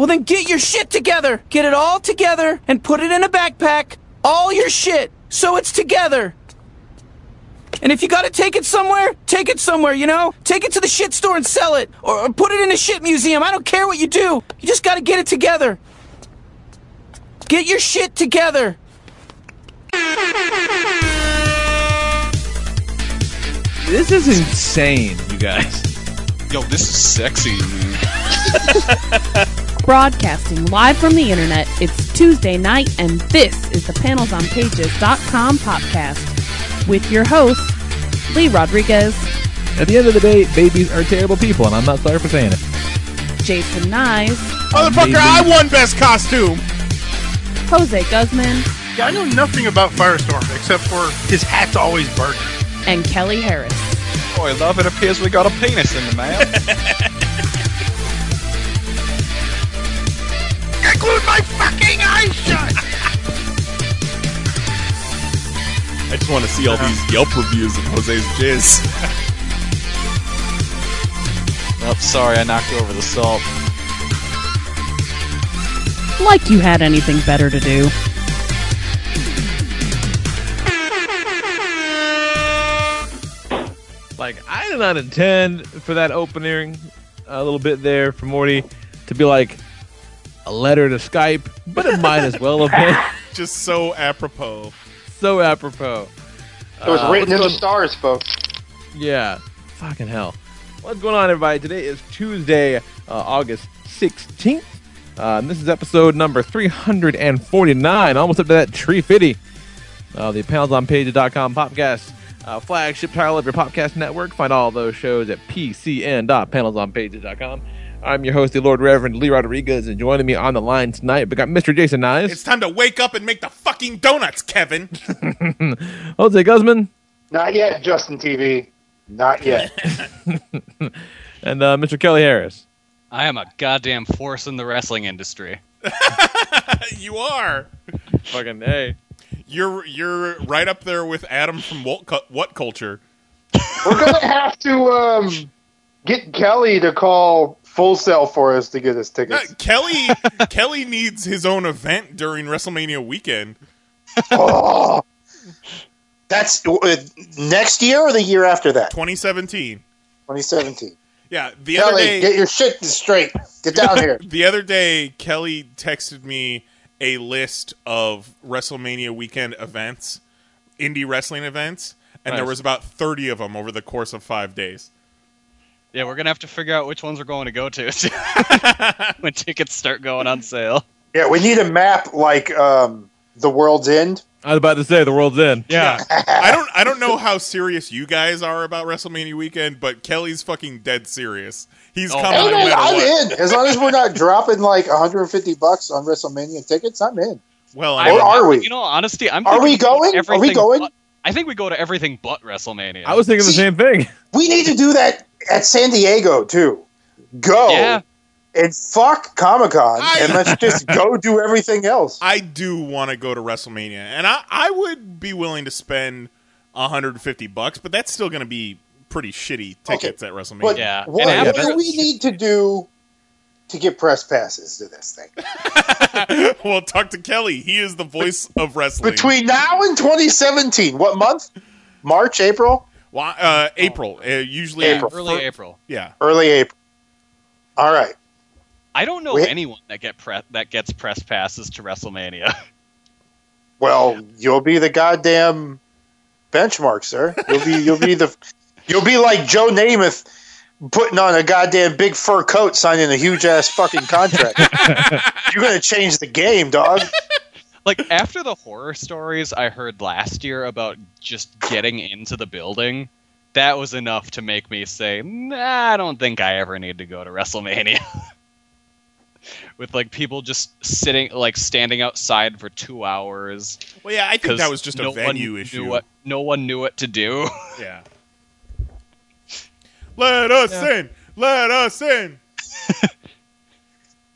Well, then get your shit together. Get it all together and put it in a backpack. All your shit. So it's together. And if you gotta take it somewhere, take it somewhere, you know? Take it to the shit store and sell it. Or, or put it in a shit museum. I don't care what you do. You just gotta get it together. Get your shit together. This is insane, you guys. Yo, this is sexy. Broadcasting live from the internet, it's Tuesday night, and this is the panelsonpages.com podcast with your host, Lee Rodriguez, At the end of the day, babies are terrible people, and I'm not sorry for saying it. Jason Nyes, Motherfucker, I won best costume. Jose Guzman, Yeah, I know nothing about Firestorm except for his hat's always burning. and Kelly Harris. Boy, love, it appears we got a penis in the mail. glued my fucking eyes shut! I just want to see all uh-huh. these Yelp reviews of Jose's jizz. oh, sorry, I knocked over the salt. Like you had anything better to do. Like, I did not intend for that opening a little bit there for Morty to be like a letter to Skype, but it might as well have been Just so apropos. so apropos. It was Uh, written in the stars, folks. Yeah. Fucking hell. What's going on, everybody? Today is Tuesday, uh, August 16th. Uh, and this is episode number 349. Almost up to that tree fitty. Uh, the panelsonpage.com podcast. Uh, flagship title of your podcast network. Find all those shows at pcn.panelsonpages.com. I'm your host, the Lord Reverend Lee Rodriguez, and joining me on the line tonight, we got Mr. Jason Nyes, It's time to wake up and make the fucking donuts, Kevin. Jose Guzman, Not yet, Justin TV. Not yet. and uh, Mr. Kelly Harris. I am a goddamn force in the wrestling industry. you are. Fucking hey. You're you're right up there with Adam from What, what Culture. We're gonna have to um, get Kelly to call Full Sail for us to get us Uh, tickets. Kelly Kelly needs his own event during WrestleMania weekend. oh, that's uh, next year or the year after that, 2017. 2017. Yeah, the other day get your shit straight. Get down here. the other day Kelly texted me a list of WrestleMania weekend events, indie wrestling events, and there was about 30 of them over the course of 5 days. Yeah, we're gonna have to figure out which ones we're going to go to when tickets start going on sale. Yeah, we need a map like um, the World's End. I was about to say the world's end. Yeah. I don't I don't know how serious you guys are about WrestleMania weekend, but Kelly's fucking dead serious. He's Oh, coming Hey, no man, I'm what. in. As long as we're not dropping like 150 bucks on WrestleMania tickets, I'm in. Well, I mean, are we? You know, honesty, I'm. Are we going? Are we going? but- I think we go to everything but WrestleMania. I was thinking the same thing. We need to do that at San Diego too. Go Yeah. and fuck Comic Con, and let's just go do everything else. I do want to go to WrestleMania, and I, I would be willing to spend 150 bucks, but that's still going to be pretty shitty tickets at WrestleMania. But Yeah. what, And what after- do we need to do to get press passes to this thing? well, talk to Kelly. He is the voice of wrestling. Between now and 2017, what month? March, April, Why- uh, April, uh, usually April. early fir- April. Yeah, early April. All right. I don't know We- anyone that get pre- that gets press passes to WrestleMania. Well, you'll be the goddamn benchmark, sir. You'll be you'll be the you'll be like Joe Namath putting on a goddamn big fur coat, signing a huge ass fucking contract. You're gonna change the game, dog. Like after the horror stories I heard last year about just getting into the building, that was enough to make me say, nah, I don't think I ever need to go to WrestleMania. with like people just sitting like standing outside for two hours. Well, yeah, I think 'cause that was just a no venue one issue. Knew what, no one knew what to do. Yeah. Let us Yeah. in. Let us in.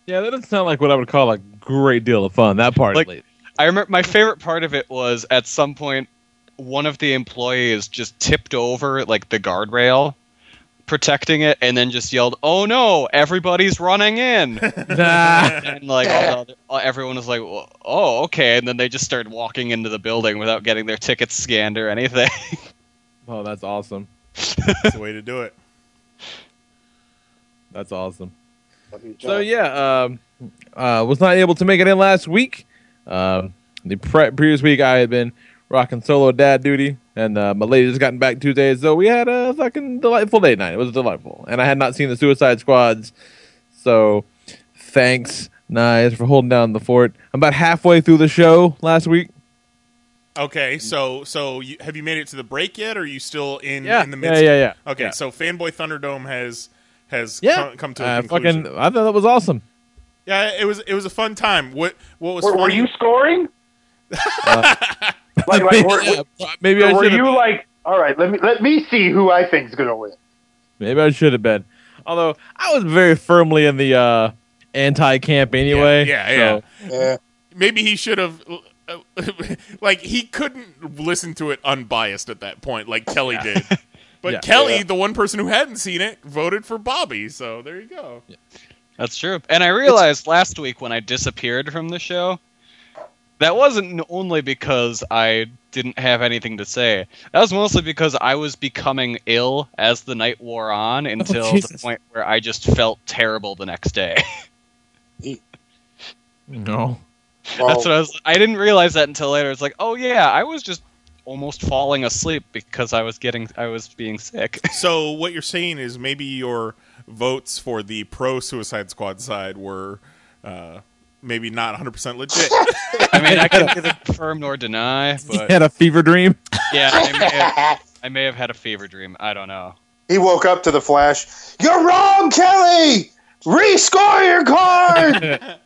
Yeah, that doesn't sound like what I would call a great deal of fun. That part, Like- at least. I remember my favorite part of it was at some point one of the employees just tipped over like the guardrail protecting it and then just yelled, "Oh no, everybody's running in." and like all the other, everyone was like, "Oh, okay." And then they just started walking into the building without getting their tickets scanned or anything. oh, that's awesome. That's the way to do it. That's awesome. So yeah, um, uh, was not able to make it in last week. Um, the pre- previous week I had been rocking solo dad duty, and uh, my lady just gotten back Tuesday, so we had a fucking delightful date night. It was delightful, and I had not seen the Suicide Squads, so thanks, nice for holding down the fort. I'm about halfway through the show last week. Okay, so so you, have you made it to the break yet, or are you still in Yeah, in the yeah, yeah, yeah. Okay, Yeah. so Fanboy Thunderdome has has Yeah, come, come to a uh, conclusion. fucking, I thought that was awesome. Yeah, it was it was a fun time. What what was Were, were you scoring? like, like, were, Yeah, maybe I were should you like, all right, let me let me see who I think's gonna win. Maybe I should have been. Although I was very firmly in the uh, anti camp anyway. Yeah, yeah, so- Yeah. Maybe he should have. uh, like he couldn't listen to it unbiased at that point, like Kelly did. But Yeah. Kelly, Yeah. the one person who hadn't seen it, voted for Bobby. So there you go. That's true. And I realized last week when I disappeared from the show, that wasn't only because I didn't have anything to say. That was mostly because I was becoming ill as the night wore on oh, until the point where I just felt terrible the next day. no. Well, That's what I was. I didn't realize that until later. It's like, oh yeah, I was just almost falling asleep because I was getting, I was being sick. So what you're saying is maybe your votes for the pro Suicide Squad side were uh, maybe not 100 percent legit. I mean, I can neither confirm nor deny, You but had a fever dream. yeah, I may, have, I may have had a fever dream. I don't know. he woke up to the flash. You're wrong, Kelly. Rescore your card.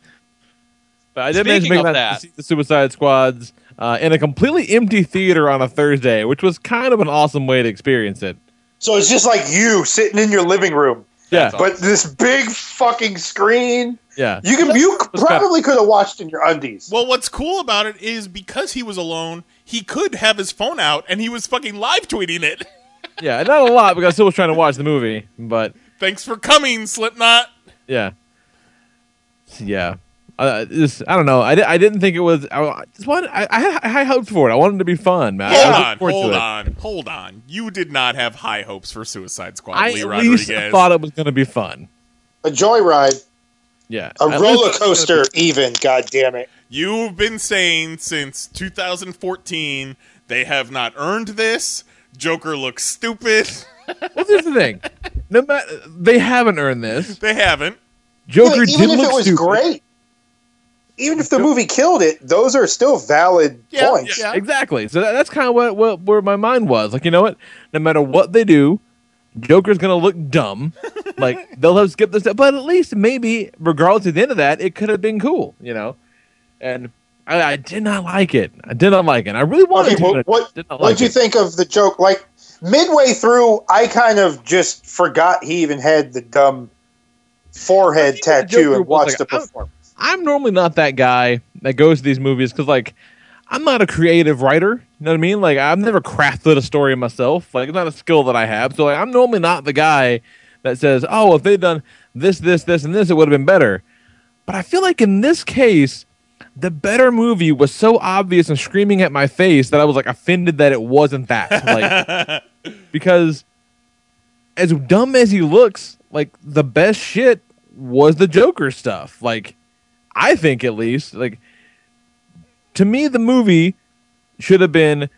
But I did manage to make that, that- to see the Suicide Squads uh, in a completely empty theater on a Thursday, which was kind of an awesome way to experience it. so it's just like you sitting in your living room, Yeah, but this big fucking screen. yeah. You can you was probably could have watched in your undies. well, what's cool about it is because he was alone, he could have his phone out and he was fucking live tweeting it. Yeah, not a lot because I still was trying to watch the movie, but Thanks for coming, Slipknot. yeah, yeah. Uh, just, I don't know. I, di- I didn't think it was. I I just wanted. I, I had high hopes for it. I wanted it to be fun, man. Hold on, looking forward to hold on, hold on. You did not have high hopes for Suicide Squad, I Lee at Rodriguez. least thought it was going to be fun. A joyride, Yeah, a roller it was gonna coaster, even. God damn it. You've been saying since 2014 they have not earned this. Joker looks stupid. Well, here's the thing. No matter they haven't earned this. they haven't. Joker even did if look it was stupid. great, even if the movie killed it, those are still valid Yeah, points. yeah. Exactly. So that, that's kind of what, what where my mind was. Like, you know what? No matter what they do, Joker's gonna look dumb. like they'll have skipped this, but at least maybe, regardless of the end of that, it could have been cool. You know. And I, I did not like it. I did not like it. I really wanted Okay, to. well, but I what did not what like you it. think of the joke? Like midway through, I kind of just forgot he even had the dumb forehead tattoo and watched like- the I'm- performance. I'm normally not that guy that goes to these movies because, like, I'm not a creative writer. You know what I mean? Like, I've never crafted a story myself. Like, it's not a skill that I have. So, like, I'm normally not the guy that says, "Oh, if they'd done this, this, this, and this, it would have been better." But I feel like in this case, the better movie was so obvious and screaming at my face that I was like offended that it wasn't that. Like, because as dumb as he looks, like the best shit was the Joker stuff. Like, I think at least, like, to me, the movie should have been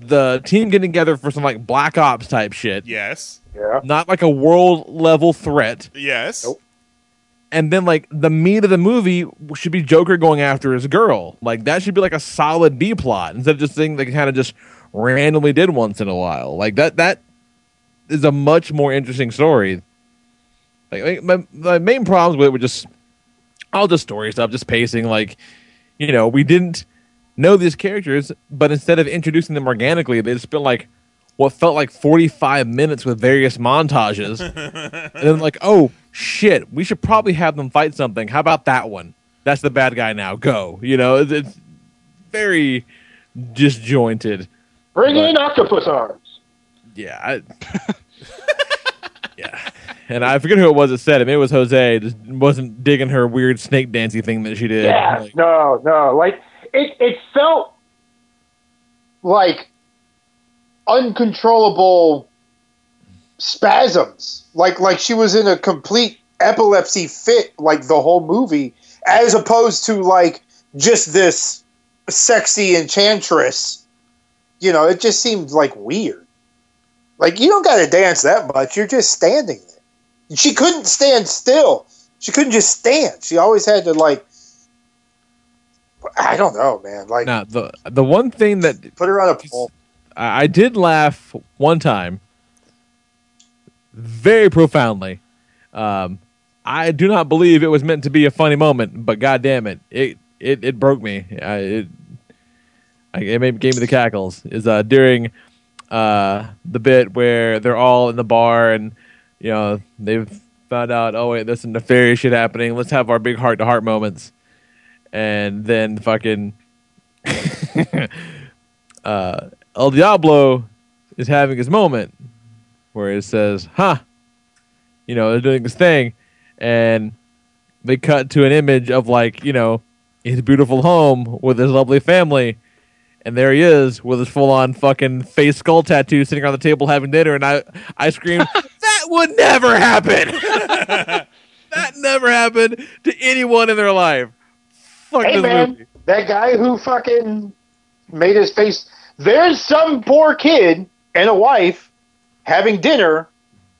the team getting together for some like Black Ops type shit, Yes. Yeah. not like a world level threat. Yes. Nope. And then like the meat of the movie should be Joker going after his girl. Like that should be like a solid B plot instead of just thing they kind of just randomly did once in a while. Like that that is a much more interesting story. Like, like my, my main problems with it were just all the story stuff, just pacing. Like, you know, we didn't know these characters, but instead of introducing them organically, they spent like what felt like 45 minutes with various montages. and then, like, oh, shit, we should probably have them fight something. How about that one? That's the bad guy now. Go. You know, it's, it's very disjointed. Bring But- in octopus arms. Yeah. I, yeah. And I forget who it was that said it. Maybe it was Jose. Just wasn't digging her weird snake dancing thing that she did. Yeah, Like, no, no. Like it, it felt like uncontrollable spasms. Like like she was in a complete epilepsy fit like the whole movie, as opposed to like just this sexy enchantress. You know, it just seemed like weird. Like you don't got to dance that much. You're just standing there. She couldn't stand still. She couldn't just stand. She always had to like. I don't know, man. Like now the the one thing that put her on a pole. I, I did laugh one time, very profoundly. Um, I do not believe it was meant to be a funny moment, but god damn it, it it, it broke me. I, it it made, gave me the cackles. Is uh during uh the bit where they're all in the bar and you know they've found out oh wait there's some nefarious shit happening. Let's have our big heart to heart moments, and then fucking uh El Diablo is having his moment where it says, huh, you know, they're doing this thing. And they cut to an image of, like, you know, his beautiful home with his lovely family. And there he is with his full on fucking face skull tattoo sitting on the table having dinner. And I, I screamed, would never happen. that never happened to anyone in their life. Fuck hey this man, movie. that guy who fucking made his face. There's some poor kid and a wife having dinner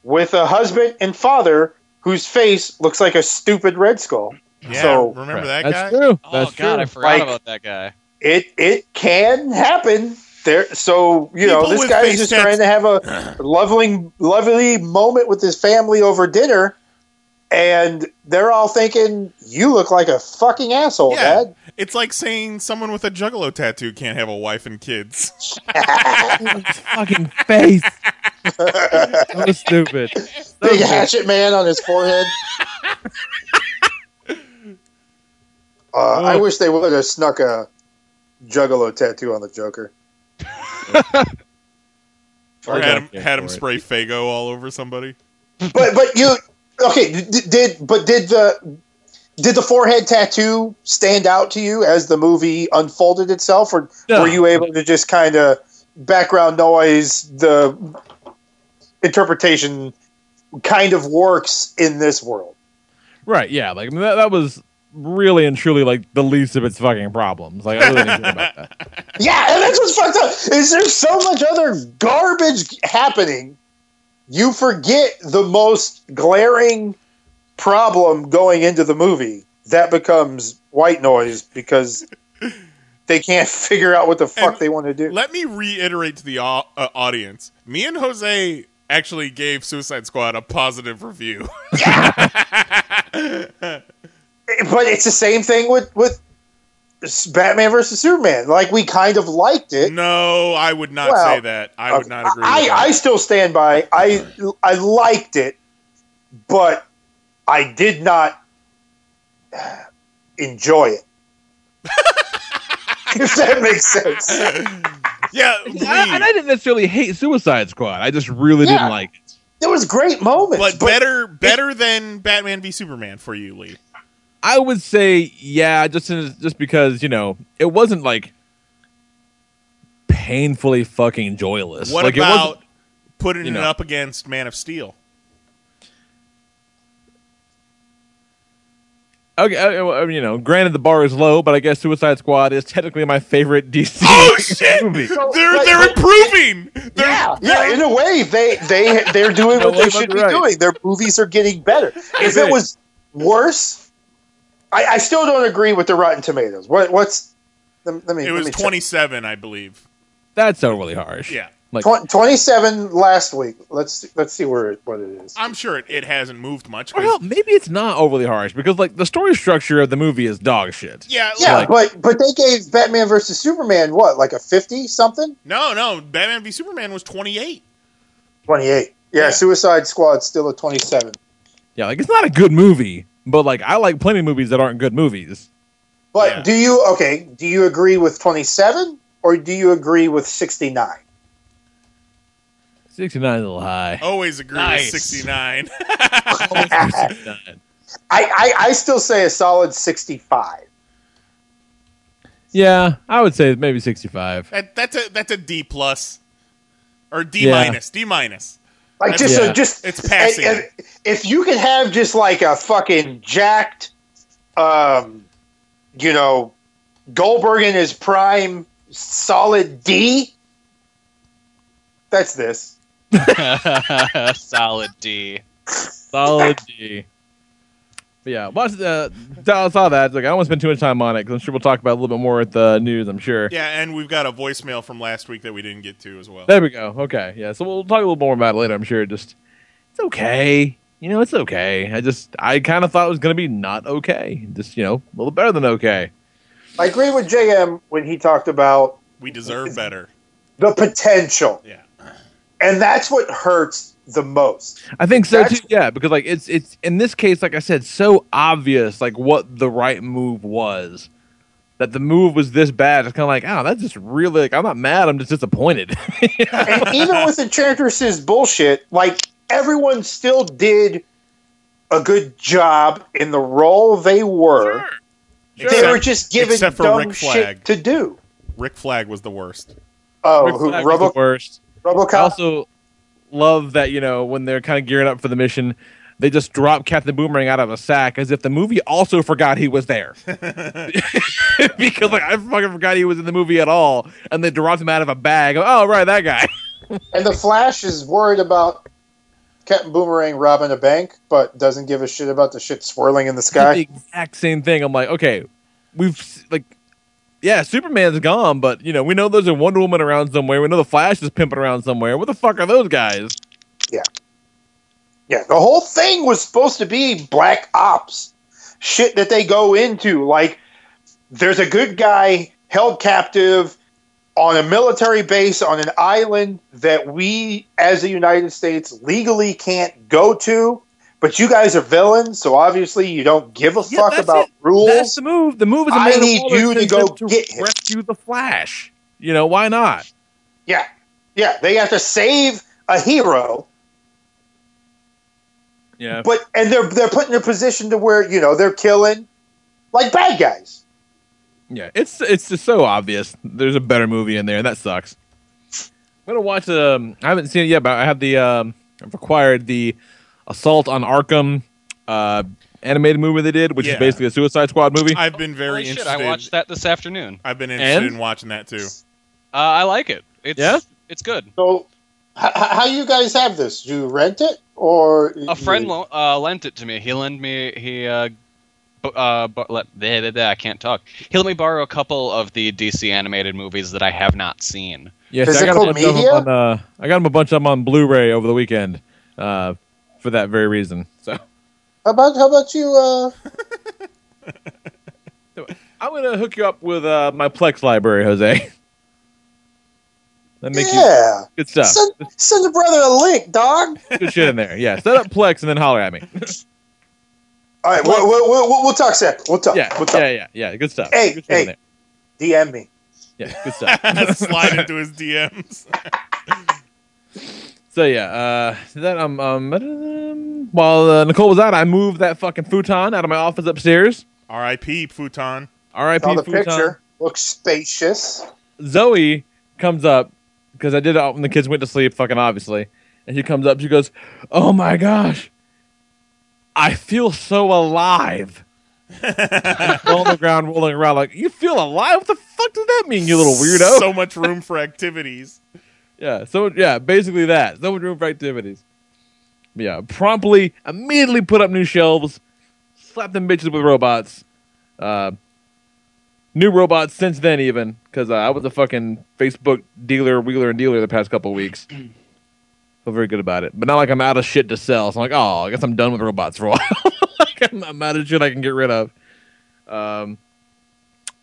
with a husband and father whose face looks like a stupid red skull. Yeah, so remember that guy? That's guy? true. Oh That's god, true. I forgot Like- about that guy. it it can happen. There, so you know this with guy is just tats- trying to have a lovely, lovely moment with his family over dinner, and they're all thinking, "You look like a fucking asshole, Yeah. Dad." It's like saying someone with a juggalo tattoo can't have a wife and kids. His fucking face. so stupid. So Big stupid. hatchet man on his forehead. Uh, I wish they would have snuck a juggalo tattoo on the Joker. Or had him, had him for it. spray Faygo all over somebody. But but you okay? Did, did but did the did the forehead tattoo stand out to you as the movie unfolded itself, or No. were you able to just kind of background noise the interpretation kind of works in this world? Right, yeah. Like I mean, that, that was really and truly like the least of its fucking problems. Like I really didn't care about that. Yeah, and that's what's fucked up. Is there so much other garbage happening? You forget the most glaring problem going into the movie. That becomes white noise because they can't figure out what the fuck And they want to do. Let me reiterate to the uh, audience: me and Jose actually gave Suicide Squad a positive review. But it's the same thing with with Batman versus Superman. Like we kind of liked it. no, I would not Well, say that. I would not agree. I, with I that. still stand by. I I liked it, but I did not enjoy it. if that makes sense. yeah, And I, and I didn't necessarily hate Suicide Squad. I just really Yeah. didn't like it. There was great moments, but better better than Batman v Superman for you, Lee. I would say yeah, just in, just because you know it wasn't like painfully fucking joyless. What like, it about wasn't- putting you it up against Man of Steel? Okay, uh, uh, you know, granted the bar is low, but I guess Suicide Squad is technically my favorite DC Oh shit! movie. So, They're but- they're improving. They're, yeah, yeah. In a way, they they they're doing No, what they should about be right? doing. Their movies are getting better. If it was worse, I, I still don't agree with the Rotten Tomatoes. What what's let, let me It was twenty seven, I believe. That's so really harsh. Yeah. Like, Tw- Twenty-seven last week. Let's let's see where it, what it is. I'm sure it, it hasn't moved much. 'cause- well, maybe it's not overly harsh because like the story structure of the movie is dog shit. yeah, Yeah, like- but but they gave Batman versus Superman what like a fifty something? no, no. Batman v Superman was 28. Twenty-eight. Yeah, Yeah. Suicide Squad's still a twenty-seven. Yeah, like it's not a good movie, but like I like plenty of movies that aren't good movies. But Yeah. do you okay? Do you agree with twenty-seven or do you agree with sixty-nine? Sixty nine is a little high. Always agree Nice. with 69. I, I I still say a solid sixty-five. Yeah, I would say maybe sixty five. that, that's a that's a D plus or D Yeah. minus. D minus. Like just Yeah. a, just It's passing. and- and if you could have just like a fucking jacked, um, you know, Goldberg in his prime, solid D. That's this. Solid D. Solid D. But yeah, watch the. I saw that. Like I don't want to spend too much time on it because I'm sure we'll talk about it a little bit more at the news. I'm sure. Yeah, and we've got a voicemail from last week that we didn't get to as well. There we go. Okay. Yeah. So we'll talk a little more about it later. I'm sure. Just it's okay. You know, it's okay. I just I kind of thought it was gonna be not okay. Just you know, a little better than okay. I agree with JM when he talked about We deserve better. the potential, Yeah. and that's what hurts the most. I think so That's- too. Yeah, because like it's it's in this case, like I said, so obvious like what the right move was. That the move was this bad. It's kind of like, oh, that's just really like I'm not mad. I'm just disappointed. and even with Enchantress's bullshit, like everyone still did a good job in the role they were. They Except- were just given except for dumb Rick Flag. shit to do. Rick Flag was the worst. Oh, Rick who, Flag was Robo, the worst. RoboCop. Also love that you know when they're kind of gearing up for the mission, they just drop Captain Boomerang out of a sack as if the movie also forgot he was there. because like I fucking forgot he was in the movie at all, and they dropped him out of a bag. Oh right, that guy. and the Flash is worried about Captain Boomerang robbing a bank, but doesn't give a shit about the shit swirling in the sky. the sky. exact same thing. I'm like, okay, we've like, yeah, Superman's gone, but you know we know there's a Wonder Woman around somewhere. We know the Flash is pimping around somewhere. What the fuck are those guys? Yeah, yeah. the whole thing was supposed to be black ops shit that they go into. Like, there's a good guy held captive on a military base on an island that we, as the United States, legally can't go to. But you guys are villains, so obviously you don't give a Yeah, fuck about it. Rules. That's the move. The move is I Amanda need you to go to get him. rescue the Flash. You know why not? Yeah, yeah, they have to save a hero, Yeah, but and they're they're put in a position to where you know they're killing like bad guys. yeah. It's it's just so obvious. There's a better movie in there, and that sucks. I'm gonna watch. Um, I haven't seen it yet, but I have the. Um, I've acquired the Assault on Arkham uh, animated movie they did, which Yeah. is basically a Suicide Squad movie. I've been very Holy shit, interested. I watched that this afternoon. I've been interested And? in watching that too. Uh, I like it. It's Yeah? it's good. So, h- h- how you guys have this? Do you rent it or A friend lo- uh, lent it to me. He lent me. He uh, bu- uh, but let blah, blah, blah, I can't talk. He let me borrow a couple of the DC animated movies that I have not seen. Yeah, see, I got a Physical bunch of media? them on. Uh, I got them a bunch of them on Blu-ray over the weekend, uh, for that very reason. So How about how about you? Uh, I'm gonna hook you up with uh, my Plex library, Jose. that make you yeah, good stuff. send send the brother a link, dog. Good shit in there. Yeah, set up Plex and then holler at me. All right, we'll, we'll, we'll, we'll talk second. We'll talk. yeah, we'll talk. yeah, yeah, yeah. Good stuff. Hey, good shit in hey. DM me. Yeah, good stuff. Slide into his DMs. so yeah, uh, that um, um, while uh, Nicole was out, I moved that fucking futon out of my office upstairs. R.I.P. Futon. R.I.P. Saw the futon. picture. Looks spacious. Zoe comes up because I did it when the kids went to sleep, fucking obviously. And she comes up, she goes, "Oh my gosh, I feel so alive." On the ground, rolling around like, "You feel alive? What the fuck does that mean, you little weirdo?" So much room for activities. yeah, so yeah, basically that. So much room for activities. Yeah, promptly, immediately put up new shelves, slap them bitches with robots. Uh, new robots since then, even because uh, I was a fucking Facebook dealer, wheeler, and dealer the past couple weeks. Feel very good about it, but not like I'm out of shit to sell. So I'm like, oh, I guess I'm done with robots for a while. like I'm, I'm out of shit I can get rid of. Um,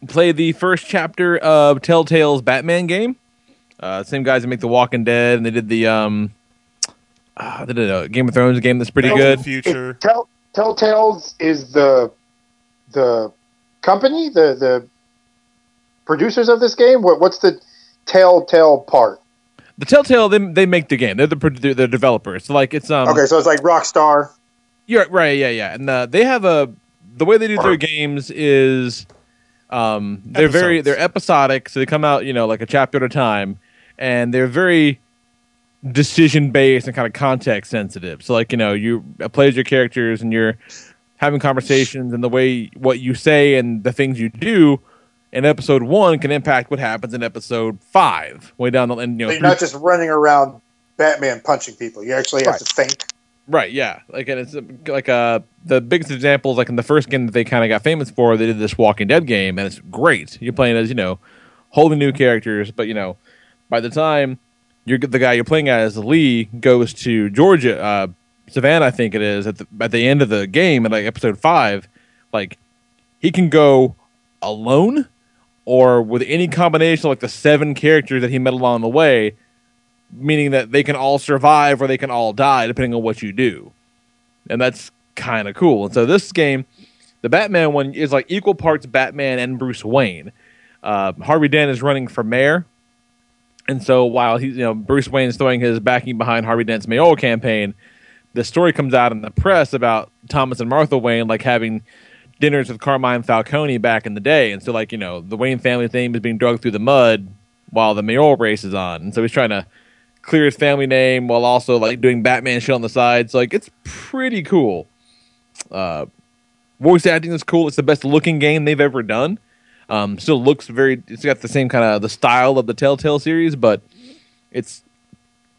play the first chapter of Telltale's Batman game. Uh, same guys that make The Walking Dead, and they did the um, uh, they did a Game of Thrones game that's pretty Tales good. Future. It- Tell, Telltales is the the company, the the producers of this game. What, what's the Telltale part? The Telltale they they make the game. They're the produ- they're the developers. So like it's um Okay, so it's like Rockstar. You're right, yeah, yeah. And uh, they have a the way they do their games is um they're very they're episodic, so they come out, you know, like a chapter at a time, and they're very decision based and kind of context sensitive. So like, you know, you play as your characters and you're having conversations and the way what you say and the things you do in episode one can impact what happens in episode five. Way down the and you know So you're not just running around Batman punching people. You actually have Right. to think. Right, yeah. Like and it's like uh the biggest example is like in the first game that they kind of got famous for, they did this Walking Dead game and it's great. You're playing as, you know, wholly new characters, but you know, by the time you're the guy you're playing as Lee goes to Georgia uh Savannah I think it is at the at the end of the game in like episode 5, like he can go alone or with any combination of like the seven characters that he met along the way meaning that they can all survive or they can all die depending on what you do. And that's kind of cool. And so this game, the Batman one is like equal parts Batman and Bruce Wayne. Uh, Harvey Dent is running for mayor. And so while he's, you know, Bruce Wayne is throwing his backing behind Harvey Dent's mayoral campaign, the story comes out in the press about Thomas and Martha Wayne like having dinners with Carmine Falcone back in the day. And so like, you know, the Wayne family theme is being dragged through the mud while the mayoral race is on. And so he's trying to clear his family name while also like doing Batman shit on the side. So like it's pretty cool. Uh, voice acting is cool. It's the best looking game they've ever done. Um, still looks very. It's got the same kind of the style of the Telltale series, but it's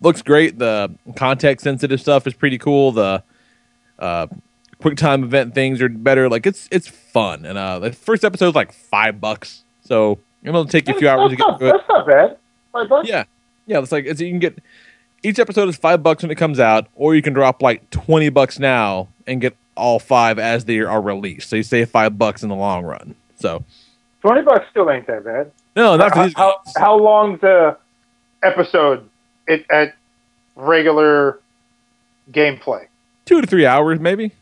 looks great. The context sensitive stuff is pretty cool. The uh, quick time event things are better. Like it's it's fun. And uh, the first episode's like five bucks, so it'll take you a few hours to get through it. that's not bad. Five bucks? Yeah, yeah. It's like it's, you can get each episode is five bucks when it comes out, or you can drop like twenty bucks now and get all five as they are released. So you save five bucks in the long run. So Twenty bucks still ain't that bad. no, not how, these. how, how long's the episode it, at regular gameplay? two to three hours, maybe.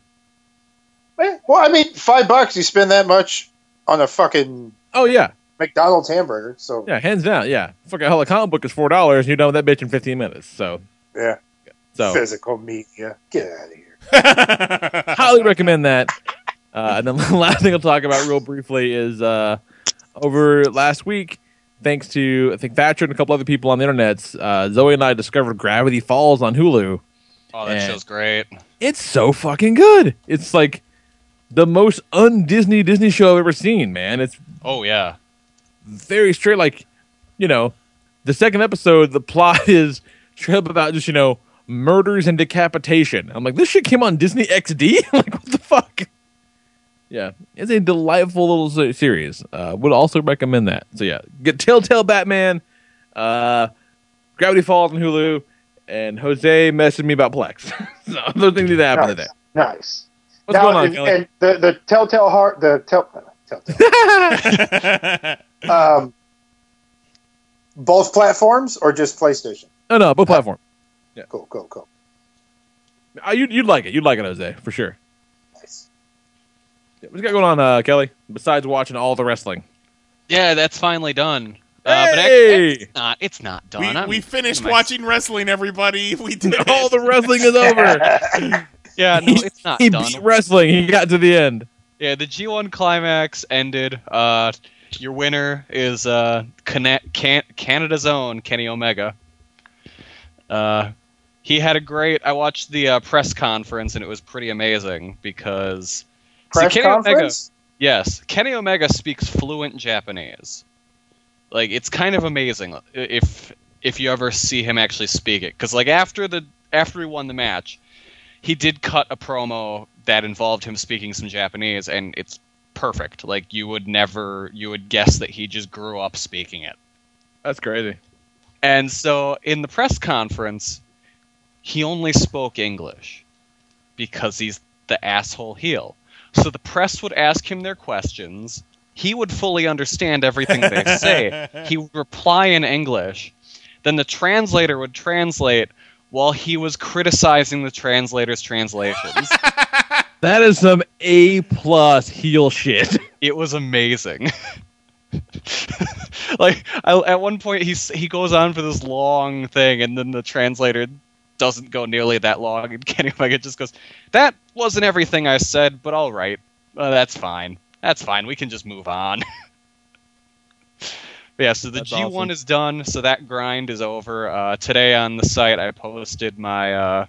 Eh, Well, I mean, five bucks. You spend that much on a fucking Oh yeah, McDonald's hamburger. So yeah, hands down, yeah. Fucking hell, a comic book is four dollars, and you're done with that bitch in fifteen minutes. So, yeah, so physical media. Get out of here. highly recommend that. Uh, and then the last thing I'll talk about real briefly is uh, over last week, thanks to I think Thatcher and a couple other people on the internet, uh, Zoe and I discovered Gravity Falls on Hulu. Oh, that show's great. It's so fucking good. It's like the most un Disney Disney show I've ever seen, man. It's Oh yeah. very straight. Like, you know, the second episode, the plot is straight up about just you know murders and decapitation. I'm like, this shit came on Disney XD. like, what the fuck? Yeah, it's a delightful little series. Uh, would also recommend that. So yeah, get Telltale Batman, uh, Gravity Falls on Hulu, and Jose messaged me about Plex. so those things need to happen Nice. today. Nice. What's now, going on, and, Kelly? and the the Telltale heart the tell, Telltale. um, Both platforms or just PlayStation? oh no, both platforms. Yeah. Cool, cool, cool. Uh, you'd, you'd like it. You'd like it, Jose, for sure. Nice. What's got going on, uh, Kelly? Besides watching all the wrestling. Yeah, that's finally done. Uh, but Hey! actually, it's not. It's not done. we, I'm- we finished what am watching wrestling, everybody. We did it. all the wrestling is over. Yeah, no, it's not he done. beat wrestling. He got to the end. Yeah, the G1 climax ended. Uh, your winner is uh, Cana- Can- Canada's own Kenny Omega. Uh, he had a great. I watched the uh, press conference and it was pretty amazing because see, Press Kenny Omega. Yes, Kenny Omega speaks fluent Japanese. Like it's kind of amazing uh, if if you ever see him actually speak it. Because like after the after he won the match, he did cut a promo that involved him speaking some Japanese, and it's perfect. Like you would never, you would guess that he just grew up speaking it. That's crazy. And so in the press conference, he only spoke English because he's the asshole heel. So the press would ask him their questions. He would fully understand everything they say. he would reply in English. Then the translator would translate while he was criticizing the translator's translations. That is some A plus heel shit. it was amazing. like I, at one point he he goes on for this long thing, and then the translator doesn't go nearly that long, and Kenny Omega just goes, "That wasn't everything I said, but all right, uh, that's fine. That's fine. We can just move on." Yeah, so the That's G1 awesome. is done, so that grind is over. Uh, today on the site, I posted my uh,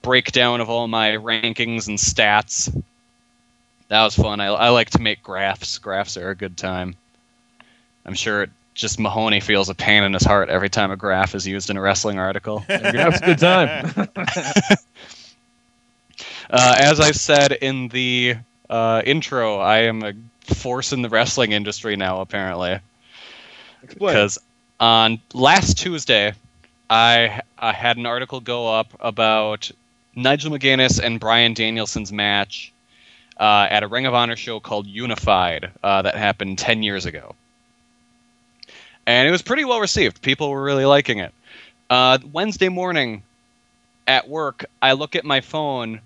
breakdown of all my rankings and stats. That was fun. I, I like to make graphs. Graphs are a good time. I'm sure it, just Mahoney feels a pain in his heart every time a graph is used in a wrestling article. That's a good time. Uh, as I said in the uh, intro, I am a force in the wrestling industry now, apparently. Because on last Tuesday, I, I had an article go up about Nigel McGuinness and Bryan Danielson's match uh, at a Ring of Honor show called Unified uh, that happened 10 years ago. And it was pretty well received. People were really liking it. Uh, Wednesday morning at work, I look at my phone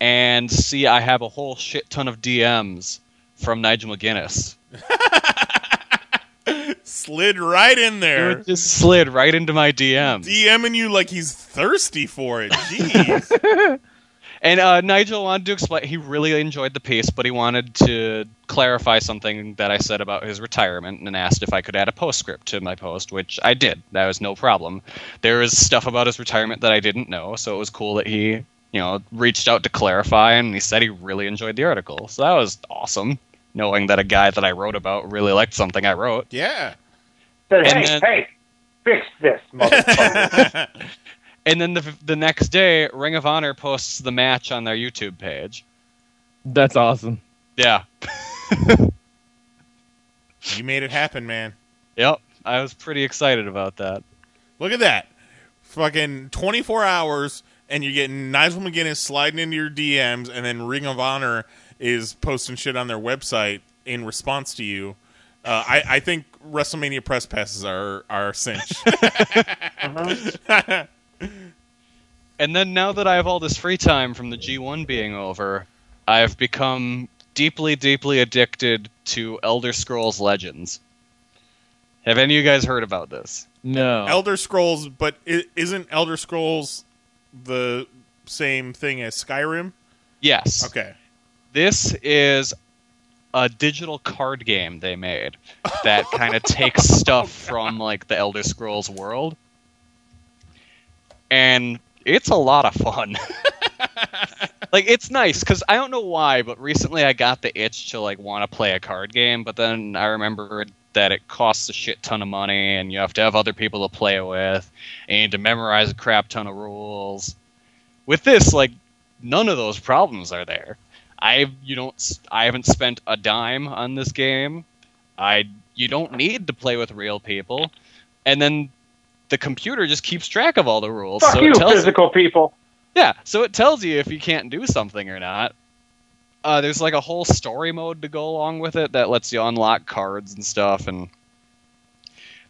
and see I have a whole shit ton of DMs from Nigel McGuinness. Slid right in there. It just slid right into my DMs. DMing you like he's thirsty for it. Jeez. And uh, Nigel wanted to explain. He really enjoyed the piece, but he wanted to clarify something that I said about his retirement, and asked if I could add a postscript to my post, which I did. That was no problem. There is stuff about his retirement that I didn't know, so it was cool that he, you know, reached out to clarify, and he said he really enjoyed the article. So that was awesome, knowing that a guy that I wrote about really liked something I wrote. yeah. Said, And hey, then- hey, fix this, motherfucker. And then the the next day, Ring of Honor posts the match on their YouTube page. That's awesome. Yeah. You made it happen, man. Yep. I was pretty excited about that. Look at that. Fucking 24 hours, and you're getting Nigel McGuinness sliding into your DMs, and then Ring of Honor is posting shit on their website in response to you. Uh, I, I think WrestleMania press passes are are cinched. And then now that I have all this free time from the G1 being over, I've become deeply, deeply addicted to Elder Scrolls Legends. Have any of you guys heard about this? No. Elder Scrolls, but is isn't Elder Scrolls the same thing as Skyrim? Yes. Okay. This is a digital card game they made that kind of takes stuff from like the Elder Scrolls world. And it's a lot of fun. like it's nice cuz I don't know why, but recently I got the itch to like want to play a card game, but then I remembered that it costs a shit ton of money and you have to have other people to play with and you need to memorize a crap ton of rules. With this like none of those problems are there. I you don't I haven't spent a dime on this game. I you don't need to play with real people, and then the computer just keeps track of all the rules. Fuck so you, it tells physical people. yeah, so it tells you if you can't do something or not. Uh, there's like a whole story mode to go along with it that lets you unlock cards and stuff, and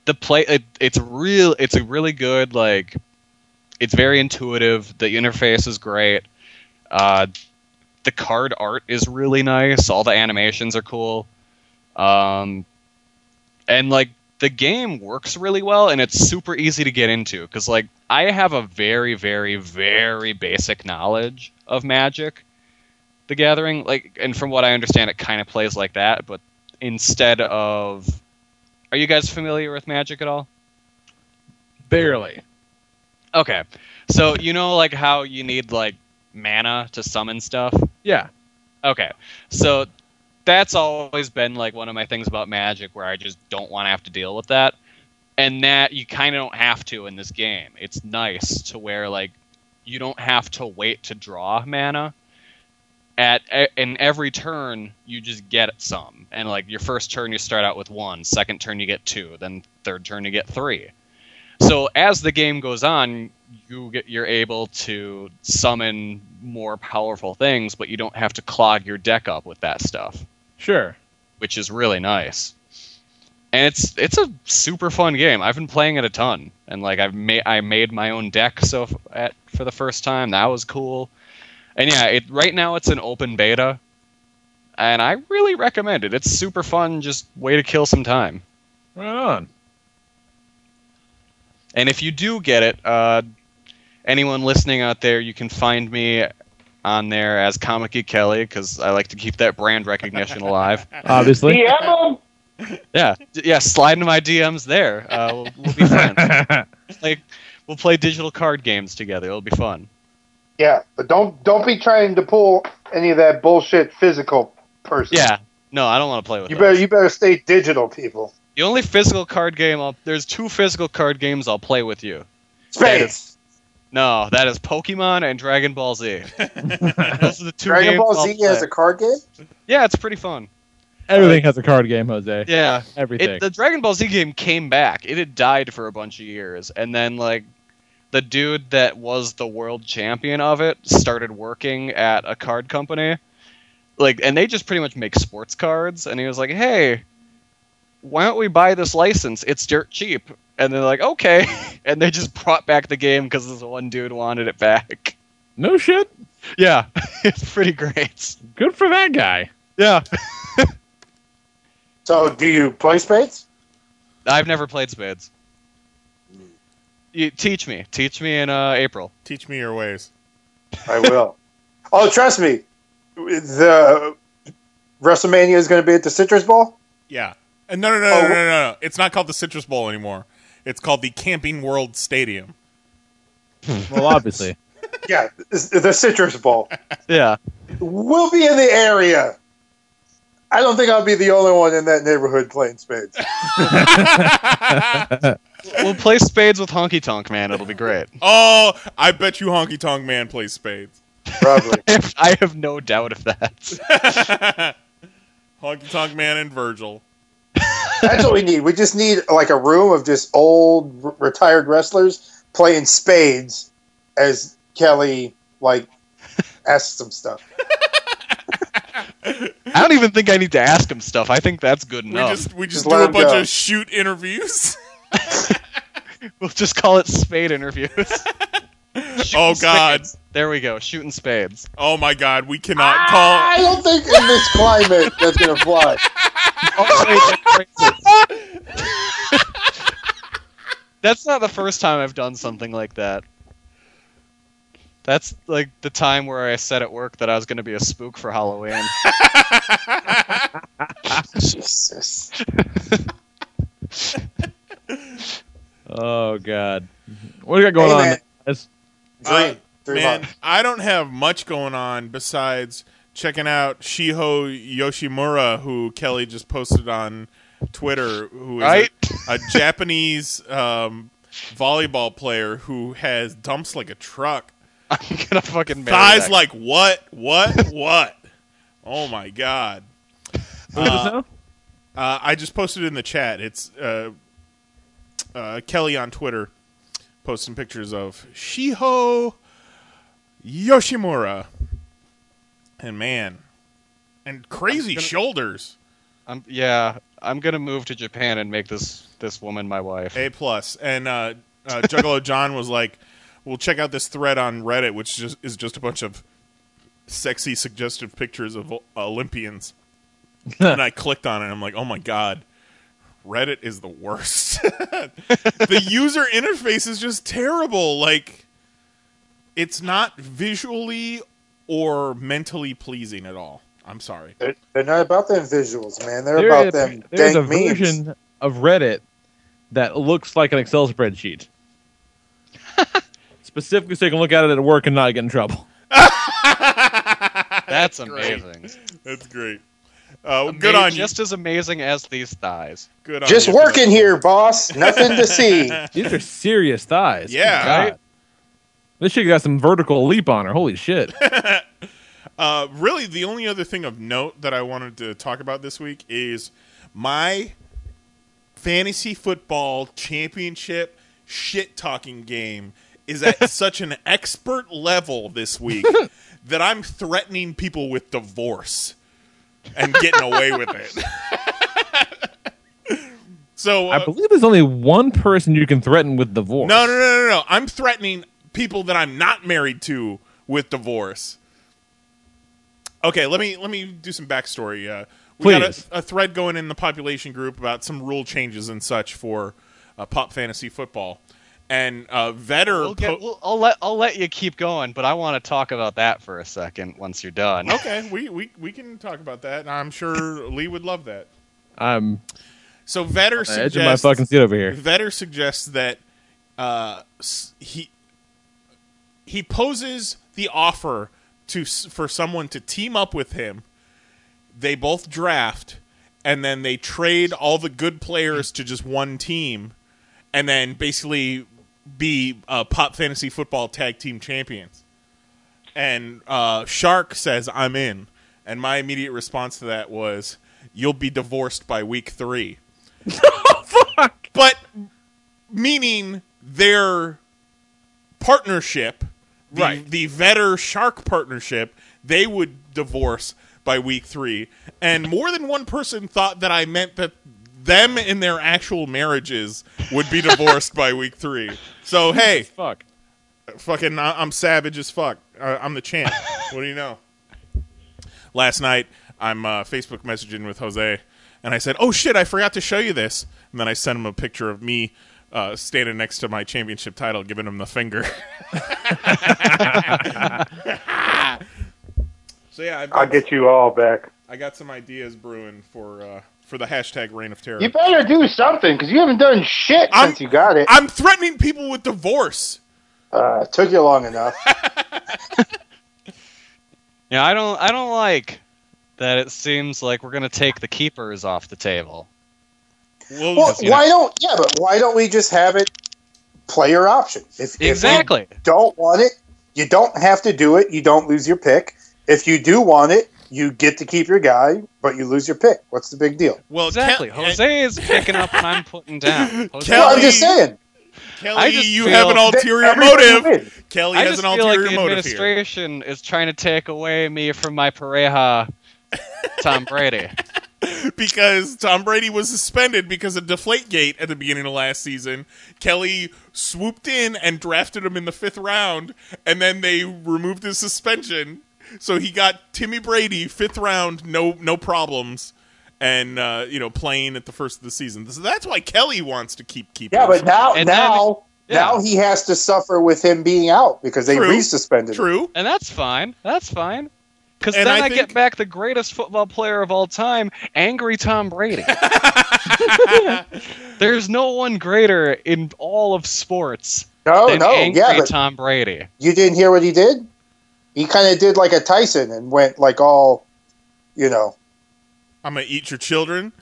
the play it, it's real. It's a really good like. It's very intuitive. The interface is great. Uh, the card art is really nice. All the animations are cool. Um, and like the game works really well and it's super easy to get into because like i have a very very very basic knowledge of magic the gathering like and from what i understand it kind of plays like that but instead of are you guys familiar with magic at all Barely. okay so you know like how you need like mana to summon stuff Yeah. Okay. So that's always been like one of my things about Magic where I just don't want to have to deal with that. And that you kind of don't have to in this game. It's nice to where like you don't have to wait to draw mana. at in every turn you just get some, and like your first turn you start out with one, second turn you get two, then third turn you get three. So as the game goes on, you get you're able to summon more powerful things, but you don't have to clog your deck up with that stuff Sure. which is really nice. And it's it's a super fun game. I've been playing it a ton, and like I've made I made my own deck so f- at for the first time. That was cool. And yeah, it right now it's an open beta, and I really recommend it. It's super fun. Just way to kill some time. Right on. And if you do get it, uh, anyone listening out there, you can find me on there as Comic Geek Kelly because I like to keep that brand recognition alive. Obviously. DM 'em. Yeah, d- yeah. Slide into my DMs there. Uh, we'll, we'll be friends. like, we'll play digital card games together. It'll be fun. Yeah, but don't don't be trying to pull any of that bullshit physical person. Yeah. No, I don't want to play with You that. better you better stay digital, people. The only physical card game I'll there's two physical card games I'll play with you. Space. No, that is Pokemon and Dragon Ball Z. Those are the two Dragon games Ball Z play. has a card game. Yeah, it's pretty fun. Everything has a card game, Jose. Yeah, Everything. It, the Dragon Ball Z game came back. It had died for a bunch of years, and then like the dude that was the world champion of it started working at a card company, like, and they just pretty much make sports cards. And he was like, "Hey, why don't we buy this license? It's dirt cheap." And they're like, "Okay," and they just brought back the game because this one dude wanted it back. no shit. Yeah, it's pretty great. Good for that guy. Yeah, So, do you play Spades? I've never played Spades. You teach me. Teach me in uh, April. Teach me your ways. I will. oh, trust me. The WrestleMania is going to be at the Citrus Bowl. Yeah. And no, no, no, Oh, no, no, no, no. It's not called the Citrus Bowl anymore. It's called the Camping World Stadium. Well, obviously. Yeah, the Citrus Bowl. Yeah. We'll be in the area. I don't think I'll be the only one in that neighborhood playing Spades. We'll play spades with Honky Tonk Man. It'll be great. Oh, I bet you Honky Tonk Man plays spades. Probably. I have no doubt of that. Honky Tonk Man and Virgil. That's what we need. We just need like a room of just old r- retired wrestlers playing spades as Kelly like asks some stuff. I don't even think I need to ask him stuff. I think that's good We enough. just we just Just do let a him bunch go. of shoot interviews. We'll just call it spade interviews. oh God. Spades. There we go. Shooting spades. Oh my God. We cannot I call. I don't think in this climate that's gonna fly. Wait, that's racist. That's not the first time I've done something like that. That's like the time where I said at work that I was going to be a spook for Halloween. Jesus. Oh God. What do you got going Hey, on? man. guys? Three, Uh, three Man, months. I don't have much going on besides checking out Shiho Yoshimura, who Kelly just posted on Twitter, who is a- Right? a, Japanese um, volleyball player who has dumps like a truck. I'm gonna fucking marry Thighs that. like what? What? what? Oh my god! Who is this now? Uh, I just posted it in the chat. It's uh, uh, Kelly on Twitter posting pictures of Shiho Yoshimura. And man, and crazy gonna- shoulders. I'm, yeah, I'm gonna move to Japan and make this this woman my wife. A plus. And uh, uh, Juggalo John was like, "We'll check out this thread on Reddit, which just is just a bunch of sexy, suggestive pictures of Olympians." and I clicked on it. and I'm like, "Oh my god, Reddit is the worst. the user interface is just terrible. Like, it's not visually or mentally pleasing at all. I'm sorry. They're, they're not about them visuals, man. They're There about is- them there's dank a memes. version of Reddit that looks like an Excel spreadsheet. Specifically, so you can look at it at work and not get in trouble. That's amazing. That's great. Uh, good Ama- on you. Just as amazing as these thighs. Good on Just you. working here, boss. Nothing to see. These are serious thighs. Yeah. God. This shit got some vertical leap on her. Holy shit. Uh, really, the only other thing of note that I wanted to talk about this week is my fantasy football championship shit talking game is at such an expert level this week that I'm threatening people with divorce and getting away with it. so I uh, believe there's only one person you can threaten with divorce. no, no, no, no, no. I'm threatening people that I'm not married to with divorce. Okay, let me let me do some backstory. Uh, we got a, a thread going in the population group about some rule changes and such for uh, pop fantasy football, and uh, Vetter. We'll get, po- we'll, I'll let I'll let you keep going, but I want to talk about that for a second once you're done. okay, we, we we can talk about that. and I'm sure Lee would love that. I'm So Vetter on the suggests edge of my fucking seat over here. Vetter suggests that uh, he he poses the offer to for someone to team up with him. They both draft, and then they trade all the good players to just one team, and then basically be uh, pop fantasy football tag team champions. And uh, Shark says, "I'm in," and my immediate response to that was, "You'll be divorced by week three. But meaning their partnership, the, Right. the Vetter Shark partnership, they would divorce by week three. And more than one person thought that I meant that them in their actual marriages would be divorced by week three. So hey, Fuck. fucking, I'm savage as fuck. I'm the champ. what do you know? Last night, I'm uh, Facebook messaging with Jose, and I said, "Oh shit, I forgot to show you this." And then I sent him a picture of me uh, standing next to my championship title, giving him the finger. so yeah, I've got, I'll get you all back. I got some ideas brewing for uh, for the hashtag Reign of Terror. You better do something because you haven't done shit I'm- since you got it. I'm threatening people with divorce. Uh, it took you long enough. Yeah, I don't I don't like that. It seems like we're gonna take the keepers off the table. Well, Well, you know- why don't? Yeah, but why don't we just have it player option? If, Exactly. if you don't want it, you don't have to do it. You don't lose your pick. If you do want it, you get to keep your guy, but you lose your pick. What's the big deal? well, Exactly. Kel- Jose is picking up and I'm putting down. Jose, Kel- Well, I'm just saying. Kelly, just you have an ulterior motive. wins. Kelly I has just an feel like ulterior the motive here. administration is trying to take away me from my pareja, Tom Brady. because Tom Brady was suspended because of Deflategate at the beginning of last season. Kelly swooped in and drafted him in the fifth round, and then they removed his suspension. So he got Timmy Brady fifth round, no no problems, and uh, you know playing at the first of the season. So that's why Kelly wants to keep keeping. Yeah, but now, And then- now, yeah. now he has to suffer with him being out because they True. resuspended him. true. And that's fine. That's fine. Because then I I, think- get back the greatest football player of all time, angry Tom Brady. There's no one greater in all of sports No, than no, angry yeah, but Tom Brady. you didn't hear what he did. He kind of did like a Tyson and went like all, you know, I'm gonna eat your children.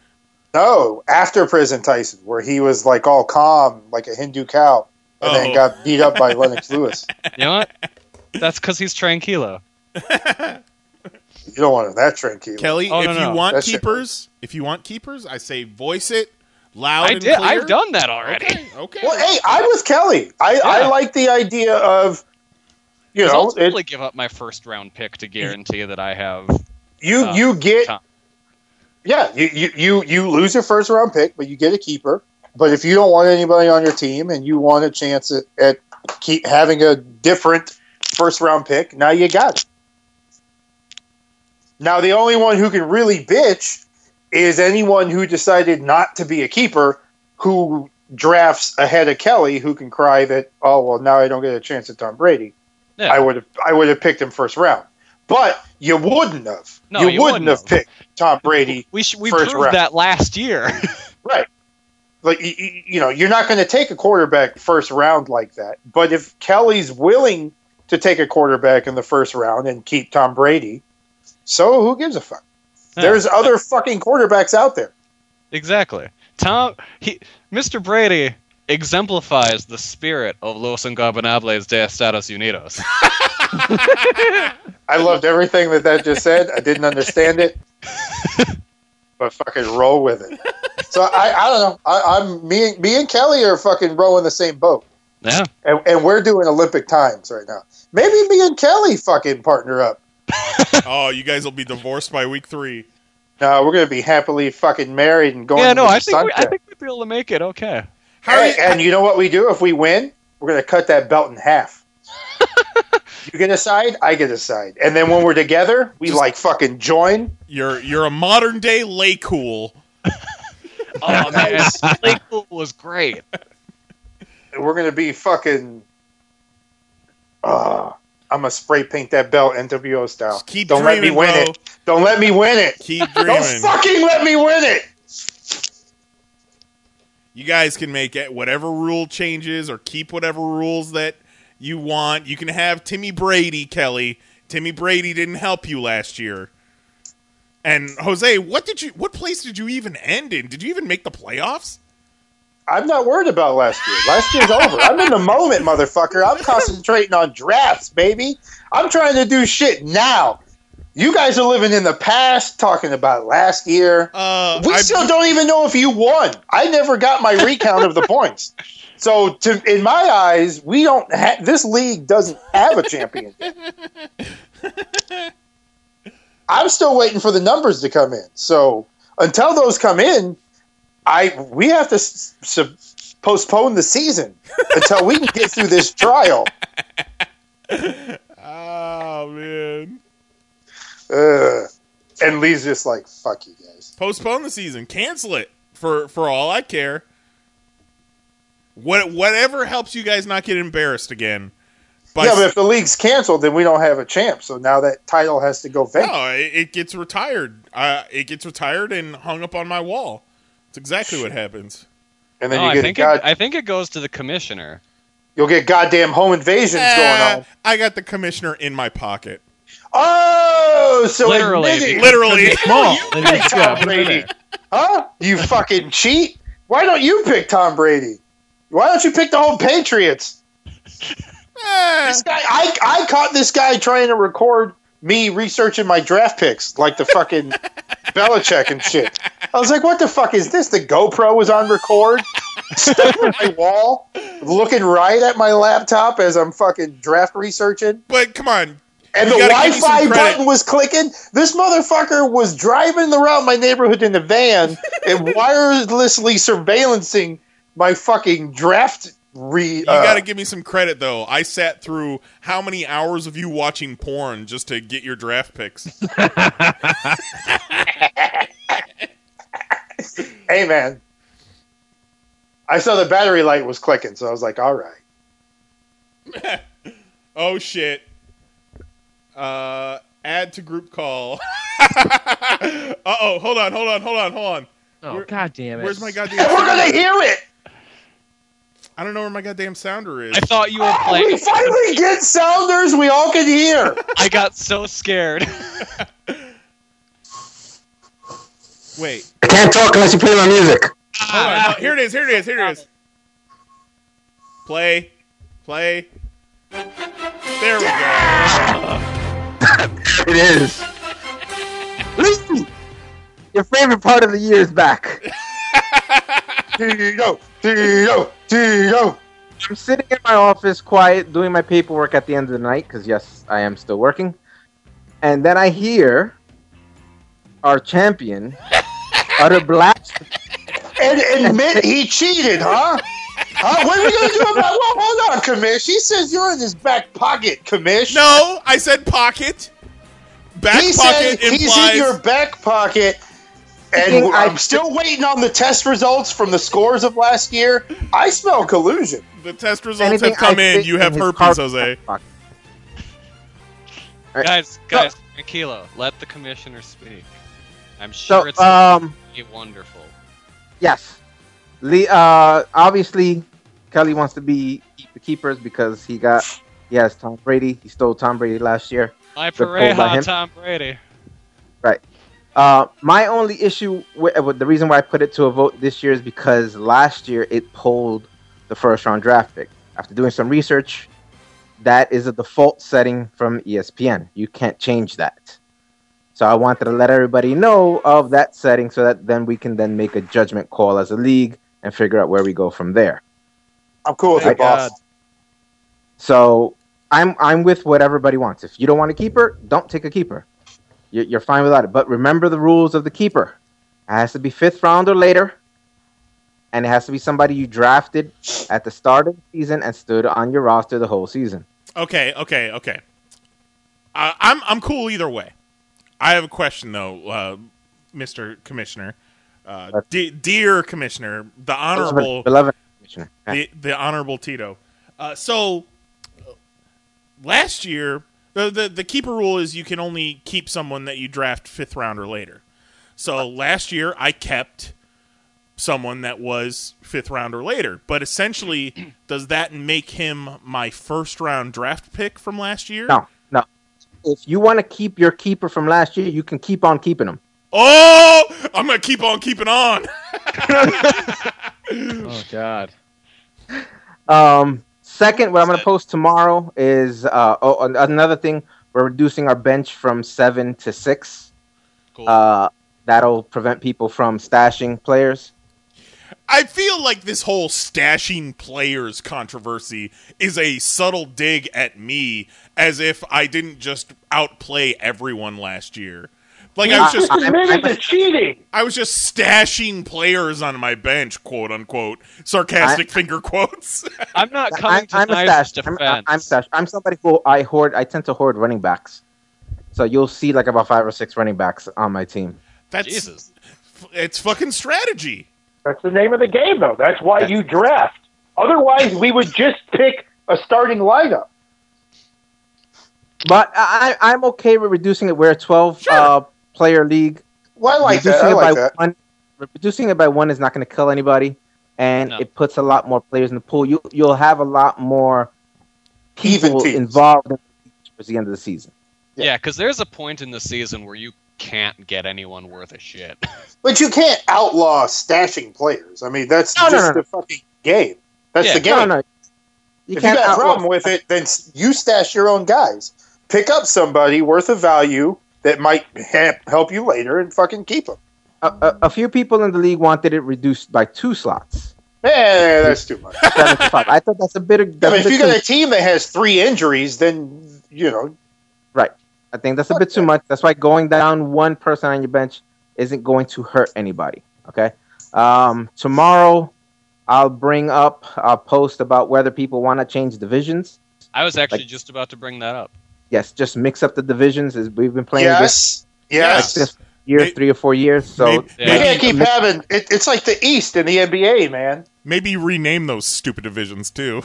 no after prison Tyson, where he was like all calm, like a Hindu cow, and Oh. then got beat up by Lennox Lewis. You know what? That's because he's tranquilo. You don't want him that tranquilo. Kelly, Oh, if no, you no. want That shit keepers, if you want keepers, I say voice it loud I and did. clear. I've done that already. Okay, okay. Well, hey, I'm with Kelly. I, I like the idea of, you know. I'll know, it, give up my first round pick to guarantee that I have. you uh, you get Tom. yeah you, you you you lose your first round pick, but you get a keeper. But if you don't want anybody on your team and you want a chance at, at keep having a different first round pick, now you got it. Now the only one who can really bitch is anyone who decided not to be a keeper, who drafts ahead of Kelly, who can cry that oh well now I don't get a chance at Tom Brady. Yeah. I would have I would have picked him first round, but you wouldn't have. No, you, you wouldn't, wouldn't have picked Tom Brady, We sh- we First proved round. that last year. right? Like you you know, you're not going to take a quarterback first round like that. But if Kelly's willing to take a quarterback in the first round and keep Tom Brady, so who gives a fuck? Yeah. There's other fucking quarterbacks out there. exactly. Tom, he, Mr. Brady exemplifies the spirit of Los Ingobernables de Estados Unidos. I loved everything that that just said. I didn't understand it, but fucking roll with it. So I, I don't know. I, I'm me, and- me and Kelly are fucking rowing the same boat, Yeah. and, and we're doing Olympic times right now. Maybe me and Kelly fucking partner up. oh, you guys will be divorced by week three. No, we're gonna be happily fucking married and going. To start Yeah, no, to I the think we, I think we'd be able to make it. Okay. Hey, and you know what we do if we win? We're gonna cut that belt in half. you get a side, I get a side, and then when we're together, we like fucking join. You're you're a modern day LayCool. Oh man, Play Cool was great. and we're gonna be fucking. Uh, I'm gonna spray paint that belt NWO style. keep Don't let me win bro. it. Don't let me win it. Keep dreaming. Don't fucking let me win it. You guys can make it whatever rule changes or keep whatever rules that you want. You can have Timmy Brady, Kelly. Timmy Brady didn't help you last year. And Jose, what did you what place did you even end in? Did you even make the playoffs? I'm not worried about last year. Last year's over. I'm in the moment, motherfucker. I'm concentrating on drafts, baby. I'm trying to do shit now. You guys are living in the past, talking about last year. Uh, we I- still don't even know if you won. I never got my recount of the points. So, to, in my eyes, we don't. Ha- this league doesn't have a champion. I'm still waiting for the numbers to come in. So, until those come in, I we have to s- s- postpone the season until we can get through this trial. Oh man. Uh, and Lee's just like, "Fuck you guys." Postpone the season. Cancel it for for all I care. What whatever helps you guys not get embarrassed again. By yeah, but if the league's canceled, then we don't have a champ. So now that title has to go vacant. No, it, it gets retired. Uh, it gets retired and hung up on my wall. That's exactly what happens. And then No, you I get think god- it, I think it goes to the commissioner. you'll get goddamn home invasions Eh, going on. I got the commissioner in my pocket. Oh, so Literally, admitting- Literally. Small. You pick Tom put it in Brady, huh? You fucking cheat! Why don't you pick Tom Brady? Why don't you pick the whole Patriots? Eh, This guy, I, I caught this guy trying to record me researching my draft picks, like the fucking Belichick and shit. I was like, "What the fuck is this?" The GoPro was on record, stuck on my wall, looking right at my laptop as I'm fucking draft researching. but come on. And the gotta give me some Wi-Fi button was clicking. This motherfucker was driving around my neighborhood in a van and wirelessly surveillancing my fucking draft re. You uh, got to give me some credit though. I sat through how many hours of you watching porn just to get your draft picks. hey man, I saw the battery light was clicking, so I was like, all right. oh shit. Uh add to group call. Uh-oh, hold on, hold on, hold on, hold on. Oh, Where- god damn it. Where's my goddamn we're gonna sounder? hear it. I don't know where my goddamn sounder is. I thought you were Oh, we finally get sounders we all can hear. I got so scared. Wait. I can't talk unless you play my music. Hold on. Oh, here it is, here it is, here it is. Play. Play. There we go. It is. Listen, your favorite part of the year is back. Tito, Tito, Tito. I'm sitting in my office, quiet, doing my paperwork at the end of the night, because yes, I am still working. And then I hear our champion utter blast. And admit he cheated, huh? Huh? What are we gonna do about? Well, hold on, Commish. He says you're in his back pocket, Commish. No, I said pocket. Back he pocket said he's in your back pocket. And I- I'm still waiting on the test results from the scores of last year. I smell collusion. the test results Anything have come I in. You have his herpes, car- Jose. Fuck. guys, guys, Kilo, let the commissioner speak. I'm So, sure it's um, be wonderful. yes. Lee, uh, obviously, Kelly wants to be the keepers because he got, he has Tom Brady. He stole Tom Brady last year. My Good pull him. Tom Brady. Right. Uh, my only issue with, with the reason why I put it to a vote this year is because last year it pulled the first round draft pick. After doing some research, that is a default setting from ESPN. You can't change that. So I wanted to let everybody know of that setting so that then we can then make a judgment call as a league and figure out where we go from there. I'm cool with Thank it, boss. So I'm I'm with what everybody wants. If you don't want a keeper, don't take a keeper. You- You're fine without it. But remember the rules of the keeper. It has to be fifth round or later, and it has to be somebody you drafted at the start of the season and stood on your roster the whole season. Okay, okay, okay. Uh, I'm I'm cool either way. I have a question though, uh, Mr. Commissioner, uh, de- dear Commissioner, the honorable beloved commissioner. the, the honorable Tito. Uh, so last year, the, the the keeper rule is you can only keep someone that you draft fifth round or later. So last year, I kept someone that was fifth round or later. But essentially, does that make him my first round draft pick from last year? No, no. If you want to keep your keeper from last year, you can keep on keeping him. Oh, I'm gonna keep on keeping on. Oh God. Um, second, what I'm going to post tomorrow is uh, oh, another thing. We're reducing our bench from seven to six. Cool. Uh, that'll prevent people from stashing players. I feel like this whole stashing players controversy is a subtle dig at me, as if I didn't just outplay everyone last year. Like I was just, I'm- I'm a- cheating. I was just stashing players on my bench, quote unquote, sarcastic finger quotes. I'm not I'm, coming to I'm a Knife's stash. I'm. I'm stash. I'm somebody who I hoard. I tend to hoard running backs. So you'll see like about five or six running backs on my team. That's Jesus. it's fucking strategy. That's the name of the game, though. That's why you draft. Otherwise, we would just pick a starting lineup. But I, I- I'm okay with reducing it. We're a 12 Sure. uh, player league. Well, I like that. reducing I it like by that. one, reducing it by one is not going to kill anybody, and No. it puts a lot more players in the pool. You you'll have a lot more people teams. involved in towards the end of the season. Yeah, because there's a point in the season where you can't get anyone worth a shit. But you can't outlaw stashing players. I mean, that's No, no, just no, no. the fucking game. That's Yeah. the game. No, no, you if you can't got a problem with it, then you stash your own guys. Pick up somebody worth of value that might ha- help you later and fucking keep them. a, a, a few people in the league wanted it reduced by two slots. Eh, that's too much. Seven to five. I thought that's a bit. Of, I mean, if you too- got a team that has three injuries, then you know right. I think that's a bit too much. That's why going down one person on your bench isn't going to hurt anybody. Okay. Um, tomorrow, I'll bring up a post about whether people want to change divisions. I was actually Like- just about to bring that up. Yes, just mix up the divisions as we've been playing this yes, yes. like this year, May- three or four years. So Maybe, Yeah. You can't keep having it, it's like the East in the NBA, man. maybe rename those stupid divisions too.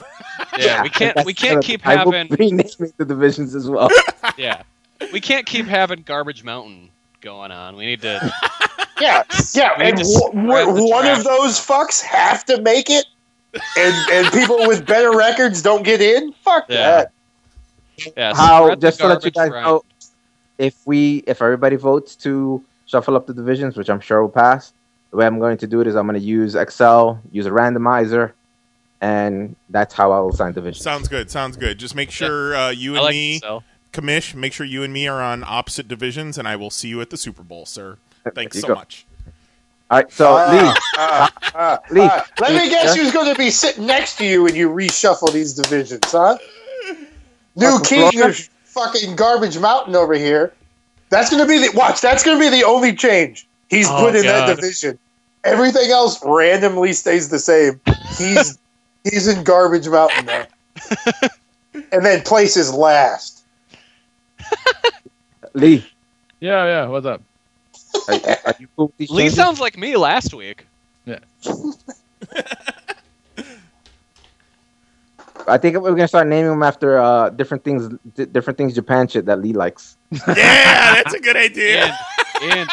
Yeah, we can't we can't keep I will having be renaming the divisions as well. yeah. We can't keep having Garbage Mountain going on. We need to Yeah, yeah, and w- spread the one of those fucks have to make it, and and people with better records don't get in. Fuck Yeah. that. Yeah, How spread just to let you guys around. know, if we if everybody votes to shuffle up the divisions, which I'm sure will pass, the way I'm going to do it is I'm going to use Excel, use a randomizer, and that's how I'll assign divisions. sounds good. Sounds good. Just make sure uh, you and like me, so. Commish, make sure you and me are on opposite divisions, and I will see you at the Super Bowl, sir. Thanks so go. much. All right, so Uh, Lee, uh, uh, Lee, uh, let me guess yeah? who's going to be sitting next to you when you reshuffle these divisions, huh? New Fucking king of fucking garbage mountain over here. That's going to be the watch. That's going to be the only change he's Oh, put in that division. Everything else randomly stays the same. He's he's in garbage mountain now, and then places last. Lee, Yeah, yeah. What's up? are, are you cool Lee changes? sounds like me last week. I think we're gonna start naming them after uh, different things, di- different things Japan shit that Lee likes. Yeah, that's a good idea. In, in,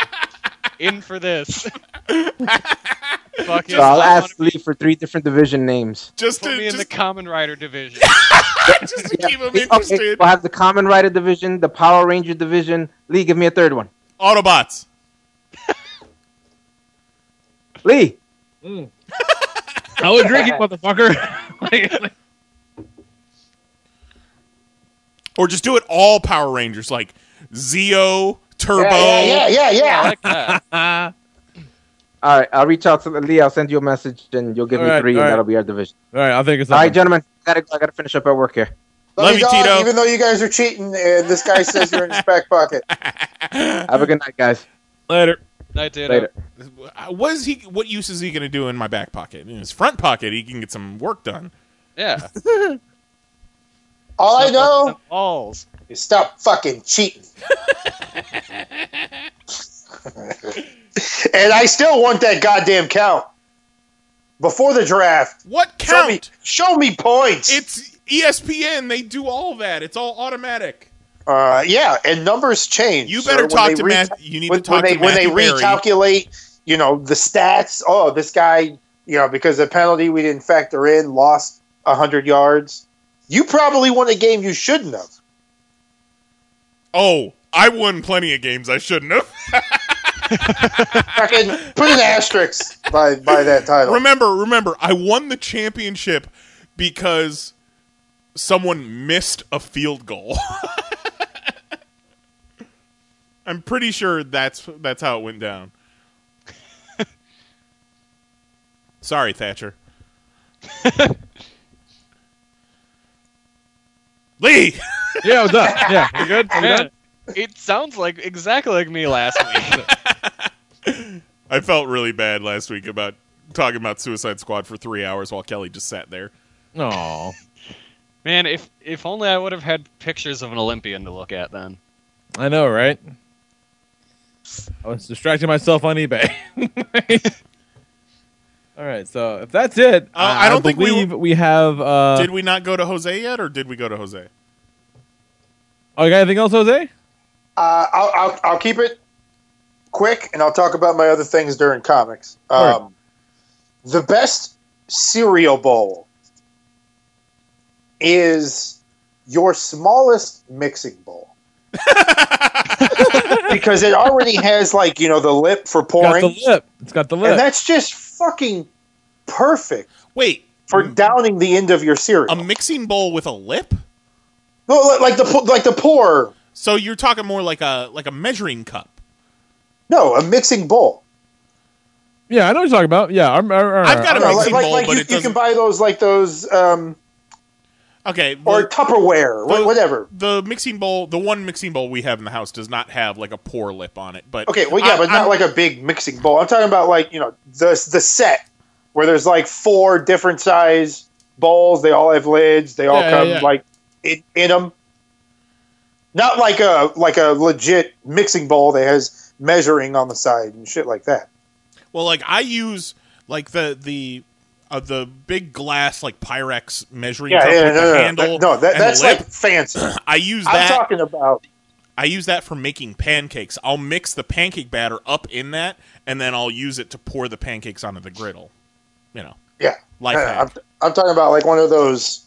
in for this. Fucking, So I'll ask wanna Lee for three different division names. Just Put to me in the Kamen Rider division. just to Yeah. keep them Lee- okay, interested. we'll have the Kamen Rider division, the Power Ranger division. Lee, give me a third one. Autobots. Lee, I was drinking, motherfucker. Like- like- Or just do it all Power Rangers, like Zeo, Turbo. Yeah, yeah, yeah, yeah. I like. All right, I'll reach out to Lee. I'll send you a message, and you'll give All me right, three, and right. that'll be our division. All right, I'll think it's All right, gentlemen, I gotta, I gotta finish up at work here. Love you, dog, Tito. Even though you guys are cheating, and this guy says you're in his back pocket. Have a good night, guys. Later. Night, Tito. Later. What is he? What use is he going to do in my back pocket? In his front pocket, he can get some work done. Yeah. All I know Balls. is stop fucking cheating. and I still want that goddamn count before the draft. What Show me, count? show me points. It's ESPN. They do all that. It's all automatic. Uh, yeah, and numbers change. You better talk to re- Matt. You need when, to talk when they to when they Matthew recalculate, you know, the stats. Oh, this guy, you know, because the penalty we didn't factor in lost hundred yards. You probably won a game you shouldn't have. Oh, I won plenty of games I shouldn't have. Fucking put an asterisk by by that title. remember, remember, I won the championship because someone missed a field goal. I'm pretty sure that's that's how it went down. Sorry, Thatcher. Lee. Yeah, what's up? Yeah, you good? You Man, done? it sounds like exactly like me last week. I felt really bad last week about talking about Suicide Squad for three hours while Kelly just sat there. Aw. Man, if if only I would have had pictures of an Olympian to look at then. I know, right? I was distracting myself on eBay. All right, so if that's it, Uh, I don't think we believe we, have. Uh, did we not go to Jose yet, or did we go to Jose? oh, you got anything else, Jose? Uh, I'll, I'll I'll keep it quick, and I'll talk about my other things during comics. Alright. Um, the best cereal bowl is your smallest mixing bowl. because it already has like you know the lip for It's got pouring, the lip. It's got the lip. and that's just fucking perfect Wait, for downing the end of your cereal. a mixing bowl with a lip? No, like the pour- like the pour. So you're talking more like a like a measuring cup. No, a mixing bowl. yeah, I know what you're talking about. Yeah, I'm, I'm, I'm, I've got a No, like, mixing like, bowl, like but you, it you can buy those like those um, okay, or Tupperware, the- whatever. The mixing bowl, the one mixing bowl we have in the house, does not have like a pour lip on it. But Okay, well, yeah, I- but not I'm- like a big mixing bowl. I'm talking about like you know the the set where there's like four different size bowls. They all have lids. They all Yeah, come yeah, yeah. like in, in them. Not like a like a legit mixing bowl that has measuring on the side and shit like that. Well, like I use like the the uh, the big glass like Pyrex measuring Yeah, cup yeah, with no, the no, no, handle. no, that, and that's the lip. like fancy. I use that. I'm talking about I use that for making pancakes. I'll mix the pancake batter up in that, and then I'll use it to pour the pancakes onto the griddle. You know, yeah. Like Yeah. I'm, I'm talking about like one of those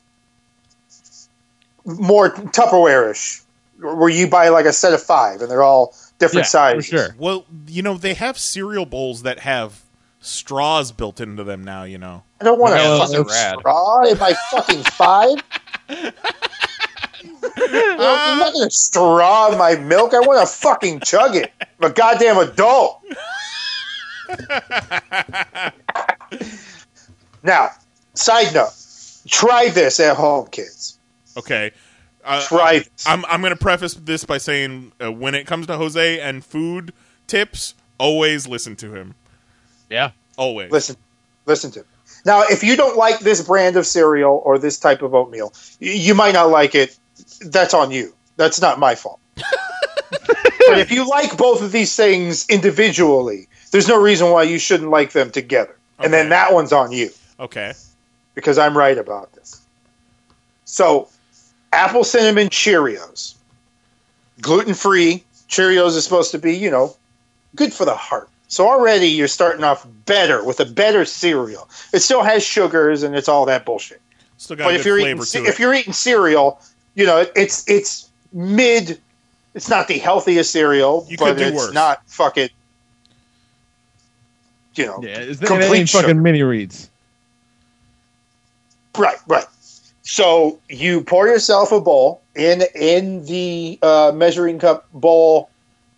more Tupperware-ish, where you buy like a set of five and they're all different yeah, sizes. for sure. Well, you know, they have cereal bowls that have straws built into them now. You know, I don't want Yeah, a those fucking straw in my fucking five. I'm not gonna straw in my milk. I want to fucking chug it. I'm a goddamn adult. now, side note: try this at home, kids. okay. Uh, Try this. I'm I'm going to preface this by saying uh, when it comes to Jose and food tips, always listen to him. Yeah. Always. Listen, listen to. Me. Now, if you don't like this brand of cereal or this type of oatmeal, you might not like it. That's on you. That's not my fault. but if you like both of these things individually, there's no reason why you shouldn't like them together. And then that one's on you Okay. because I'm right about this. So, apple cinnamon Cheerios, gluten free. Cheerios is supposed to be, you know, good for the heart. So already you're starting off better with a better cereal. It still has sugars and it's all that bullshit. Still got But a if you're eating ce- if you're eating cereal, you know it's it's mid. It's not the healthiest cereal, You but it's worse. not fucking. You know, Yeah, it's, it complete ain't fucking mini reads. Right, right. So you pour yourself a bowl in in the uh, measuring cup bowl.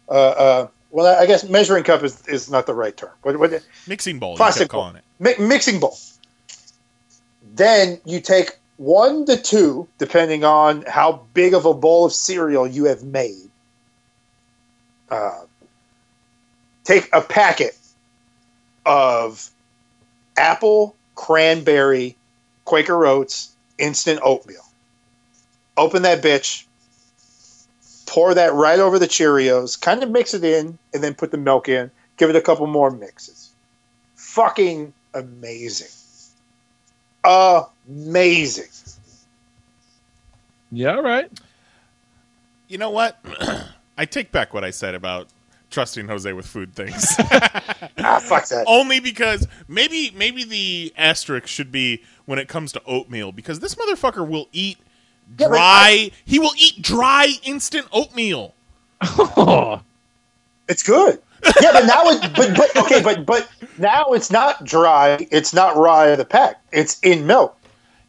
Uh, uh, well, I guess measuring cup is, is not the right term. What, what, Mixing bowl. You Plastic kept calling it. mi- mixing bowl. Then you take one to two, depending on how big of a bowl of cereal you have made. Uh, take a packet of apple cranberry Quaker Oats instant oatmeal. Open that bitch. Pour that right over the Cheerios. Kind of mix it in, and then put the milk in. Give it a couple more mixes. Fucking amazing. Amazing. Yeah, all right. You know what? I take back what I said about trusting Jose with food things. Ah, fuck that. Only because maybe maybe the asterisk should be when it comes to oatmeal because this motherfucker will eat Yeah, but dry. he will eat dry instant oatmeal. It's good. Yeah, but now it but but okay, but but now it's not dry. It's not rye of the pack. It's in milk.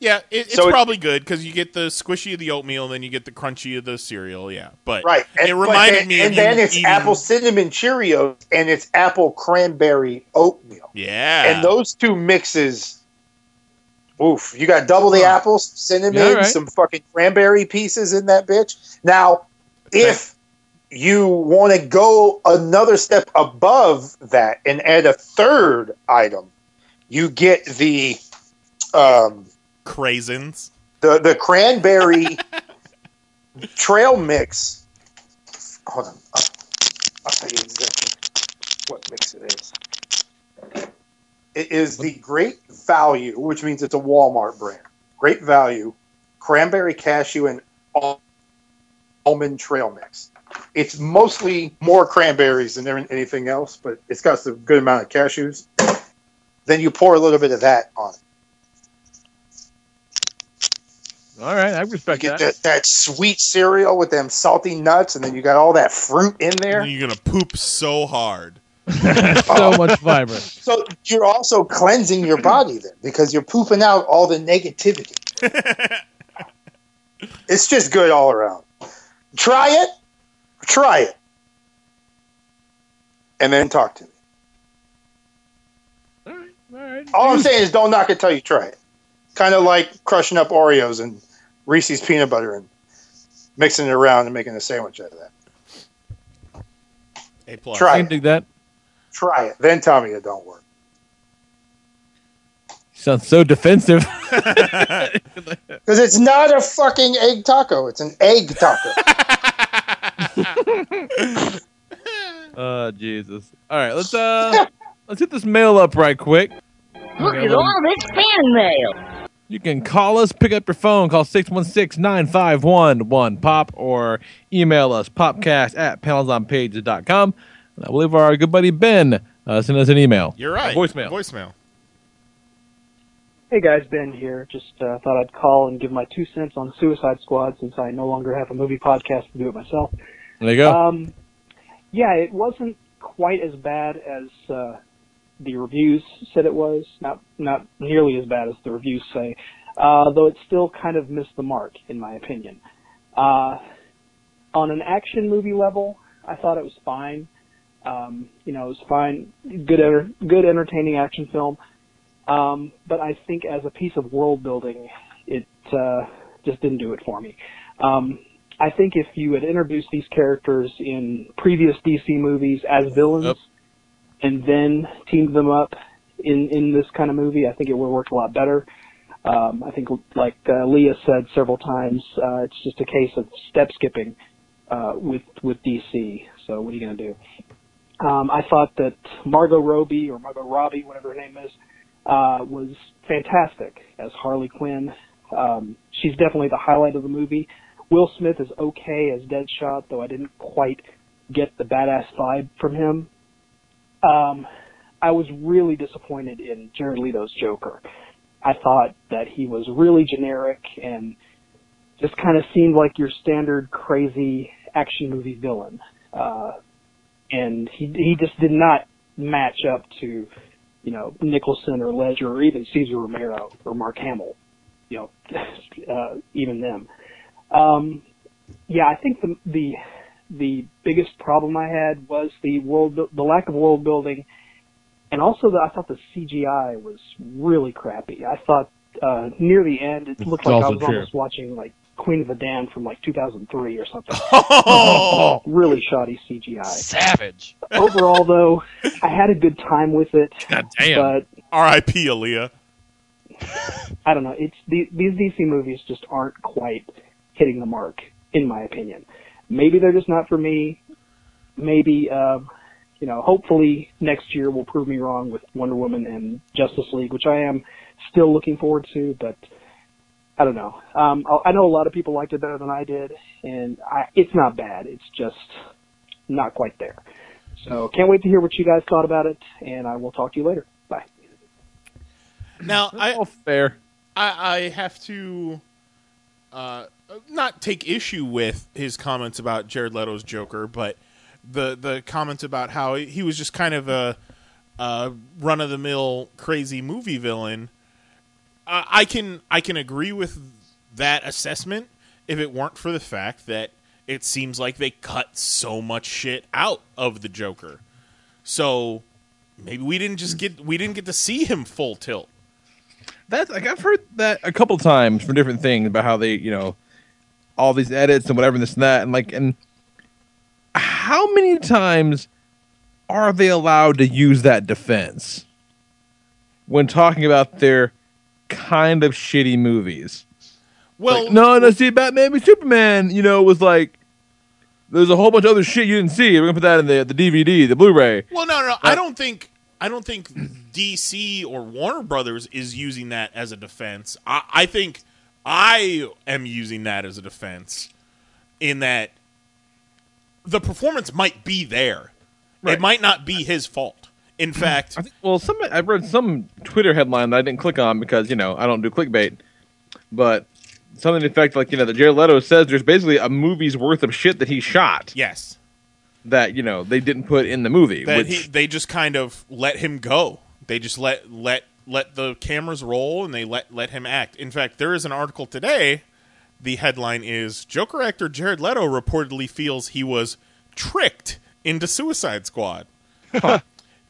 Yeah, it, it's So it- probably good because you get the squishy of the oatmeal, and then you get the crunchy of the cereal. Yeah, but Right. it but reminded then- me of And you then it's eating- apple cinnamon Cheerios and it's apple cranberry oatmeal. Yeah, And those two mixes Oof, you got double the apples, cinnamon, Yeah, all right. some fucking cranberry pieces in that bitch. Now, if you want to go another step above that and add a third item, you get the um, craisins. the the cranberry trail mix. Hold on, I'll, I'll tell you exactly what mix it is. It is the Great Value, which means it's a Walmart brand. Great Value, cranberry cashew and almond trail mix. It's mostly more cranberries than anything else, but it's got some good amount of cashews. Then you pour a little bit of that on it. All right, I respect You respect get that. that, that sweet cereal with them salty nuts, and then you got all that fruit in there. And you're gonna poop so hard. so oh. much fiber. So you're also cleansing your body then because you're pooping out all the negativity. it's just good all around. Try it. Try it. And then talk to me. All right, all right. All I'm saying is don't knock it till you try it. Kind of like crushing up Oreos and Reese's peanut butter and mixing it around and making a sandwich out of that. A plus. I Try can it. dig that. Try it. Then tell me it don't work. Sounds so defensive. Because it's not a fucking egg taco. It's an egg taco. Oh Jesus! All right, let's uh, let's hit this mail up right quick. Look at all this fan mail. You can call us, pick up your phone, call 616-951-1POP, or email us, popcast at panelsonpages.com. And I believe our good buddy Ben uh, sent us an email. You're right. A voicemail. Voicemail. Hey guys, Ben here. Just uh, thought I'd call and give my two cents on Suicide Squad since I no longer have a movie podcast to do it myself. There you go. Um, yeah, it wasn't quite as bad as uh, the reviews said it was. Not not nearly as bad as the reviews say, uh, though it still kind of missed the mark in my opinion. Uh, on an action movie level, I thought it was fine. Um, you know, it's fine, good, enter- good entertaining action film. Um, but I think as a piece of world building, it uh, just didn't do it for me. Um, I think if you had introduced these characters in previous DC movies as villains, Yep. and then teamed them up in in this kind of movie, I think it would have worked a lot better. Um, I think, like uh, Leah said several times, uh, it's just a case of step skipping uh, with with DC. So what are you going to do? Um, I thought that Margot Robbie or Margot Robbie, whatever her name is, uh, was fantastic as Harley Quinn. Um, she's definitely the highlight of the movie. Will Smith is okay as Deadshot, though I didn't quite get the badass vibe from him. Um, I was really disappointed in Jared Leto's Joker. I thought that he was really generic and just kind of seemed like your standard crazy action movie villain. Uh, and he he just did not match up to, you know, Nicholson or Ledger or even Cesar Romero or Mark Hamill. you know, uh, even them. Um, yeah, I think the the the biggest problem I had was the world, the lack of world building, and also the, I thought the CGI was really crappy. I thought uh, near the end it looked It's like I was true. almost watching like Queen of the Damned from like 2003 or something. Oh! really shoddy CGI. Savage. Overall, though, I had a good time with it. God damn. But R.I.P. Aaliyah. I don't know. It's the, these DC movies just aren't quite hitting the mark, in my opinion. Maybe they're just not for me. Maybe, um, you know, hopefully next year will prove me wrong with Wonder Woman and Justice League, which I am still looking forward to. But I don't know. Um, I I know a lot of people liked it better than I did, and I, it's not bad. It's just not quite there. So can't wait to hear what you guys thought about it, and I will talk to you later. Bye. Now, I, All fair. I, I have to uh, not take issue with his comments about Jared Leto's Joker, but the the comments about how he was just kind of a, a run of the mill crazy movie villain. Uh, I can I can agree with that assessment if it weren't for the fact that it seems like they cut so much shit out of the Joker. So maybe we didn't just get we didn't get to see him full tilt. That's like I've heard that a couple times from different things about how they, you know, all these edits and whatever and this and that, and like, and how many times are they allowed to use that defense when talking about their kind of shitty movies? Well, Like, no, no, see, Batman v Superman, you know, was like, there's a whole bunch of other shit you didn't see. We're gonna put that in the the DVD, the Blu-ray. Well, no, no, I don't think I don't think DC or Warner Brothers is using that as a defense. I, I think I am using that as a defense in that the performance might be there. It might not be his fault. In fact, I think, well, some I read some Twitter headline that I didn't click on because you know I don't do clickbait, but something to the effect like you know that Jared Leto says there's basically a movie's worth of shit that he shot yes, that you know they didn't put in the movie. that which he, they just kind of let him go. They just let let let the cameras roll and they let let him act. In fact, there is an article today. The headline is Joker actor Jared Leto reportedly feels he was tricked into Suicide Squad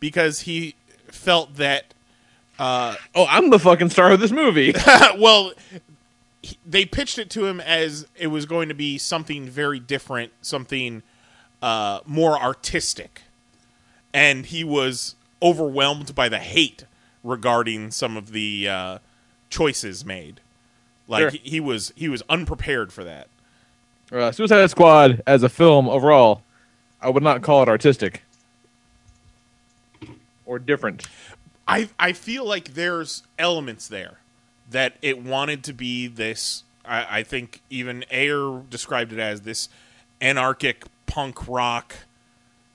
because he felt that uh, oh I'm the fucking star of this movie. well, he- they pitched it to him as it was going to be something very different, something uh, more artistic, and he was overwhelmed by the hate regarding some of the uh, choices made. Like Sure. he, he was, he was unprepared for that. uh, Suicide Squad as a film overall, I would not call it artistic or different. I I feel like there's elements there that it wanted to be this. I, I think even Ayer described it as this anarchic punk rock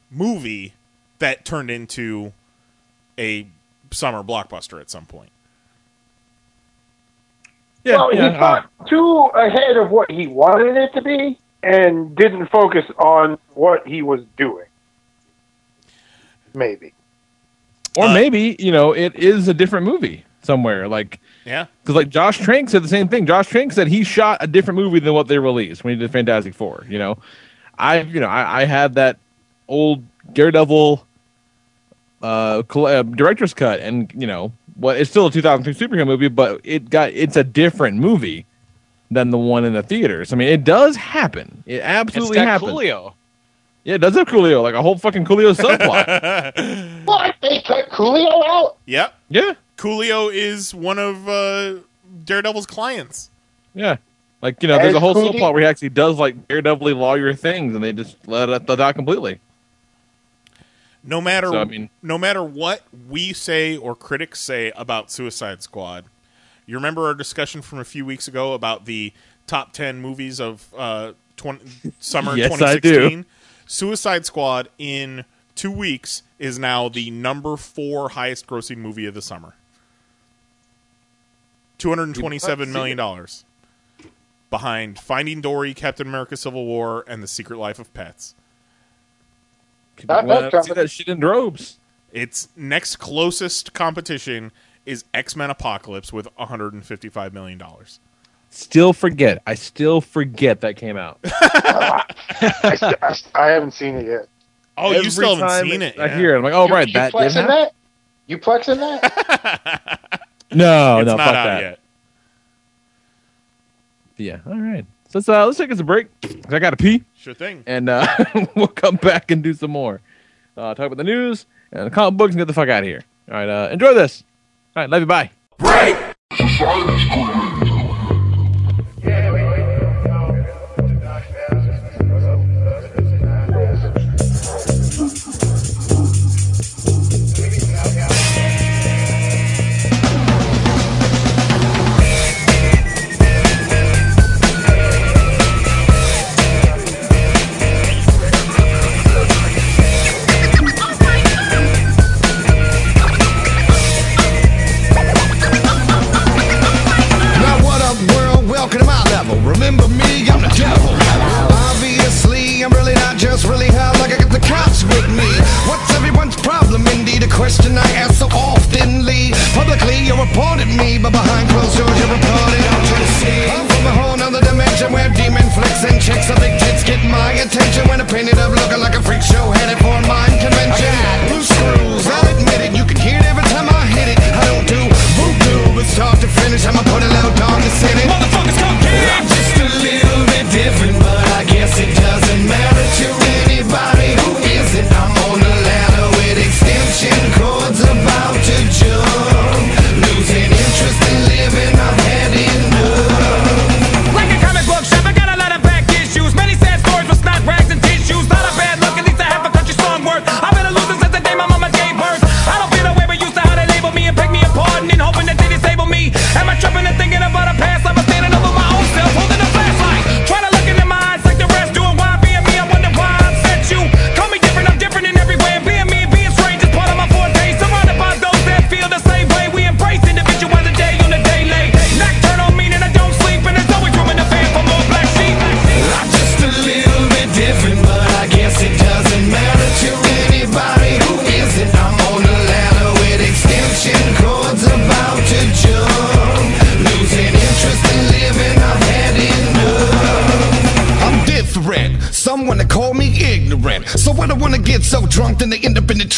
movie that turned into a summer blockbuster at some point. Yeah, well, yeah, uh, he thought too ahead of what he wanted it to be and didn't focus on what he was doing. Maybe. Or Uh, maybe you know it is a different movie somewhere. Like Yeah. because like Josh Trank said the same thing. Josh Trank said he shot a different movie than what they released when he did Fantastic Four. You know, I you know I, I had that old Daredevil uh, uh director's cut, and you know what? It's still a 2003 superhero movie, but it got it's a different movie than the one in the theaters. I mean, it does happen. It It's absolutely got happens. Coolio. Yeah, it does have Coolio, like a whole fucking Coolio subplot. What? They cut Coolio out? Yep. yeah, Coolio is one of uh, Daredevil's clients. yeah. Like you know, there's a whole Coolio- subplot where he actually does like Daredevil lawyer things, and they just let it let out completely. No matter So, I mean- no matter what we say or critics say about Suicide Squad, you remember our discussion from a few weeks ago about the top ten movies of uh, 20, summer Yes, I 2016. Suicide Squad in two weeks is now the number four highest grossing movie of the summer. Two hundred twenty-seven million dollars behind Finding Dory, Captain America: Civil War, and The Secret Life of Pets. Not Well, bad see that shit in droves. Its next closest competition is X Men Apocalypse with 155 million dollars. Still forget. I still forget that came out. I, I, I haven't seen it yet. Oh, Every you still haven't time seen it? I yeah. hear it. I'm like, oh you, right, you that did plexing that? You plexing that? No, it's no, not fuck out that. yet. Yeah. All right. So let's uh, let's take us a break. 'cause I got to pee, Sure thing. and uh, we'll come back and do some more. Uh, talk about the news and the comic books and get the fuck out of here. All right. Uh, enjoy this. All right. Love you. Bye. Now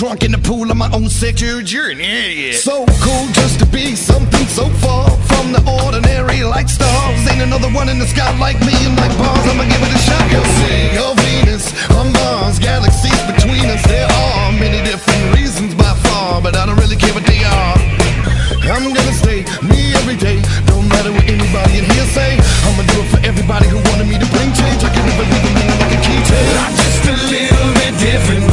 up in the trunk in the pool of my own sexual journey. So cool just to be something so far from the ordinary, like stars. Ain't another one in the sky like me and like bars. I'ma give it a shot. You'll see on Venus, on Mars, galaxies between us. There are many different reasons by far, but I don't really care what they are. I'm gonna stay me every day. Don't matter what anybody in here say. I'ma do it for everybody who wanted me to bring change. I can never leave a man like a keychain. I'm just a little bit different,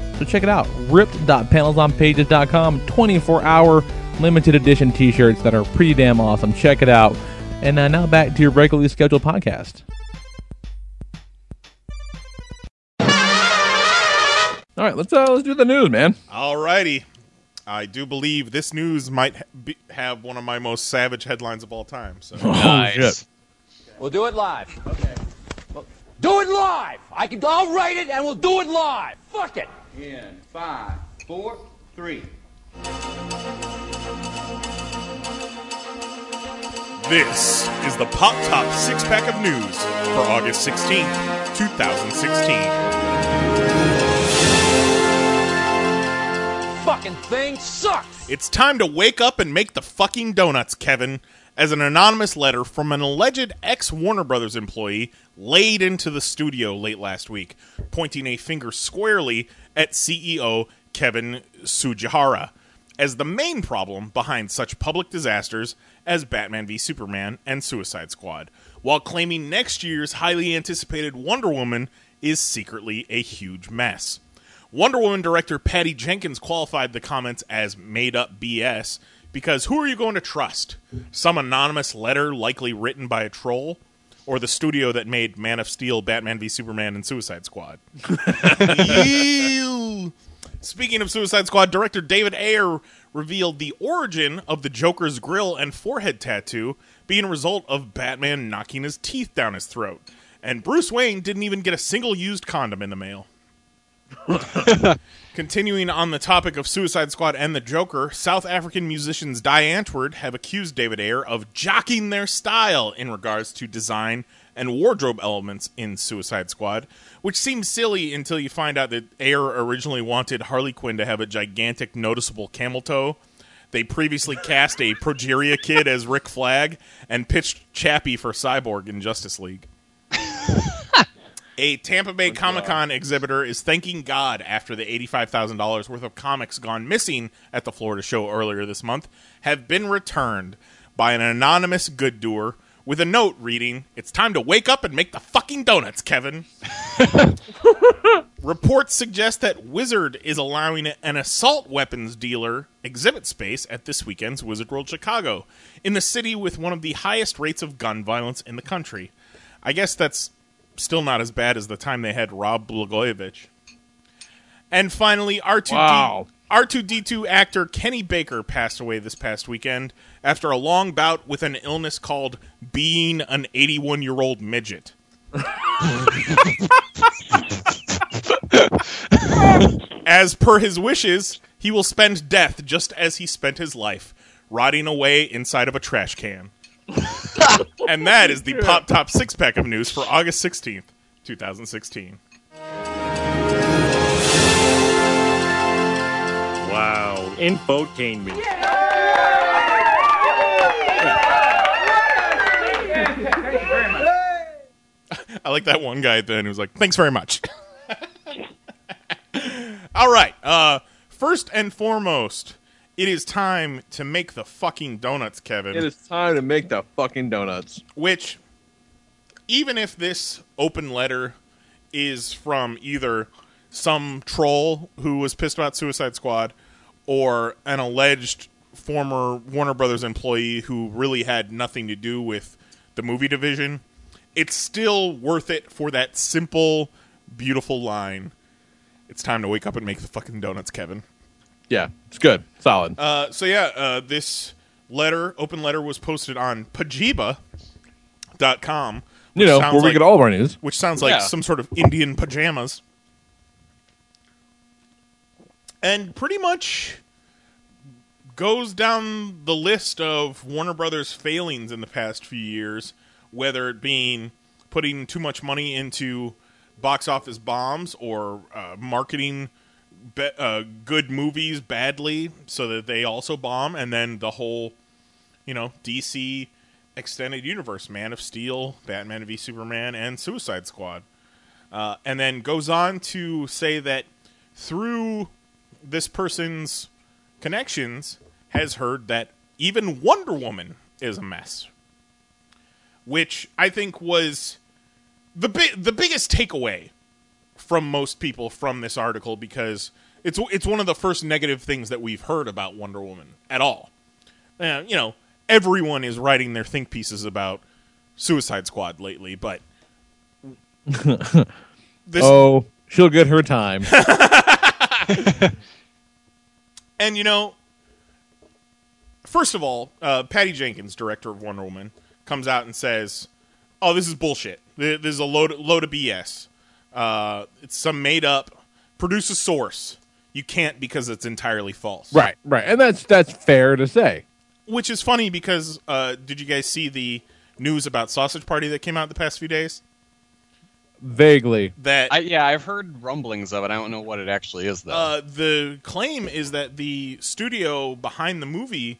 So check it out. Ripped.panelsonpages.com. 24 hour limited edition t shirts that are pretty damn awesome. Check it out. And uh, now back to your regularly scheduled podcast. All right, let's uh, let's do the news, man. All righty. I do believe this news might ha- be, have one of my most savage headlines of all time. So Oh, shit. We'll do it live. Okay. do it live. I can. I'll write it, and we'll do it live. Fuck it. In five, four, three. This is the Pop Top Six Pack of News for August 16th, 2016. Fucking thing sucks. It's time to wake up and make the fucking donuts, Kevin, as an anonymous letter from an alleged ex Warner Brothers employee laid into the studio late last week, pointing a finger squarely at CEO Kevin Tsujihara as the main problem behind such public disasters as Batman v Superman and Suicide Squad, while claiming next year's highly anticipated Wonder Woman is secretly a huge mess. Wonder Woman director Patty Jenkins qualified the comments as made up BS because who are you going to trust? Some anonymous letter likely written by a troll? Or the studio that made Man of Steel, Batman v Superman, and Suicide Squad? Speaking of Suicide Squad, director David Ayer revealed the origin of the Joker's grill and forehead tattoo being a result of Batman knocking his teeth down his throat. And Bruce Wayne didn't even get a single used condom in the mail. Continuing on the topic of Suicide Squad and the Joker, South African musicians Die Antwoord have accused David Ayer of jocking their style in regards to design and wardrobe elements in Suicide Squad, which seems silly until you find out that Ayer originally wanted Harley Quinn to have a gigantic, noticeable camel toe. They previously cast a Progeria kid as Rick Flag and pitched Chappie for Cyborg in Justice League. A Tampa Bay Comic Con exhibitor is thanking God after the $85,000 worth of comics gone missing at the Florida show earlier this month have been returned by an anonymous good doer with a note reading, It's time to wake up and make the fucking donuts, Kevin. Reports suggest that Wizard is allowing an assault weapons dealer exhibit space at this weekend's Wizard World Chicago, in the city with one of the highest rates of gun violence in the country. I guess that's still not as bad as the time they had Rob Blagojevich. And finally, R2D Wow. R2D2 actor Kenny Baker passed away this past weekend after a long bout with an illness called being an 81 year old midget. as per his wishes, he will spend death just as he spent his life, rotting away inside of a trash can. And that is the Pop Top six pack of news for August 16th, 2016. Wow. Infotainment. I like that one guy then who was like, "Thanks very much." All right. Uh, first and foremost, it is time to make the fucking donuts, Kevin. It is time to make the fucking donuts. Which, even if this open letter is from either some troll who was pissed about Suicide Squad or an alleged former Warner Brothers employee who really had nothing to do with the movie division, it's still worth it for that simple, beautiful line. It's time to wake up and make the fucking donuts, Kevin. Yeah, it's good. Solid. Uh, so yeah, uh, this letter, open letter, was posted on Pajiba.com. You know, where we get all of our news. Which sounds like Yeah. some sort of Indian pajamas. And pretty much goes down the list of Warner Brothers failings in the past few years, whether it being putting too much money into box office bombs or uh, marketing be- uh, good movies badly so that they also bomb, and then the whole, you know, DC extended universe, Man of Steel, Batman v Superman, and Suicide Squad. Uh, and then goes on to say that through this person's connections, has heard that even Wonder Woman is a mess, which I think was the bi- the biggest takeaway from most people from this article because it's it's one of the first negative things that we've heard about Wonder Woman at all. Uh, you know, everyone is writing their think pieces about Suicide Squad lately, but this oh, she'll get her time. And you know, first of all, uh, Patty Jenkins, director of Wonder Woman, comes out and says "Oh, this is bullshit. Th- This is a load load of BS. Uh, it's some made up. Produce a source. You can't because it's entirely false." Right, right, and that's that's fair to say. Which is funny because uh, did you guys see the news about Sausage Party that came out the past few days? Vaguely, That I, yeah, I've heard rumblings of it. I don't know what it actually is though. Uh, the claim is that the studio behind the movie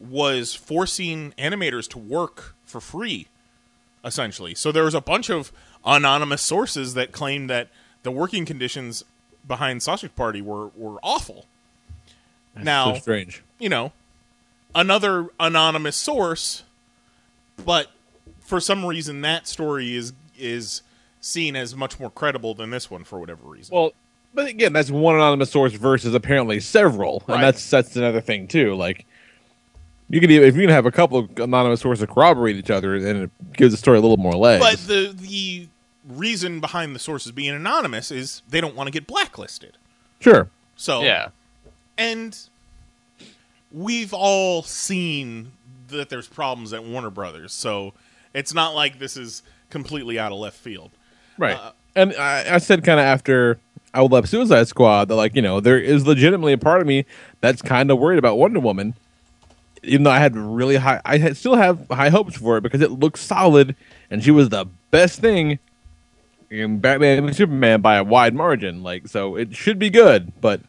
was forcing animators to work for free, essentially. So there was a bunch of anonymous sources that claimed that the working conditions behind Sausage Party were, were awful. now, so strange. you know, another anonymous source, but for some reason that story is is seen as much more credible than this one for whatever reason. Well, but again, that's one anonymous source versus apparently several, Right. and that's that's another thing too. Like you could even, if you can have a couple of anonymous sources corroborate each other, then it gives the story a little more legs. But the the reason behind the sources being anonymous is they don't want to get blacklisted. sure, So yeah, and we've all seen that there's problems at Warner Brothers. So it's not like this is completely out of left field. right. Uh, and I, I said kind of after I would love Suicide Squad that like you know there is legitimately a part of me that's kind of worried about Wonder Woman, even though I had really high, I had, still have high hopes for it because it looks solid and she was the best thing in Batman and Superman by a wide margin. Like so, it should be good, but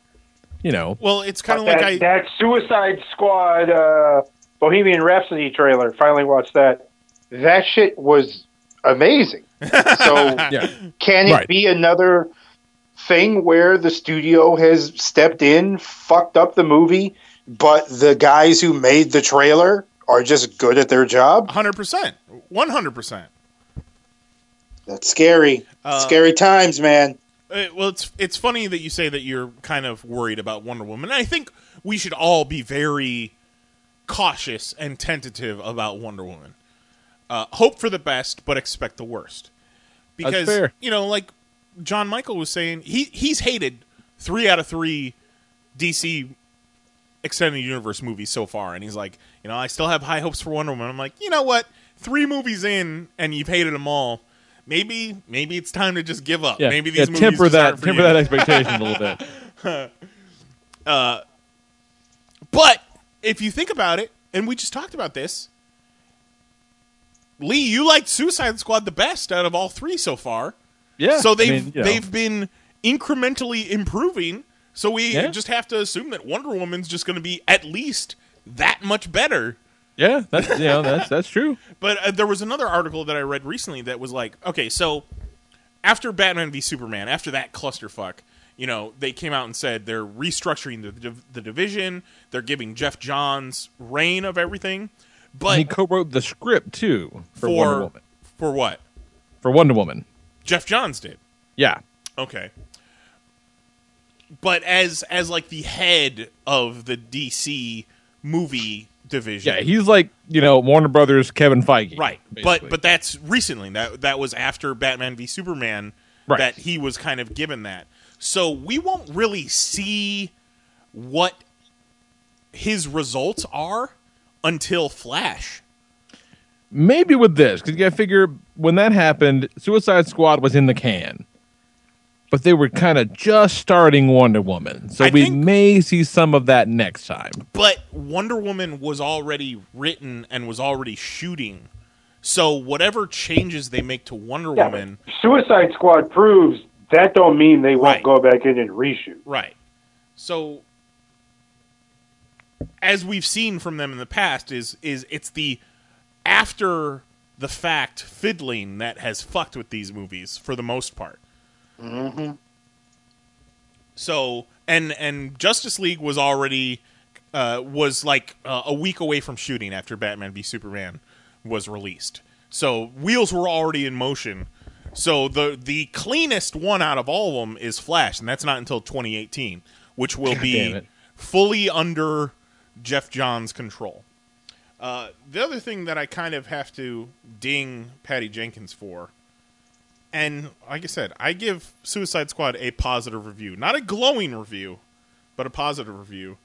you know, Well, it's kind of that, like I that Suicide Squad uh, Bohemian Rhapsody trailer. Finally watched that. That shit was amazing. So yeah, can it Right. be another thing where the studio has stepped in, fucked up the movie, but the guys who made the trailer are just good at their job? 100%. 100%. That's scary. Uh, scary times, man. Uh, well, it's it's funny that you say that you're kind of worried about Wonder Woman. I think we should all be very cautious and tentative about Wonder Woman. Uh, hope for the best, but expect the worst. Because fair. you know, like John Michael was saying, he he's hated three out of three DC extended universe movies so far, and he's like, you know, I still have high hopes for Wonder Woman. I'm like, you know what? Three movies in, and you've hated them all. Maybe maybe it's time to just give up. yeah, maybe yeah, these movies temper that temper you. that expectation a little bit. Uh, but if you think about it, and we just talked about this, Lee, you liked Suicide Squad the best out of all three so far. Yeah, So they've mean, you know. they've been incrementally improving. So we Yeah. just have to assume that Wonder Woman's just going to be at least that much better. Yeah, that's you know that's that's true. But uh, there was another article that I read recently that was like, okay, so after Batman v Superman, after that clusterfuck, you know, they came out and said they're restructuring the div- the division. They're giving Geoff Johns reign of everything. But he co-wrote the script too for, for Wonder Woman. for what For Wonder Woman, Geoff Johns did. yeah, Okay. But as as like the head of the DC movie division, yeah, he's like you know Warner Brothers Kevin Feige, right. But but that's recently. That that was after Batman v Superman Right. that he was kind of given that. So we won't really see what his results are until Flash. maybe with this because you got to figure when that happened, Suicide Squad was in the can, but they were kind of just starting Wonder Woman, so I we think- may see some of that next time. But Wonder Woman was already written and was already shooting. So whatever changes they make to Wonder Yeah, Woman, Suicide Squad proves that don't mean they won't Right. go back in and reshoot. Right. So as we've seen from them in the past is is it's the after the fact fiddling that has fucked with these movies for the most part. Mm-hmm. So and and Justice League was already uh, was like uh, a week away from shooting after Batman v Superman was released. So wheels were already in motion. So the the cleanest one out of all of them is Flash, and that's not until 2018, which will God be fully under Geoff Johns' control. Uh, the other thing that I kind of have to ding Patty Jenkins for, and like I said, I give Suicide Squad a positive review, not a glowing review, but a positive review,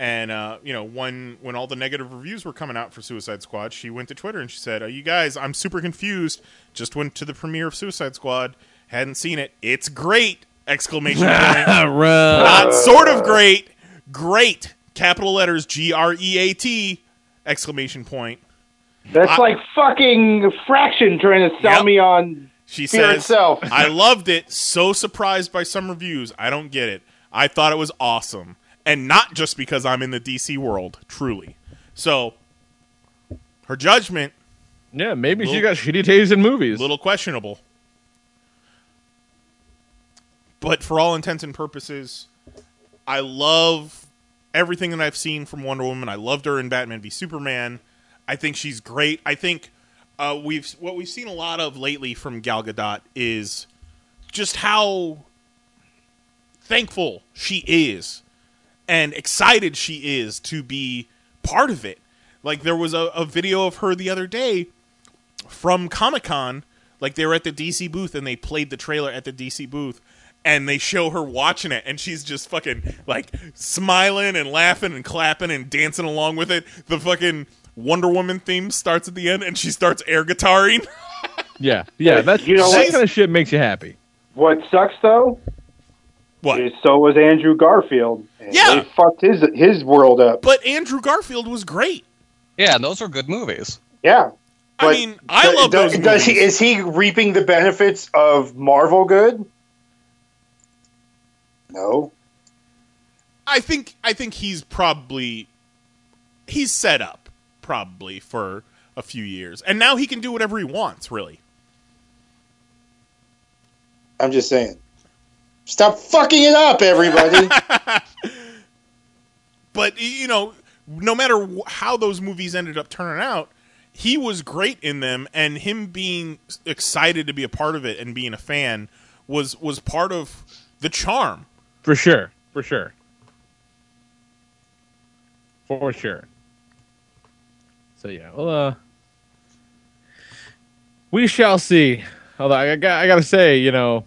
And uh, you know, when when all the negative reviews were coming out for Suicide Squad, she went to Twitter and she said, uh, "You guys, I'm super confused. Just went to the premiere of Suicide Squad. Hadn't seen it. It's great!" Exclamation point. Right. Not sort of great. Great. Capital letters G R E A T. Exclamation point. That's I- like fucking Fraction trying to sell Yep. me on She Fear says, itself. I loved it. So surprised by some reviews. I don't get it. I thought it was awesome. And not just because I'm in the DC world, truly. So, her judgment. Yeah, maybe she got shitty taste in movies. A little questionable. But for all intents and purposes, I love everything that I've seen from Wonder Woman. I loved her in Batman v Superman. I think she's great. I think uh, we've what we've seen a lot of lately from Gal Gadot is just how thankful she is and excited she is to be part of it. Like there was a, a video of her the other day from Comic Con. Like they were at the DC booth and they played the trailer at the DC booth and they show her watching it and she's just fucking like smiling and laughing and clapping and dancing along with it. The fucking Wonder Woman theme starts at the end and she starts air guitaring. Yeah, yeah. That's You know that what? kind of shit makes you happy. What sucks though? What? Is so was Andrew Garfield. And Yeah. They fucked his his world up. But Andrew Garfield was great. Yeah, those are good movies. Yeah. I mean, I Does- love does, those does he, movies. is he reaping the benefits of Marvel good? No. I think I think he's probably he's set up probably for a few years, and now he can do whatever he wants. Really, I'm just saying. Stop fucking it up, everybody. but you know, no matter how those movies ended up turning out, he was great in them, and him being excited to be a part of it and being a fan was was part of the charm. For sure. For sure. For sure. So yeah, well, uh, we shall see. Although I, got, I gotta say, you know,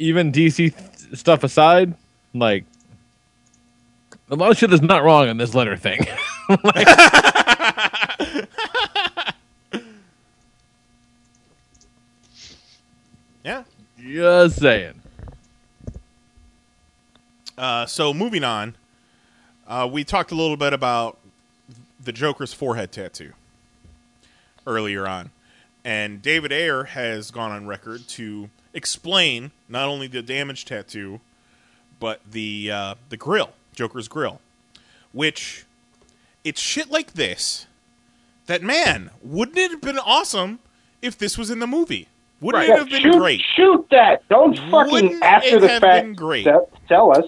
even DC th- stuff aside, like a lot of shit is not wrong in this letter thing. Yeah. Just saying. Uh, so moving on, uh, we talked a little bit about the Joker's forehead tattoo earlier on, and David Ayer has gone on record to explain not only the damage tattoo, but the uh, the grill, Joker's grill, which it's shit like this that man wouldn't it have been awesome if this was in the movie? Wouldn't it have been shoot, great? Shoot that! Don't fucking Wouldn't after it the have fact been great? us.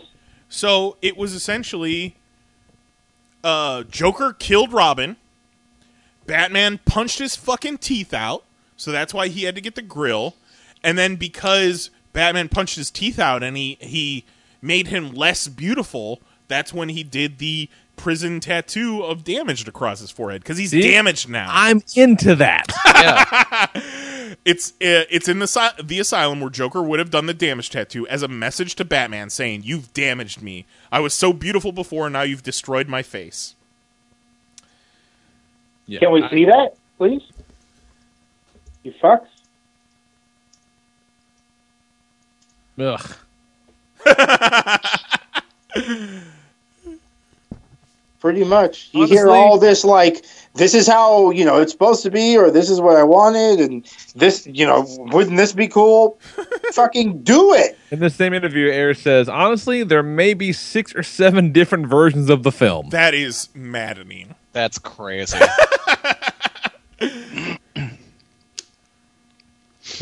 So it was essentially uh, Joker killed Robin. Batman punched his fucking teeth out, so that's why he had to get the grill. And then because Batman punched his teeth out and he he made him less beautiful, that's when he did the prison tattoo of damaged across his forehead because he's See? damaged now. I'm into that. It's uh, it's in the si- the asylum where Joker would have done the damage tattoo as a message to Batman saying, "You've damaged me. I was so beautiful before, and now you've destroyed my face." Yeah. Can we see that, please? You fucks. Ugh. Pretty much. You hear all this like this is how, you know, it's supposed to be or this is what I wanted and this, you know, wouldn't this be cool? Fucking do it. In the same interview, Ayer says, honestly, there may be six or seven different versions of the film. That is maddening. That's crazy.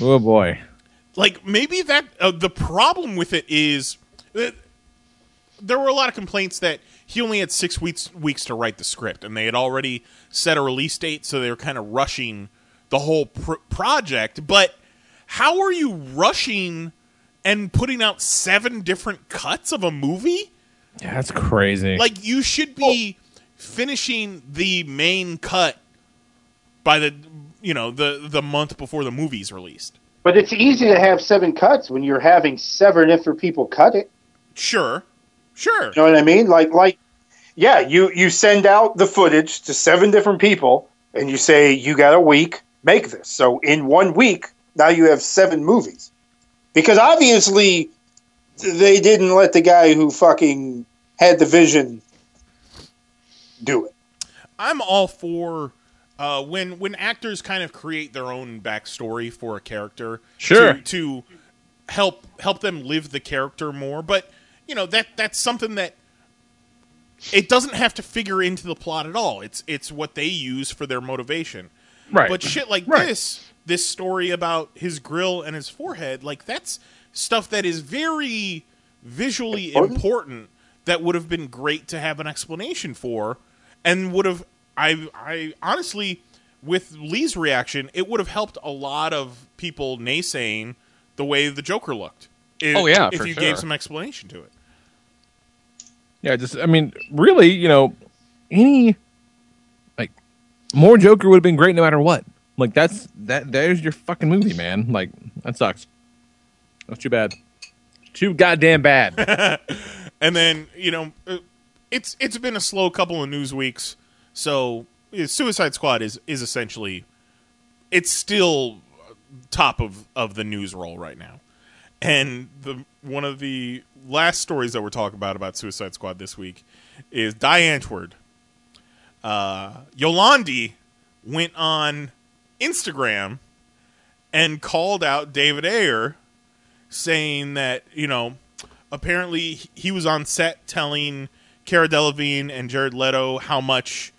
Oh boy. Like maybe that uh, the problem with it is that there were a lot of complaints that he only had six weeks weeks to write the script, and they had already set a release date, so they were kind of rushing the whole pr- project. But how are you rushing and putting out seven different cuts of a movie? Yeah, that's crazy. Like you should be finishing the main cut by the you know the the month before the movie's released. But it's easy to have seven cuts when you're having seven different people cut it. Sure, sure. You know what I mean? Like like Yeah, you you send out the footage to seven different people, and you say you got a week, make this. So in one week, now you have seven movies. Because obviously, they didn't let the guy who fucking had the vision do it. I'm all for uh, when when actors kind of create their own backstory for a character. Sure. To, to help help them live the character more, but you know that that's something that it doesn't have to figure into the plot at all. It's it's what they use for their motivation. Right. But shit like Right. this, this story about his grill and his forehead, like that's stuff that is very visually important, that would have been great to have an explanation for and would have I I honestly with Lee's reaction, it would have helped a lot of people naysaying the way the Joker looked. If, Oh, yeah, if you sure. gave some explanation to it. Yeah, just I mean, really, you know, any like more Joker would have been great no matter what. Like that's that. There's your fucking movie, man. Like that sucks. That's too bad. Too goddamn bad. and then you know uh, it's it's been a slow couple of news weeks so suicide squad is is essentially it's still top of of the news roll right now and the one of the last stories that we're talking about about suicide squad this week is die antwoord. Uh yolandi went on instagram and called out david ayer saying that you know apparently he was on set telling Cara Delevingne and Jared Leto how much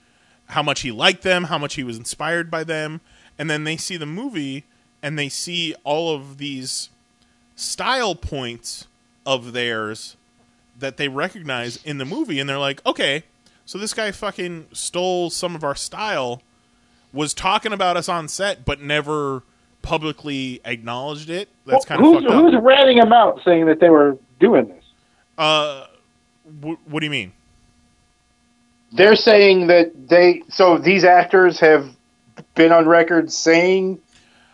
how much he liked them, how much he was inspired by them, and then they see the movie and they see all of these style points of theirs that they recognize in the movie and they're like, "Okay, so this guy fucking stole some of our style, was talking about us on set but never publicly acknowledged it." That's kind of who's, fucked up. who's ratting them out saying that they were doing this? Uh, wh- what do you mean? They're saying that they so these actors have been on record saying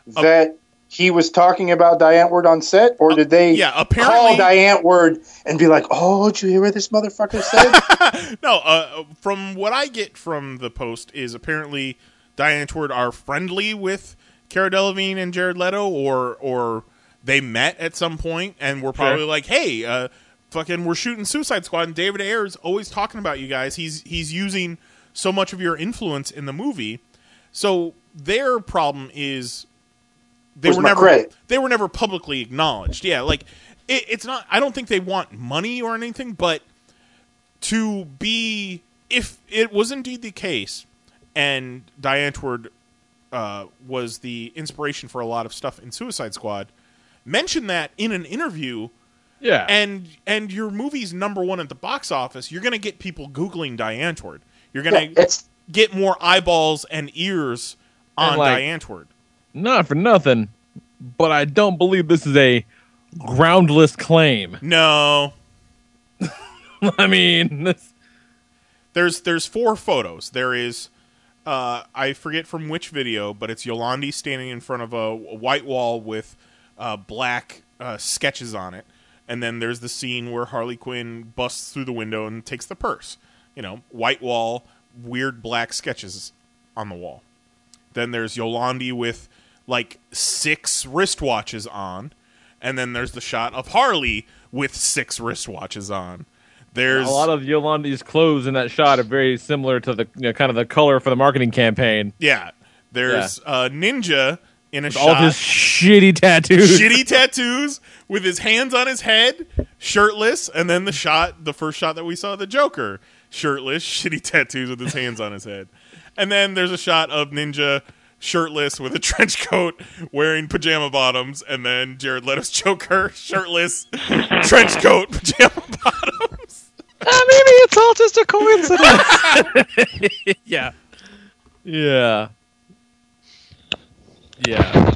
that he was talking about Die Antwoord on set, or did they yeah, call apparently- Die Antwoord and be like, "Oh, did you hear what this motherfucker said?" no, uh, from what I get from the post is apparently Die Antwoord are friendly with Cara Delevingne and Jared Leto, or or they met at some point and were probably Sure. like, "Hey, uh, fucking, we're shooting Suicide Squad, and David Ayer's always talking about you guys. He's he's using so much of your influence in the movie." So their problem is they Where's were never credit? they were never publicly acknowledged. Yeah, like it, it's not. I don't think they want money or anything, but to be if it was indeed the case, and Die Antwoord uh, was the inspiration for a lot of stuff in Suicide Squad, mention that in an interview. Yeah. and and your movie's number one at the box office. You're gonna get people googling Die Antwoord. You're gonna Yeah, get more eyeballs and ears on And, like, Die Antwoord. Not for nothing, but I don't believe this is a groundless claim. No. I mean, this, there's there's four photos. There is uh, I forget from which video, but it's Yolandi standing in front of a, a white wall with uh, black uh, sketches on it, and then there's the scene where Harley Quinn busts through the window and takes the purse. You know, white wall, weird black sketches on the wall. Then there's Yolandi with like six wristwatches on, and then there's the shot of Harley with six wristwatches on. There's a lot of Yolandi's clothes in that shot are very similar to the you know, kind of the color for the marketing campaign. Yeah. There's uh, Ninja in a With shot. all his shitty tattoos. Shitty tattoos with his hands on his head, shirtless, and then the shot, the first shot that we saw the Joker, shirtless, shitty tattoos with his hands on his head. And then there's a shot of Ninja shirtless with a trench coat, wearing pajama bottoms, and then Jared Leto's Joker shirtless, trench coat, pajama bottoms. maybe it's all just a coincidence. yeah. Yeah. Yeah.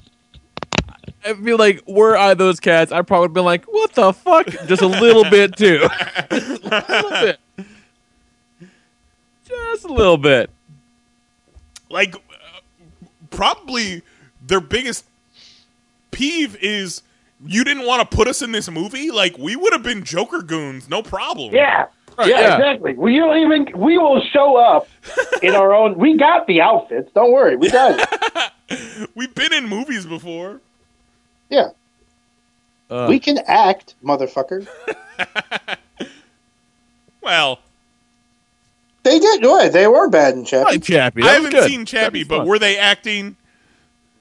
I feel like were I those cats, I'd probably been like, "What the fuck?" Just a little bit too, Just a little bit, just a little bit. like uh, probably their biggest peeve is you didn't want to put us in this movie like we would have been joker goons no problem Yeah. yeah, yeah. exactly. We don't even. We will show up in our own. We got the outfits. Don't worry, we got it. We've been in movies before. Yeah, Uh, we can act, motherfucker. Well, They did good. They were bad in I Chappie. like Chappie. I That was haven't good. seen Chappie, but were they acting?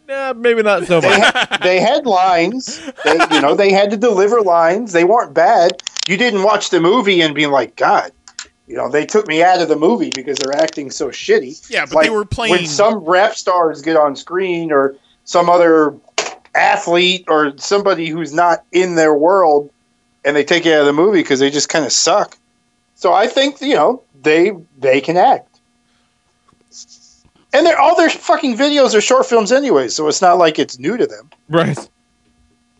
Nah, maybe not so They much. had, they had lines. They, you know, they had to deliver lines. They weren't bad. You didn't watch the movie and be like, God, you know, they took me out of the movie because they're acting so shitty. Yeah, but Like, they were playing. when some rap stars get on screen or some other athlete or somebody who's not in their world and they take you out of the movie because they just kind of suck. So I think you know they they can act, and they're all their fucking videos are short films anyway, so it's not like it's new to them. right.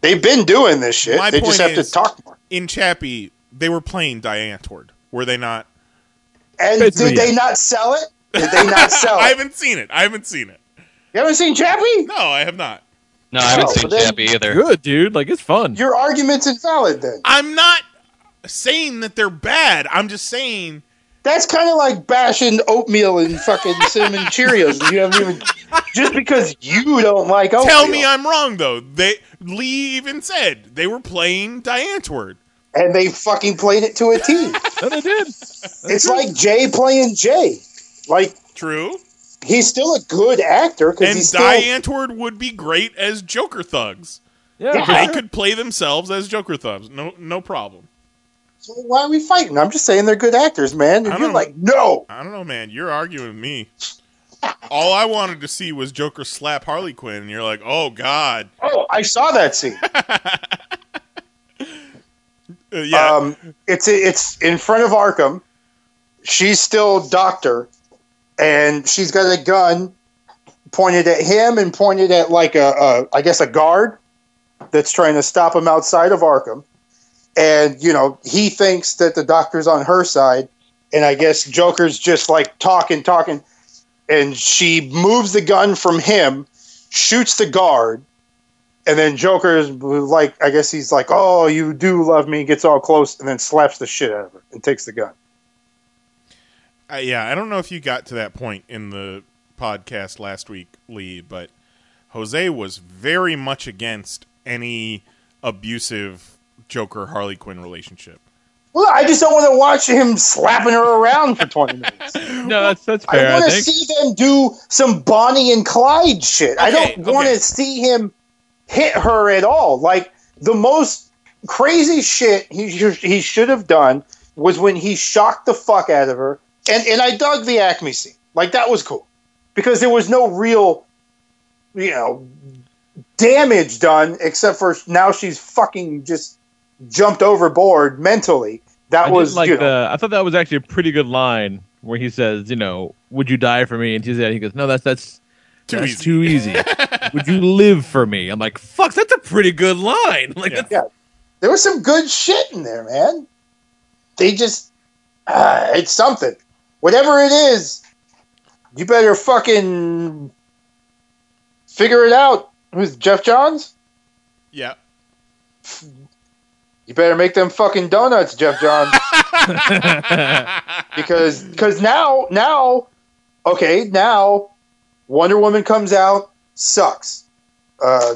They've been doing this shit. My they just have is- to talk more. in Chappie, they were playing Die Antwoord. Were they not? And Basically, did they not sell it? Did they not sell it? I haven't seen it. I haven't seen it. You haven't seen Chappie? No, I have not. No, I haven't Oh, seen then- Chappie either. Good, dude. Like, it's fun. Your argument's invalid then. I'm not saying that they're bad. I'm just saying That's kind of like bashing oatmeal and fucking cinnamon Cheerios. You haven't even just because you don't like oatmeal. Tell me I'm wrong though. They Lee even said they were playing Die Antwoord. and they fucking played it to a T. No, they did. it's like Jay playing Jay. Like True. he's still a good actor because And he's still. Diane would be great as Joker thugs. Yeah. for They could play themselves as Joker thugs. No no problem. Why are we fighting? I'm just saying they're good actors, man. And you're don't- like, no. I don't know, man. You're arguing with me. All I wanted to see was Joker slap Harley Quinn, and you're like, "Oh God, Oh, I saw that scene. Uh, yeah." Um, it's it's in front of Arkham. She's still Doctor, and she's got a gun pointed at him and pointed at like a, a I guess a guard that's trying to stop him outside of Arkham. And you know he thinks that the Doctor's on her side, and I guess Joker's just like talking, talking, and she moves the gun from him, shoots the guard, and then Joker's like, I guess he's like, "Oh, you do love me," gets all close, and then slaps the shit out of her and takes the gun. Uh, yeah, I don't know if you got to that point in the podcast last week, Lee, but Jose was very much against any abusive Joker Harley Quinn relationship. Well, I just don't want to watch him slapping her around for twenty minutes. No, that's that's I fair. I, want to see them do some Bonnie and Clyde shit. I don't want okay. to see him hit her at all. Like the most crazy shit he sh- he should have done was when he shocked the fuck out of her, and and I dug the Acme scene. Like that was cool because there was no real, you know, damage done except for now she's fucking just jumped overboard mentally. That I was like you know, the. I thought that was actually a pretty good line where he says, "You know, would you die for me?" And she said, "He goes, no, that's that's Too that's easy." too easy. would you live for me?" I'm like, "Fuck, that's a pretty good line." Like, Yeah. yeah, there was some good shit in there, man. They just, uh, it's something. Whatever it is, you better fucking figure it out. Who's Geoff Johns? Yeah. You better make them fucking donuts, Geoff Johns. because because now now okay now Wonder Woman comes out sucks. Uh,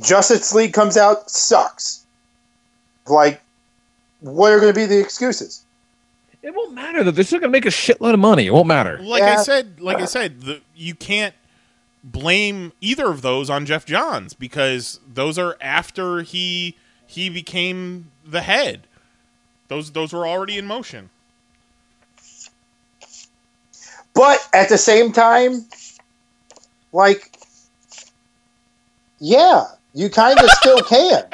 Justice League comes out sucks. Like, what are going to be the excuses? it won't matter though. They're still gonna make a shitload of money. It won't matter. Like I said, like I said, the, you can't blame either of those on Geoff Johns because those are after he he became the head. Those those were already in motion. But at the same time, like, yeah, you kind of still can.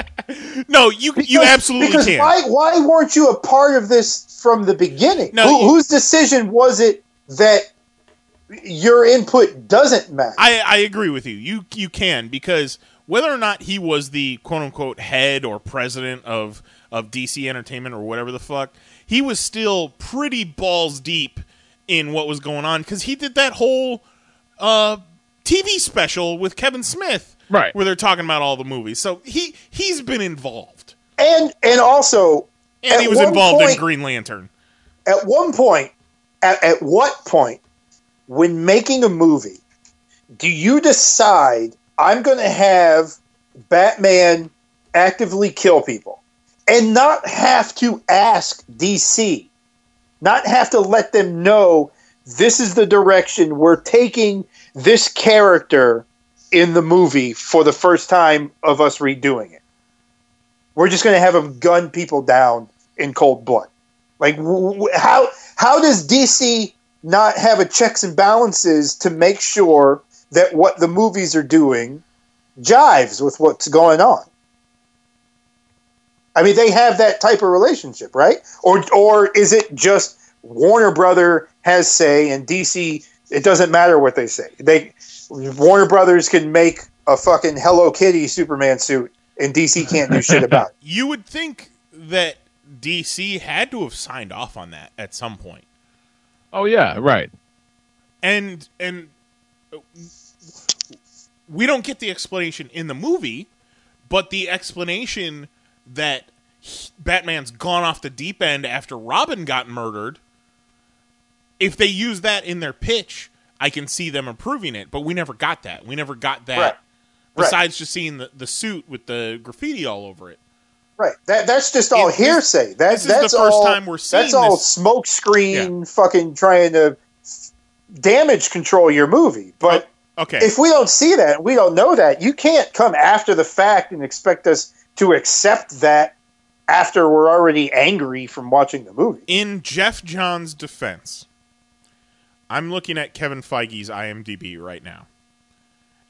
No, you you Because- absolutely because can. Why why weren't you a part of this from the beginning? No, Who, you- whose decision was it that your input doesn't matter? I, I agree with you. You you can because whether or not he was the quote unquote head or president of of DC Entertainment or whatever the fuck, he was still pretty balls deep in what was going on because he did that whole uh, TV special with Kevin Smith, Right. Where they're talking about all the movies. So he he's been involved, and and also and he was one involved in Green Lantern. At one point, at, at what point, when making a movie, do you decide I'm going to have Batman actively kill people and not have to ask DC, not have to let them know this is the direction we're taking this character in the movie for the first time of us redoing it? We're just going to have him gun people down in cold blood. Like, how how does DC not have a checks and balances to make sure that what the movies are doing jives with what's going on? I mean, they have that type of relationship, right? Or or is it just Warner Brother has say and DC? It doesn't matter what they say. They Warner Brothers can make a fucking Hello Kitty Superman suit, and DC can't do shit about it. You would think that DC had to have signed off on that at some point. Oh yeah, right. And and uh, we don't get the explanation in the movie, but the explanation that he- Batman's gone off the deep end after Robin got murdered. If they use that in their pitch, I can see them improving it. But we never got that. We never got that. Right. Besides just seeing the, the suit with the graffiti all over it. Right. That that's just all It- hearsay. That, this is the that's first all, time we're seeing That's all this. smoke screen fucking trying to damage control your movie. But okay. if we don't see that, we don't know that, you can't come after the fact and expect us to accept that after we're already angry from watching the movie. In Geoff John's defense, I'm looking at Kevin Feige's IMDb right now.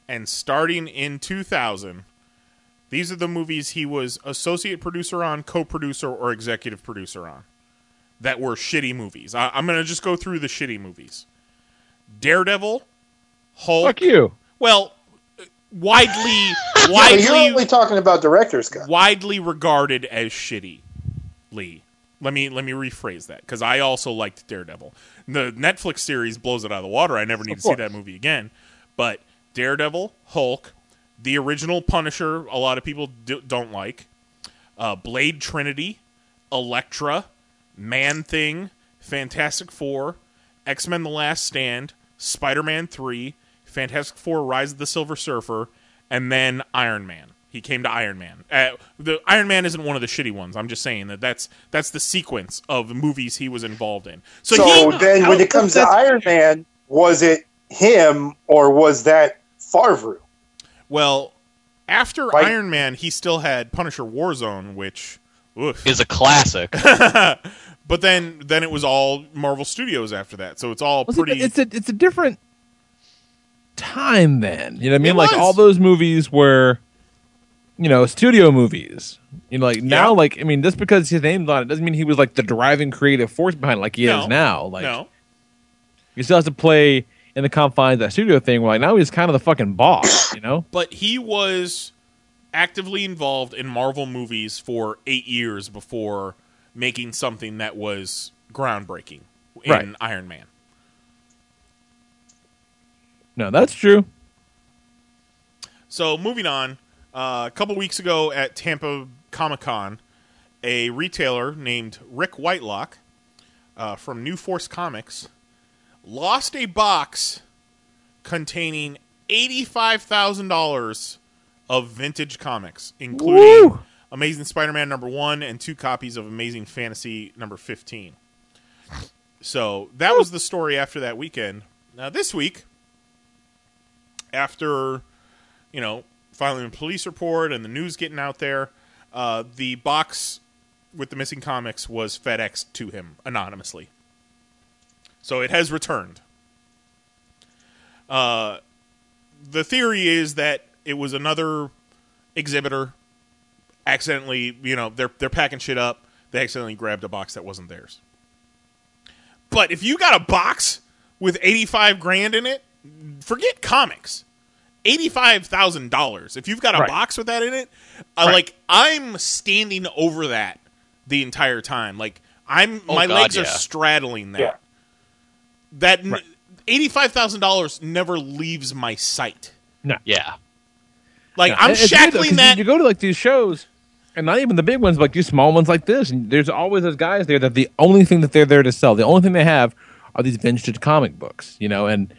And starting in 2000, these are the movies he was associate producer on, co producer, or executive producer on that were shitty movies. I- I'm going to just go through the shitty movies Daredevil, Hulk. Fuck you. Well, widely, Yeah, widely you're only talking about director's cut. widely regarded as shitty. Lee, let me let me rephrase that because I also liked Daredevil. The Netflix series blows it out of the water. I never need to see that movie again. But Daredevil, Hulk, the original Punisher, a lot of people do, don't like. Uh, Blade Trinity, Elektra, Man Thing, Fantastic Four, X Men: The Last Stand, Spider Man Three, Fantastic Four: Rise of the Silver Surfer, and then Iron Man. He came to Iron Man. Uh, the Iron Man isn't one of the shitty ones. I'm just saying that that's that's the sequence of movies he was involved in. So, So, he, then, when it comes to Iron Man, was it him or was that Favreau? well, after Like- Iron Man, he still had Punisher Warzone, which oof. Is a classic. but then then it was all Marvel Studios after that. So it's all Well, see, pretty. it's a it's a different time then. You know what I mean? It like was. all those movies were, you know, studio movies. You know, like now, like I mean, just because his name's on it doesn't mean he was like the driving creative force behind it like he No. is now. Like no. you still has to play in the confines of that studio thing. Where like now he's kind of the fucking boss. You know? but he was actively involved in Marvel movies for eight years before making something that was groundbreaking in Right. Iron Man. No, that's true. So moving on, uh, a couple weeks ago at Tampa Comic Con, a retailer named Rick Whitelock uh, from New Force Comics lost a box containing eighty-five thousand dollars of vintage comics, including Amazing Spider-Man number one and two copies of Amazing Fantasy number fifteen. So that was the story after that weekend. Now this week, after you know filing a police report and the news getting out there, uh, the box with the missing comics was FedEx to him anonymously. So it has returned. Uh, the theory is that it was another exhibitor accidentally, you know, they're they're packing shit up. They accidentally grabbed a box that wasn't theirs. But if you got a box with 85 grand in it, forget comics. $85,000. If you've got a Right. box with that in it, uh, Right. like I'm standing over that the entire time. Like I'm Oh, my God, legs are straddling that. Yeah. That n- $85,000 never leaves my sight. No. Yeah. Like No. I'm And it's weird, though, that You, you go to like these shows, and not even the big ones, like these small ones like this. And there's always those guys there that the only thing that they're there to sell, the only thing they have, are these vintage comic books. You know, and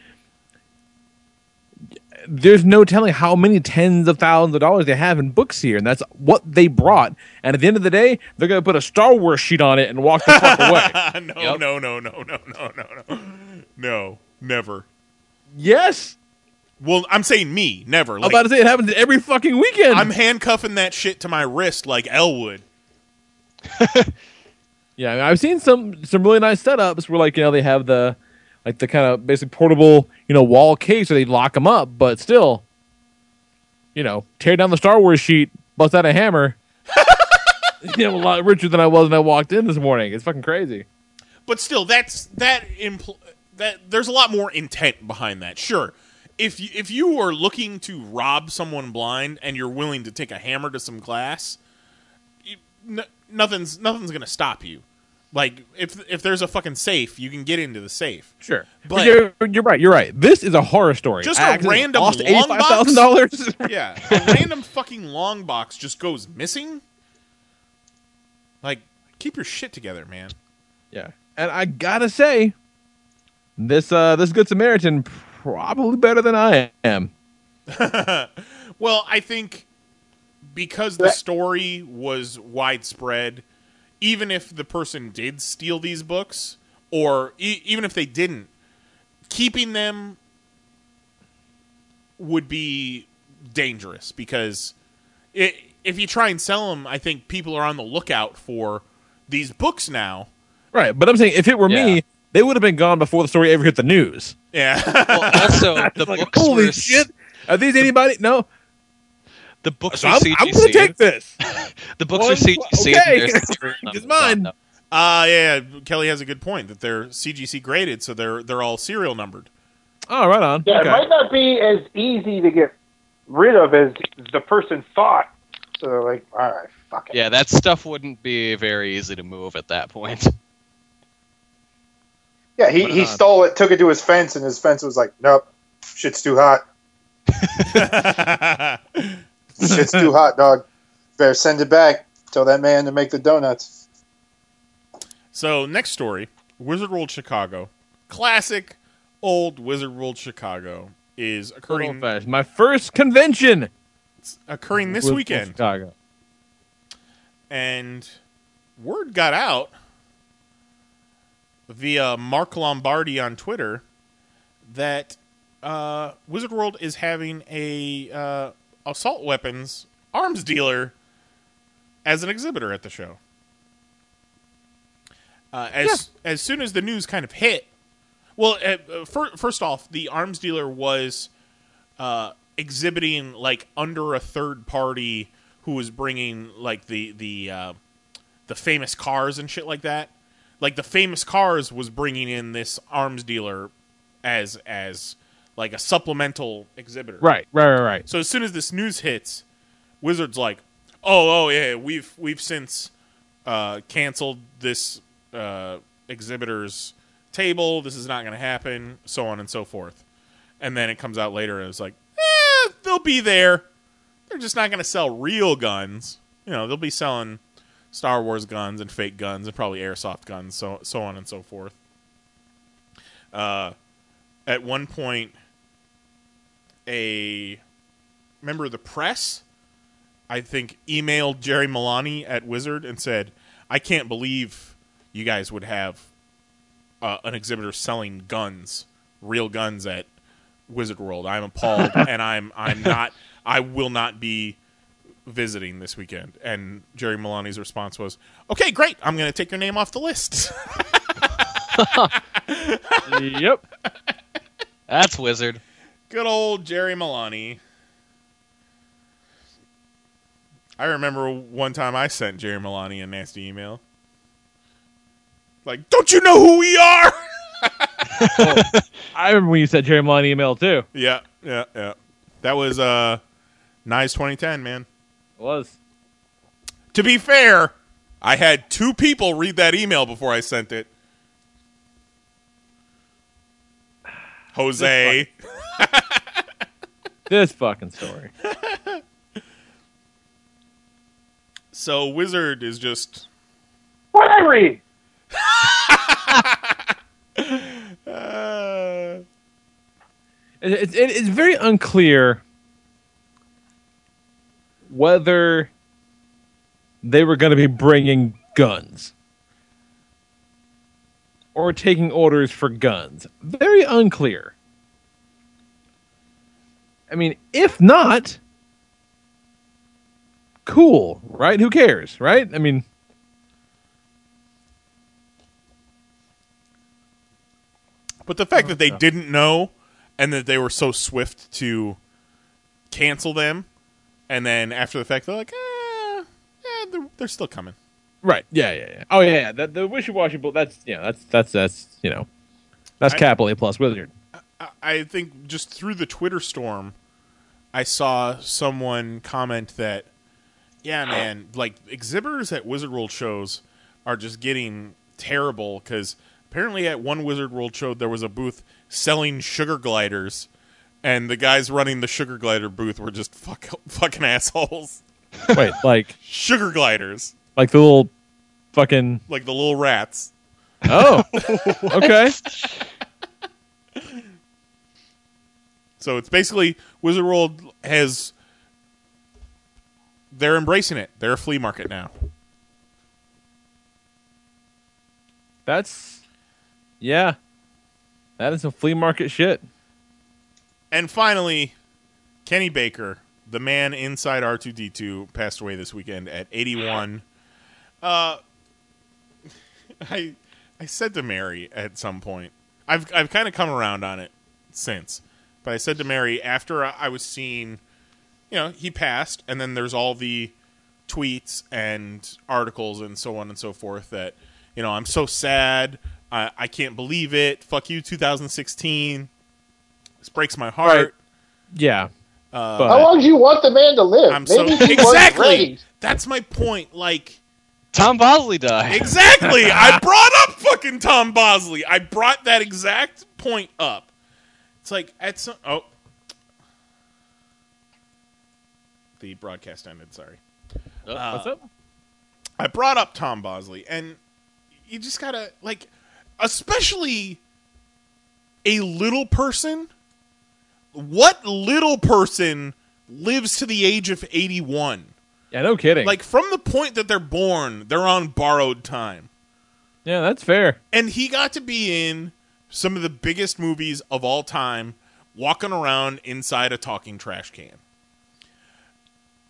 there's no telling how many tens of thousands of dollars they have in books here, and that's what they brought. And at the end of the day, they're gonna put a Star Wars sheet on it and walk the fuck away. no, no, no, no, no, no, no, no, no, never. Yes. Well, I'm saying me, never. I'm about to say it happens every fucking weekend. I'm handcuffing that shit to my wrist like Elwood. Yeah, I mean, I've seen some some really nice setups where like you know they have the like the kind of basic portable you know wall case where they lock them up, but still, you know, tear down the Star Wars sheet, bust out a hammer. you know, a lot richer than I was when I walked in this morning. It's fucking crazy. But still, that's that impl- that there's a lot more intent behind that. Sure, if you, if you are looking to rob someone blind and you're willing to take a hammer to some glass, you, n- nothing's nothing's gonna stop you. Like if if there's a fucking safe, you can get into the safe. Sure, but you're, you're right. You're right. This is a horror story. just I a random lost long eighty five thousand box. dollars. yeah, a random fucking long box just goes missing. Like, keep your shit together, man. Yeah, and I gotta say, this uh this Good Samaritan probably better than I am. well, I think because the story was widespread, even if the person did steal these books, or e- even if they didn't, keeping them would be dangerous because i if you try and sell them, I think people are on the lookout for these books now. Right, but I'm saying if it were me, they would have been gone before the story ever hit the news. Yeah. Well, also, the Like, books holy were shit! Are these anybody? No. The books So are I'm, CGC. I'm gonna take this. The books One- are CGC. okay. and there's serial It's mine. on them. Uh yeah, Kelly has a good point that they're CGC graded, so they're they're all serial numbered. Oh, right on. Yeah, Okay. it might not be as easy to get rid of as the person thought. So they're like, all right, fuck it. Yeah, that stuff wouldn't be very easy to move at that point. Yeah, he, Right he on. stole it, took it to his fence, and his fence was like, nope, shit's too hot. Shit's too hot, dog. Better send it back. Tell that man to make the donuts. So next story, Wizard World Chicago, classic old Wizard World Chicago is occurring My first convention It's occurring this was- was weekend, Chicago. and word got out via Mark Lombardi on Twitter that uh, Wizard World is having a uh, assault weapons arms dealer as an exhibitor at the show. Uh, as as soon as the news kind of hit, well, uh, uh, first off, the arms dealer was uh, exhibiting like under a third party who was bringing like the the uh, the famous cars and shit like that. Like the famous cars was bringing in this arms dealer as as like a supplemental exhibitor. Right, right, right, right. So as soon as this news hits, Wizards like, oh, oh yeah, we've we've since uh, canceled this uh, exhibitor's table. This is not going to happen. So on and so forth. And then it comes out later, and it's like, eh, they'll be there. They're just not going to sell real guns. You know, they'll be selling Star Wars guns and fake guns and probably airsoft guns, so so on and so forth. Uh, at one point, a member of the press, I think, emailed Jerry Milani at Wizard and said, "I can't believe you guys would have uh, an exhibitor selling guns, real guns at Wizard World. I'm appalled, and I'm I'm not. I will not be." visiting this weekend and Jerry Milani's response was okay great I'm going to take your name off the list yep That's wizard. Good old Jerry Milani. I remember one time I sent Jerry Milani a nasty email. Like, don't you know who we are? I remember when you sent Jerry Milani email too. yeah, yeah, yeah. That was uh nice 2010, man. It was. To be fair, I had two people read that email before I sent it. Jose. This fucking story. So Wizard is just What I read? uh, It, it, it- it's very unclear whether they were going to be bringing guns or taking orders for guns. Very unclear. I mean, if not, cool, right? Who cares, right? I mean, But the fact that they didn't know and that they were so swift to cancel them, and then after the fact they're like, eh, eh they're, they're still coming. Right? Yeah, yeah, yeah. Oh, yeah, yeah. The, the wishy-washy, but that's yeah, that's that's that's you know, that's I- capital A plus wizard. I- I think just through the Twitter storm, I saw someone comment that, yeah, man, like exhibitors at Wizard World shows are just getting terrible because apparently at one Wizard World show there was a booth selling sugar gliders, and the guys running the sugar glider booth were just fuck, fucking assholes. Wait, like sugar gliders, like the little fucking like the little rats. Oh, okay. So it's basically Wizard World has they're embracing it. They're a flea market now. That's yeah. That is some flea market shit. And finally, Kenny Baker, the man inside R2D2, passed away this weekend at 81. Uh, I I said to Mary at some point, I've I've kind of come around on it since, but I said to Mary after I I was seeing, you know, he passed, and then there's all the tweets and articles and so on and so forth that, you know, I'm so sad. I, I can't believe it. Fuck you, 2016. This breaks my heart. Yeah. Uh, How long do you want the man to live? I'm Maybe he wasn't exactly. That's my point. Like Tom Bosley died. exactly. I brought up fucking Tom Bosley. I brought that exact point up. It's like at some oh, the broadcast ended. Sorry. Uh, What's up? I brought up Tom Bosley, and you just gotta like, especially a little person. What little person lives to the age of eighty-one? Yeah, no kidding. Like from the point that they're born, they're on borrowed time. yeah, that's fair. And he got to be in some of the biggest movies of all time, walking around inside a talking trash can.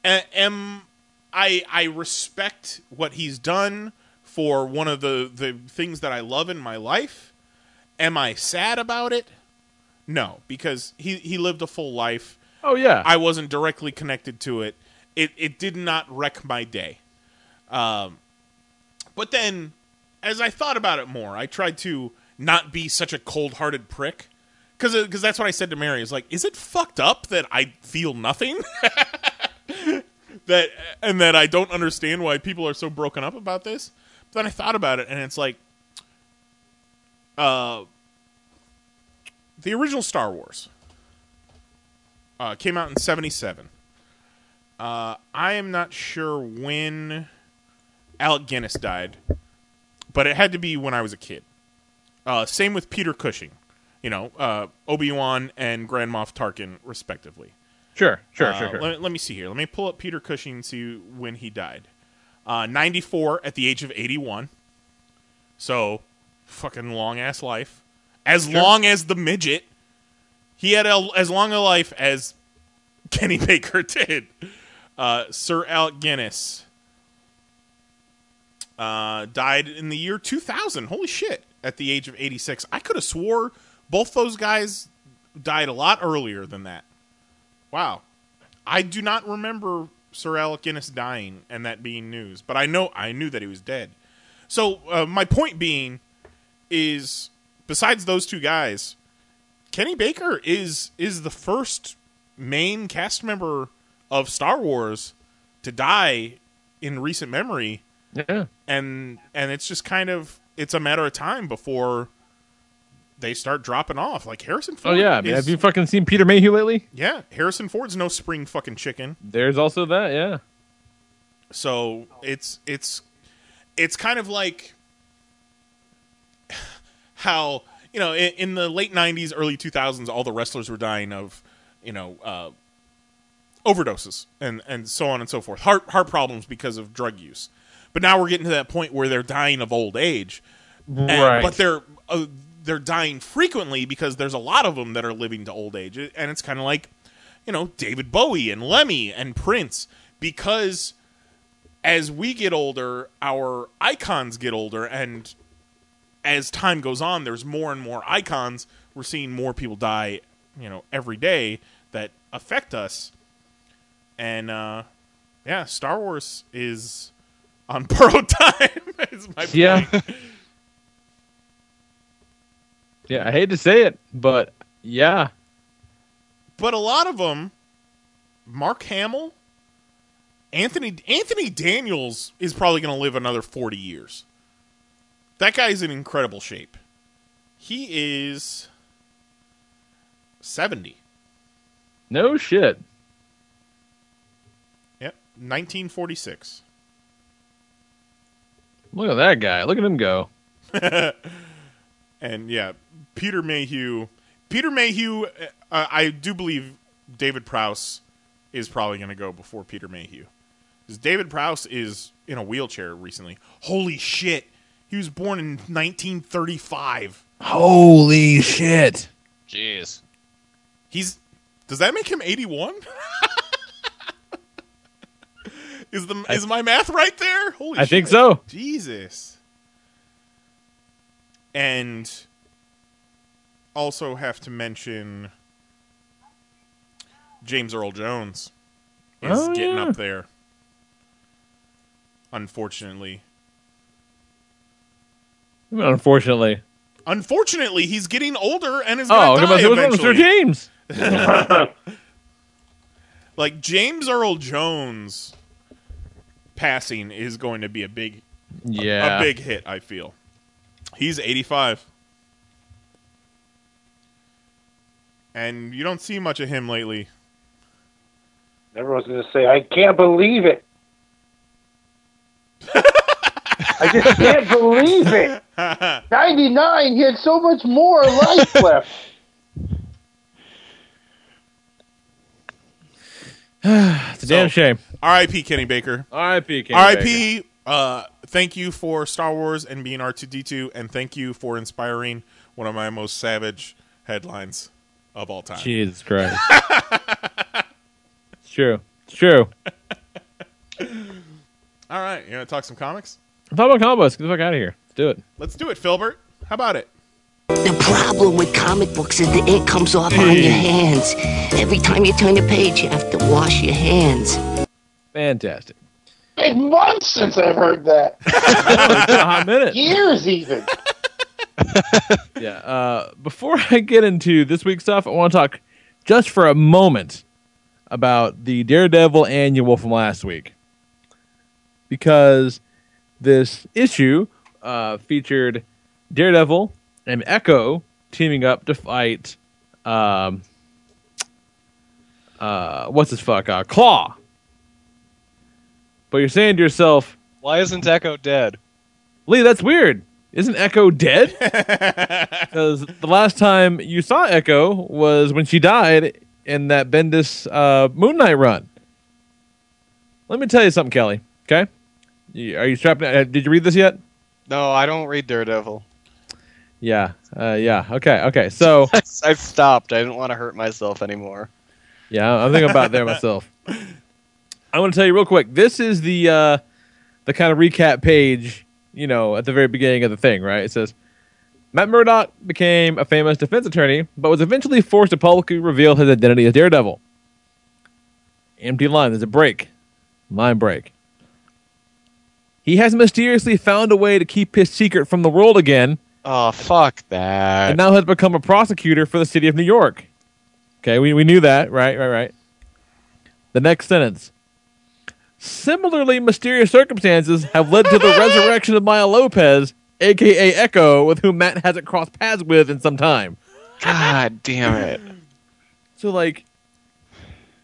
Am I I respect what he's done for one of the the things that I love in my life. Am I sad about it? No, because he he lived a full life. Oh yeah. I wasn't directly connected to it. It it did not wreck my day. Um, but then, as I thought about it more, I tried to not be such a cold-hearted prick. Because because that's what I said to Mary. Is like, is it fucked up that I feel nothing? that and that I don't understand why people are so broken up about this. But then I thought about it, and it's like, uh, the original Star Wars uh, came out in '77. Uh, I am not sure when Alec Guinness died, but it had to be when I was a kid. Uh, same with Peter Cushing, you know, uh, Obi Wan and Grand Moff Tarkin, respectively. Sure, sure, Uh, sure, sure. Let, let me see here. Let me pull up Peter Cushing and see when he died. Uh, 94 at the age of 81. So, fucking long ass life. As Sure. long as the midget. He had a, as long a life as Kenny Baker did. Uh, Sir Alec Guinness uh, died in the year 2000. Holy shit. At the age of 86. I could have swore both those guys died a lot earlier than that. Wow. I do not remember Sir Alec Guinness dying and that being news, but I know I knew that he was dead. So uh, my point being is, besides those two guys, Kenny Baker is is the first main cast member of Star Wars to die in recent memory. Yeah. And and it's just kind of it's a matter of time before they start dropping off. Like Harrison Ford. Oh yeah. Is- have you fucking seen Peter Mayhew lately? yeah, Harrison Ford's no spring fucking chicken. There's also that. Yeah. So it's it's it's kind of like how you know in, in the late '90s, early 2000s, all the wrestlers were dying of you know uh, overdoses and and so on and so forth, heart heart problems because of drug use. But now we're getting to that point where they're dying of old age, And- Right. but they're uh, they're dying frequently because there's a lot of them that are living to old age, and it's kind of like you know David Bowie and Lemmy and Prince because as we get older, our icons get older, and as time goes on, there's more and more icons. We're seeing more people die, you know, every day that affect us. And uh, yeah, Star Wars is on borrowed time. is my point. Yeah. yeah, I hate to say it, but yeah. but a lot of them, Mark Hamill, Anthony Anthony Daniels is probably going to live another forty years. That guy's in incredible shape. He is seventy. No shit. Yep, nineteen forty six. Look at that guy. Look at him go. and yeah, Peter Mayhew. Peter Mayhew. Uh, I do believe David Prowse is probably going to go before Peter Mayhew, because David Prowse is in a wheelchair recently. Holy shit! He was born in 1935. Holy shit. Jeez. He's. Does that make him 81? is the is my math right there? Holy I think so. Jesus. And also have to mention James Earl Jones is Oh, getting yeah. up there. Unfortunately. Unfortunately. Unfortunately, he's getting older and is Oh, going to what's die eventually. Mr. James? like James Earl Jones passing is going to be a big Yeah. a big hit, I feel. He's 85. And you don't see much of him lately. Everyone's going to say, I can't believe it. I just can't believe it. 99, he had so much more life left. It's a damn shame. R.I.P. Kenny Baker. R.I.P. Kenny R.I.P. Uh, thank you for Star Wars and being R2D2, and thank you for inspiring one of my most savage headlines of all time. Jesus Christ. it's true. It's true. All right, you want to talk some comics? Talk about combos. Get the fuck out of here. Let's do it. Let's do it, Filbert. How about it? The problem with comic books is the ink comes off on your hands. Every time you turn the page, you have to wash your hands. Fantastic. It's months since I've heard that. it's been a minute. Years, even. Yeah. Uh, before I get into this week's stuff, I want to talk just for a moment about the Daredevil annual from last week. Because this issue uh, featured Daredevil and Echo teaming up to fight. Um, uh, what's his fuck? Uh, Claw. But you're saying to yourself, Why isn't Echo dead? Lee, that's weird. Isn't Echo dead? Because the last time you saw Echo was when she died in that Bendis uh, Moon Knight run. Let me tell you something, Kelly. Okay, are you strapped? Uh, did you read this yet? No, I don't read Daredevil. Yeah, uh, yeah. Okay, okay. So I've stopped. I didn't want to hurt myself anymore. Yeah, I'm thinking about there myself. I want to tell you real quick. This is the uh, the kind of recap page, you know, at the very beginning of the thing, right? It says Matt Murdock became a famous defense attorney, but was eventually forced to publicly reveal his identity as Daredevil. Empty line. There's a break. Line break. He has mysteriously found a way to keep his secret from the world again. Oh, fuck that. And now has become a prosecutor for the city of New York. Okay, we, we knew that, right, right, right. The next sentence. Similarly mysterious circumstances have led to the resurrection of Maya Lopez, aka Echo, with whom Matt hasn't crossed paths with in some time. God damn it. So like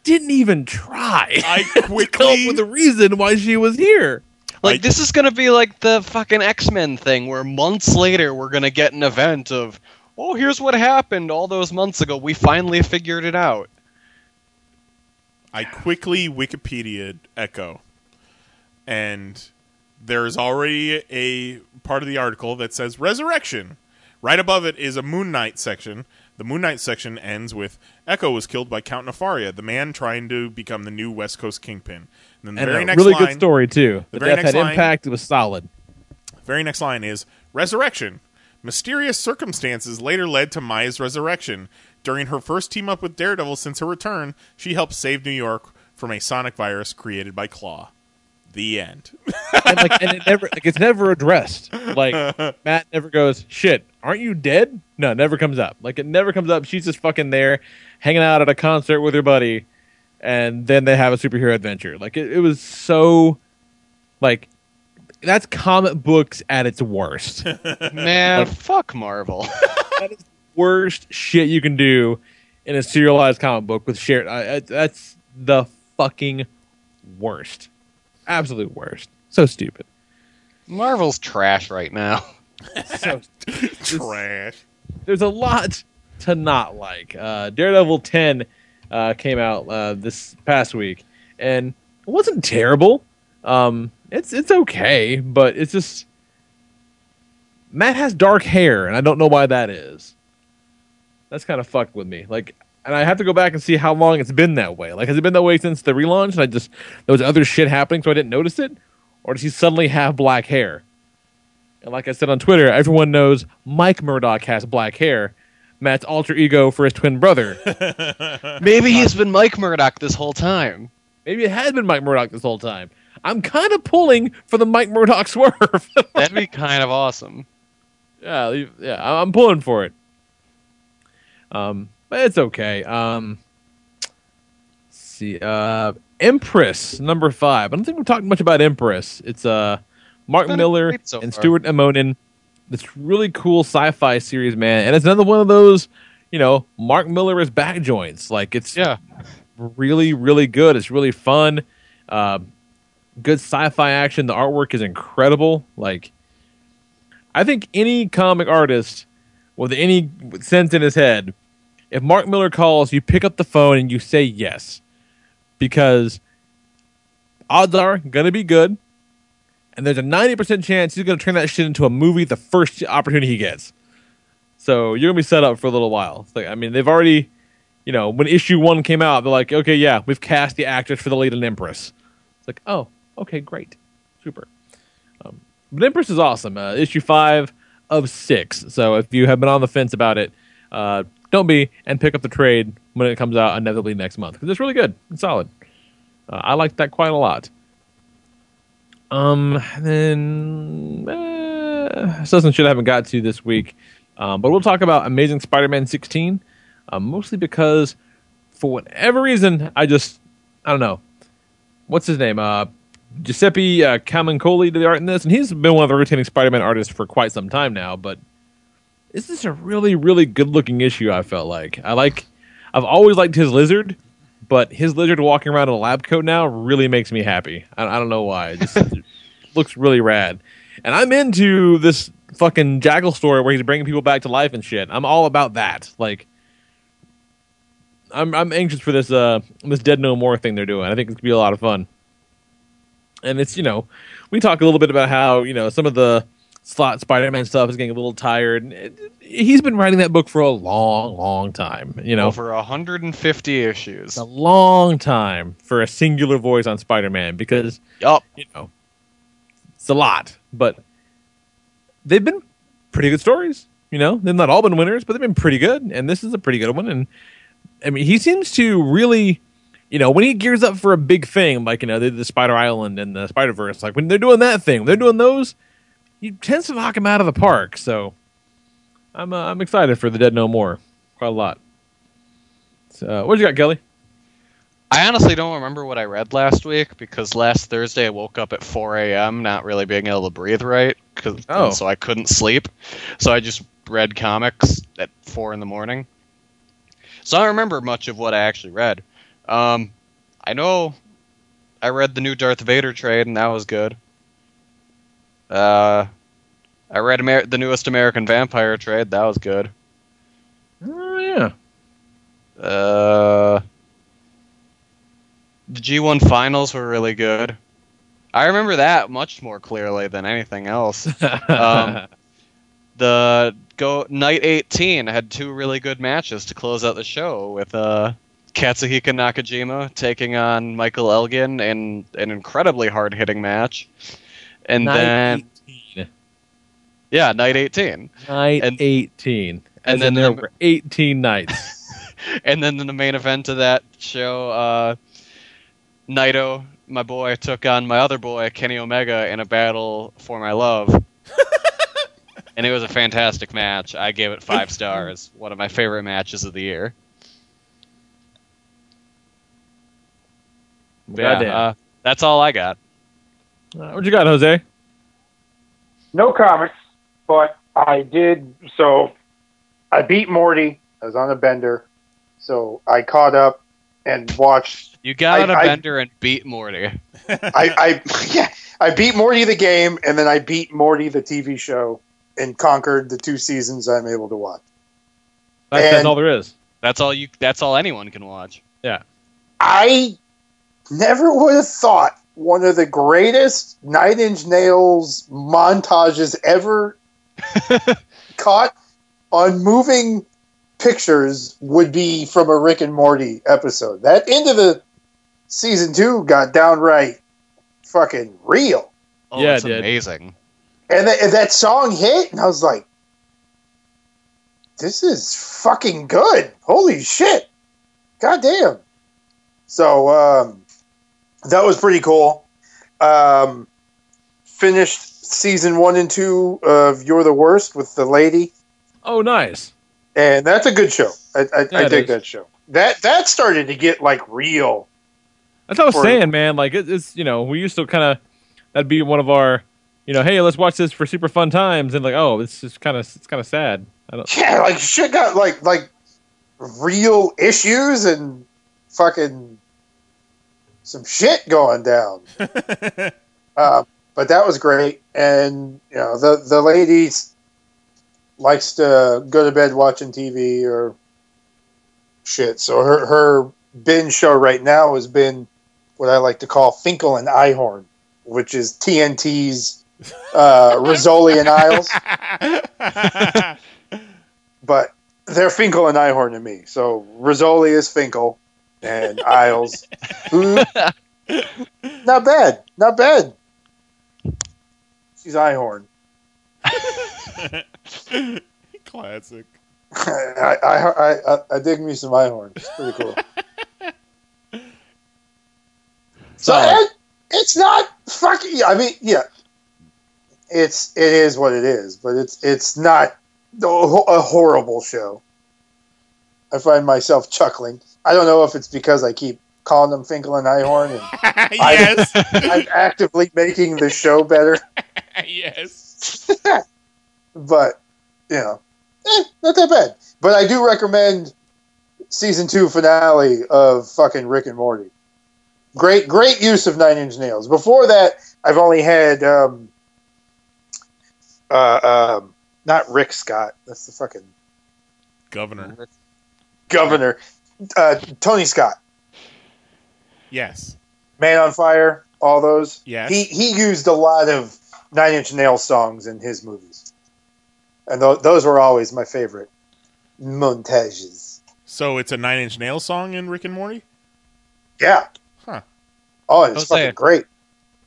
didn't even try. I to come up quickly with a reason why she was here. Like this is gonna be like the fucking X Men thing, where months later we're gonna get an event of, oh, here's what happened all those months ago. We finally figured it out. I quickly Wikipedia Echo, and there's already a part of the article that says resurrection. Right above it is a Moon Knight section. The Moon Knight section ends with Echo was killed by Count Nefaria, the man trying to become the new West Coast kingpin. And then the And very a next really line, good story too. The The, very death next had line, impact. It was solid. very next line is Resurrection. Mysterious circumstances later led to Maya's resurrection. During her first team up with Daredevil since her return, she helped save New York from a sonic virus created by Claw. The end. and like, and it never, like, it's never addressed. Like Matt never goes, "Shit, aren't you dead?" No, it never comes up. Like it never comes up. She's just fucking there, hanging out at a concert with her buddy, and then they have a superhero adventure. Like it, it was so, like, that's comic books at its worst. Man, Like, fuck Marvel. that is the worst shit you can do in a serialized comic book with shared. I, I, that's the fucking worst. Absolute worst. So stupid. Marvel's trash right now. so trash. There's a lot to not like. Uh, Daredevil 10 uh, came out uh, this past week, and it wasn't terrible. Um, it's it's okay, but it's just Matt has dark hair, and I don't know why that is. That's kind of fucked with me. Like, and I have to go back and see how long it's been that way. Like, has it been that way since the relaunch? And I just there was other shit happening, so I didn't notice it, or does he suddenly have black hair? And like I said on Twitter, everyone knows Mike Murdock has black hair. Matt's alter ego for his twin brother. Maybe he's been Mike Murdock this whole time. Maybe it has been Mike Murdock this whole time. I'm kind of pulling for the Mike Murdock swerve. That'd be kind of awesome. yeah, yeah, I'm pulling for it. Um, but it's okay. Um, let's see, uh, Empress number five. I don't think we're talking much about Empress. It's uh, Mark Been Millar so and. Stuart Immonen. This really cool sci-fi series, man, and it's another one of those, you know, Mark Millar is back joints. Like it's yeah, really, really good. It's really fun. Uh, good sci-fi action. The artwork is incredible. Like, I think any comic artist with any sense in his head, if Mark Millar calls, you pick up the phone and you say yes, because odds are gonna be good, and there's a ninety percent chance he's gonna turn that shit into a movie the first opportunity he gets. So you're gonna be set up for a little while. Like I mean, they've already, you know, when issue one came out, they're like, okay, yeah, we've cast the actress for the lead in Empress. It's like, oh, okay, great, super. Um, but Empress is awesome. Uh, issue five of six. So if you have been on the fence about it, uh, don't be and pick up the trade when it comes out inevitably next month because it's really good. It's solid. Uh, I like that quite a lot. Um, then uh, something should I haven't got to this week, um, but we'll talk about Amazing Spider-Man 16, uh, mostly because for whatever reason I just I don't know what's his name uh Giuseppe uh, Camuncoli did the art in this, and he's been one of the rotating Spider-Man artists for quite some time now. But this is a really, really good-looking issue. I felt like I like. I've always liked his lizard, but his lizard walking around in a lab coat now really makes me happy. I, I don't know why. It just looks really rad, and I'm into this fucking Jackal story where he's bringing people back to life and shit. I'm all about that. Like. I'm I'm anxious for this uh this Dead No More thing they're doing. I think it's gonna be a lot of fun and it's you know we talk a little bit about how you know some of the Slott spider-man stuff is getting a little tired he's been writing that book for a long long time you know Over 150 issues. a long time for a singular voice on spider-man because yep. you know it's a lot but they've been pretty good stories you know they've not all been winners but they've been pretty good and this is a pretty good one and i mean he seems to really you know, when he gears up for a big thing, like, you know, the Spider Island and the Spider Verse, like when they're doing that thing, they're doing those, he tends to knock him out of the park. So I'm uh, I'm excited for the Dead No More quite a lot. So, what you got, Kelly? I honestly don't remember what I read last week because last Thursday I woke up at 4 a.m. not really being able to breathe right, 'cause- Oh. so I couldn't sleep. So I just read comics at 4 in the morning. So I don't remember much of what I actually read. Um, I know. I read the new Darth Vader trade, and that was good. Uh, I read Amer- the newest American Vampire trade. That was good. Oh yeah. Uh, the G1 finals were really good. I remember that much more clearly than anything else. um, the go night 18 had two really good matches to close out the show with uh, Katsuhiko Nakajima taking on Michael Elgin in an incredibly hard hitting match. And Night then yeah, night 18. Night And- 18. and then there the- were 18 nights. and then in the main event of that show, uh, Naito, my boy, took on my other boy, Kenny Omega, in a battle for my love. and it was a fantastic match. I gave it five stars. One of my favorite matches of the year. Yeah, uh, that's all I got. Uh, what you got, Jose? No comics, but I did. So I beat Morty. I was on a bender, so I caught up and watched. You got I- on a I- bender and beat Morty. I, I yeah, I beat Morty the game, and then I beat Morty the TV show, and conquered the two seasons I'm able to watch. That's, that's all there is. That's all you. That's all anyone can watch. Yeah. I never would have thought one of the greatest Nine Inch Nails montages ever caught on moving pictures would be from a Rick and Morty episode. That end of the season two got downright fucking real. Oh, Yeah, it's it amazing. And, that and that song hit, and I was like, this is fucking good. Holy shit. God damn. So, um, that was pretty cool. Um, finished season one and two of You're the Worst with the lady, Oh, nice. and that's a good show. I, I, Yeah, I dig is. that show. That that started to get like real. That's what I was saying, man. Like it, it's you know we used to kind of that'd be one of our you know hey let's watch this for super fun times and like oh it's just kind of it's kind of sad. I don't. Yeah, like shit got like like real issues and fucking some shit going down. uh, but that was great, and you know the the lady likes to go to bed watching TV or shit. So her her binge show right now has been what I like to call Finkle and Einhorn, which is TNT's uh, Rizzoli and Isles but they're Finkle and Einhorn to me. So Rizzoli is Finkle and Isles. who- hmm? not bad, not bad. She's Einhorn. Classic. I, I, I, I, I dig me some Einhorn. It's pretty cool. so it, it's not fucking. I mean, yeah, it's it is what it is, but it's it's not a horrible show. I find myself chuckling. I don't know if it's because I keep calling them Finkle and Einhorn, and yes. I'm, I'm actively making the show better. yes. but you know, eh, not that bad. But I do recommend season two finale of fucking Rick and Morty. Great, great use of Nine Inch Nails. Before that, I've only had um, uh, um, not Rick Scott. That's the fucking Governor. Governor. Uh, Tony Scott, Yes. Man on Fire, all those. Yes. He he used a lot of Nine Inch Nails songs in his movies, and th- those were always my favorite montages. So it's a Nine Inch Nails song in Rick and Morty. Yeah. Huh. Oh, it's Jose. fucking great.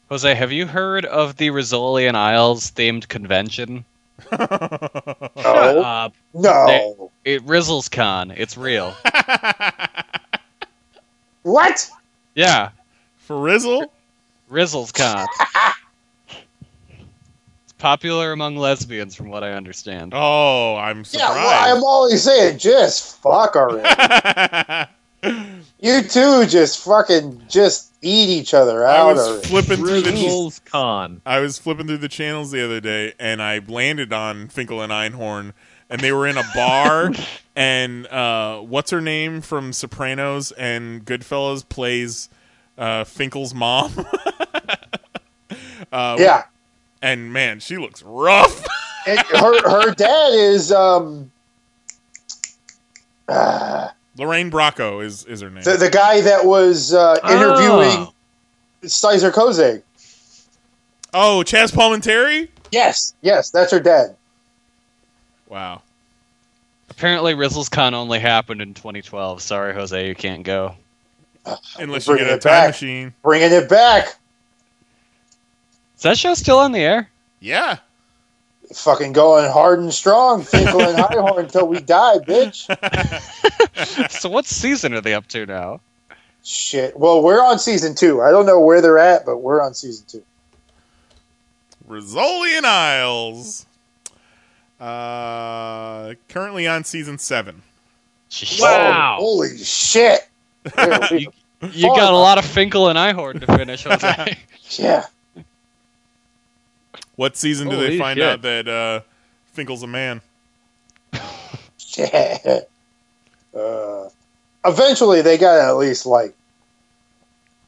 Jose, have you heard of the Rizzoli and Isles themed convention? No. Uh, No. it Rizzles Con. It's real. What? Yeah, For Rizzle? Rizzles Con. it's popular among lesbians, from what I understand. Oh, I'm Yeah, surprised. well, I'm always saying, just fuck already. you two just fucking just eat each other out. I was already. flipping through the Rizzles Con. I was flipping through the channels the other day, and I landed on Finkle and Einhorn, and they were in a bar, and uh, what's her name from Sopranos and Goodfellas plays uh, Finkle's mom. uh, Yeah. and man, she looks rough. And her her dad is um uh, Lorraine Bracco is is her name. the, the guy that was uh, interviewing Oh. Stizer Kozak. oh, Chazz Palminteri. Yes, yes, that's her dad. Wow. Apparently, RizzlesCon only happened in 2012. Sorry, Jose, you can't go. Unless you Bringing get a it time back. machine. Bringing it back. Is that show still on the air? Yeah. Fucking going hard and strong, Finkle and Highhorn until we die, bitch. so what season are they up to now? Shit. Well, we're on season two. I don't know where they're at, but we're on season two. Rizzoli and Isles. Uh, currently on season seven. Wow. holy shit. you you got a lot of Finkle and Einhorn to finish, Jose. yeah. What season do they find shit. out that uh, Finkle's a man? Yeah. Uh, eventually, they got to at least like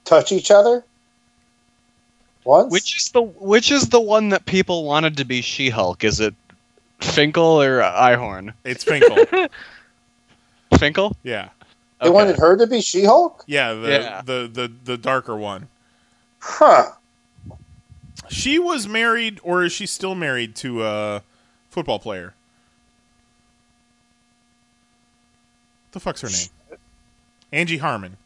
touch each other. Once. Which is the which is the one that people wanted to be She-Hulk? Is it Finkle or Einhorn? It's Finkle. Finkle? Yeah. They wanted her to be She-Hulk. Yeah, the, Yeah. the the the darker one. Huh. She was married, or is she still married to a football player? The fuck's her name? Angie Harmon.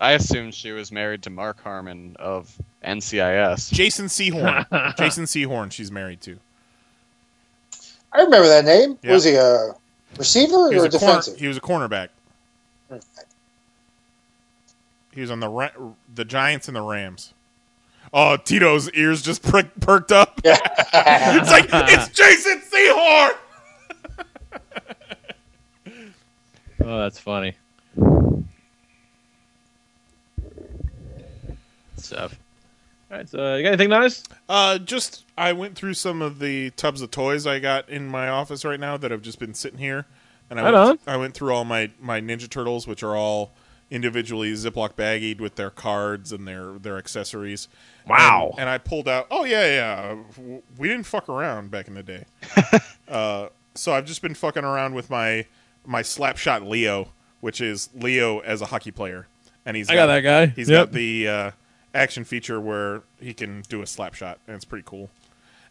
I assumed she was married to Mark Harmon of NCIS. Jason Sehorn. Jason Sehorn. She's married to. I remember that name. Yeah. Was he a receiver He or a, a corner, defensive? he was a cornerback. He was on the the Giants and the Rams. Oh, Tito's ears just prick, perked up. it's like it's Jason Sehorn. Oh, that's funny. Stuff. All right, so you got anything nice? Uh, just I went through some of the tubs of toys I got in my office right now that have just been sitting here, and I Right went, on. I went through all my my Ninja Turtles, which are all individually Ziploc baggied with their cards and their their accessories. Wow. And, and I pulled out. Oh yeah, yeah. We didn't fuck around back in the day. uh, so I've just been fucking around with my my Slapshot Leo, which is Leo as a hockey player, and he's I got that guy. He's Yep. got the uh, action feature where he can do a slap shot, and it's pretty cool.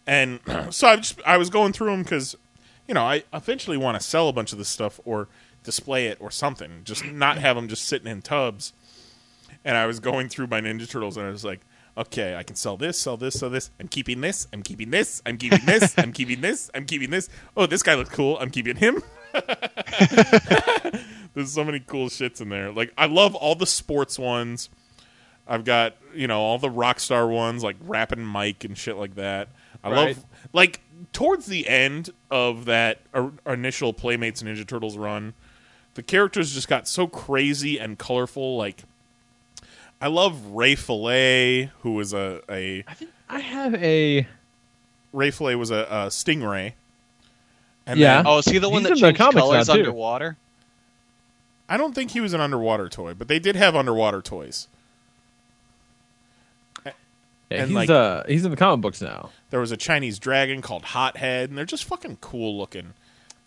And so I just I was going through them because you know I eventually want to sell a bunch of this stuff or display it or something, just not have them just sitting in tubs. And I was going through my Ninja Turtles, and I was like, okay, I can sell this, sell this, sell this. I'm keeping this. I'm keeping this. I'm keeping this. I'm keeping this. I'm keeping this. Oh, this guy looks cool. I'm keeping him. There's so many cool shits in there. Like I love all the sports ones. I've got you know all the rock star ones like rapping Mike and shit like that. I Right. love like towards the end of that initial Playmates Ninja Turtles run, the characters just got so crazy and colorful. Like I love Ray Fillet, who was a a I think I have a Ray Fillet was a, a stingray. Yeah. then- Oh, is he the one He's that in the changed now, colors underwater? I don't think he was an underwater toy, but they did have underwater toys. Yeah, And, he's like- uh he's in the comic books now. There was a Chinese dragon called Hothead, and they're just fucking cool looking.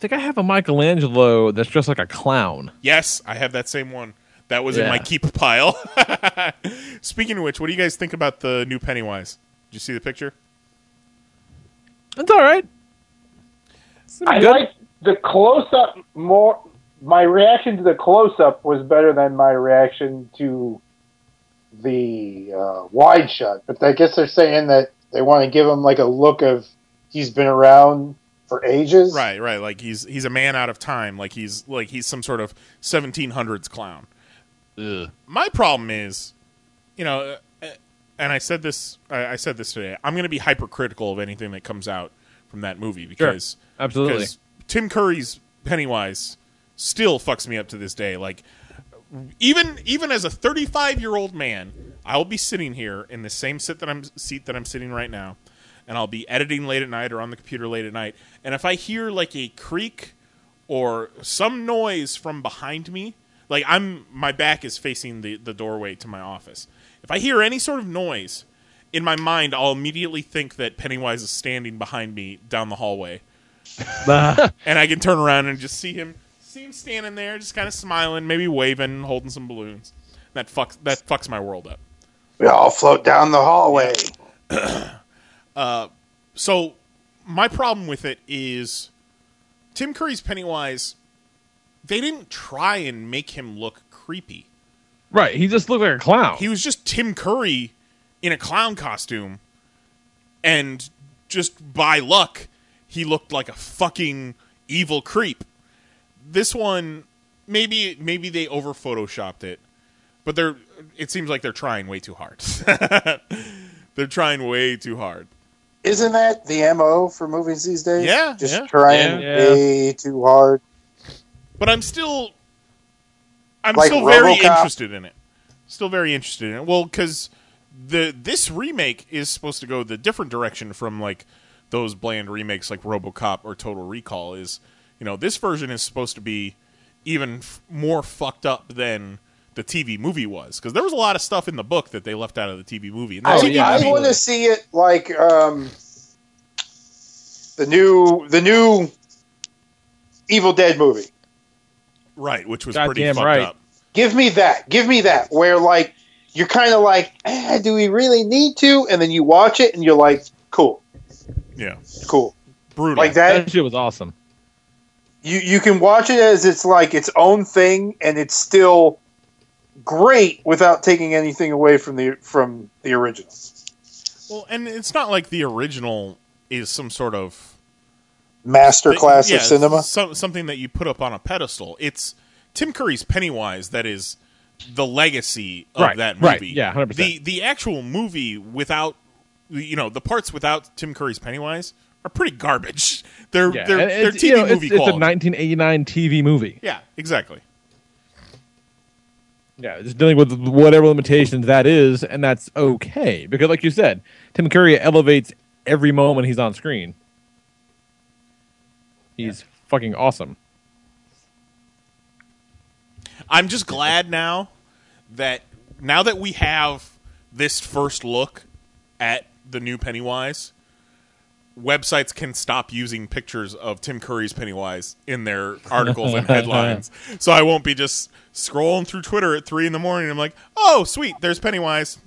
I think I have a Michelangelo that's dressed like a clown. Yes, I have that same one. That was in my keep pile. Speaking of which, what do you guys think about the new Pennywise? Did you see the picture? It's all right. It's I good. like the close up more. My reaction to the close up was better than my reaction to the uh, wide shot, but I guess they're saying that they want to give him like a look of he's been around for ages. Right, right. Like he's he's a man out of time. Like he's like he's some sort of 1700s clown. My problem is, you know, uh, and I said this. I, I said this today. I'm going to be hypercritical of anything that comes out from that movie because Absolutely. because Tim Curry's Pennywise still fucks me up to this day. Like even even as a 35 year old man, I'll be sitting here in the same sit that I'm seat that I'm sitting right now, and I'll be editing late at night or on the computer late at night. And if I hear like a creak or some noise from behind me, like I'm my back is facing the the doorway to my office. If I hear any sort of noise, in my mind I'll immediately think that Pennywise is standing behind me down the hallway. and I can turn around and just see him see him standing there, just kind of smiling, maybe waving, holding some balloons. That fucks that fucks my world up. We all float down the hallway. Uh, so my problem with it is Tim Curry's Pennywise. They didn't try and make him look creepy. Right. He just looked like a clown. He was just Tim Curry in a clown costume, and just by luck, he looked like a fucking evil creep. This one, maybe maybe they over photoshopped it, but they're. It seems like they're trying way too hard. they're trying way too hard. Isn't that the mo for movies these days? Yeah, just yeah. trying Yeah. way too hard. But I'm still, I'm Like still very interested in it. Still very interested in it. Well, because the this remake is supposed to go the different direction from like those bland remakes like RoboCop or Total Recall. Is you know this version is supposed to be even f- more fucked up than the TV movie was because there was a lot of stuff in the book that they left out of the TV movie. And the I, TV I movie- want to see it like um, the new the new Evil Dead movie. right, which was pretty fucked right. up. Give me that. Give me that. Where like you're kind of like, eh, do we really need to? And then you watch it and you're like, cool, Yeah, cool. brutal. Like that. That shit was awesome. You you can watch it as it's like its own thing, and it's still great without taking anything away from the from the original. Well, and it's not like the original is some sort of Masterclass yeah, of cinema. some- something that you put up on a pedestal. It's Tim Curry's Pennywise that is the legacy of Right, that right, movie. yeah, 100%. The the actual movie without you know the parts without Tim Curry's Pennywise are pretty garbage. They're Yeah, they're, they're it's, TV you know, movie it's, it's a 1989 TV movie. yeah, exactly. Yeah, just dealing with whatever limitations that is, and that's okay because, like you said, Tim Curry elevates every moment he's on screen. He's fucking awesome. I'm just glad now that now that we have this first look at the new Pennywise, websites can stop using pictures of Tim Curry's Pennywise in their articles and headlines. So I won't be just scrolling through Twitter at three in the morning. I'm like, oh, sweet, there's Pennywise.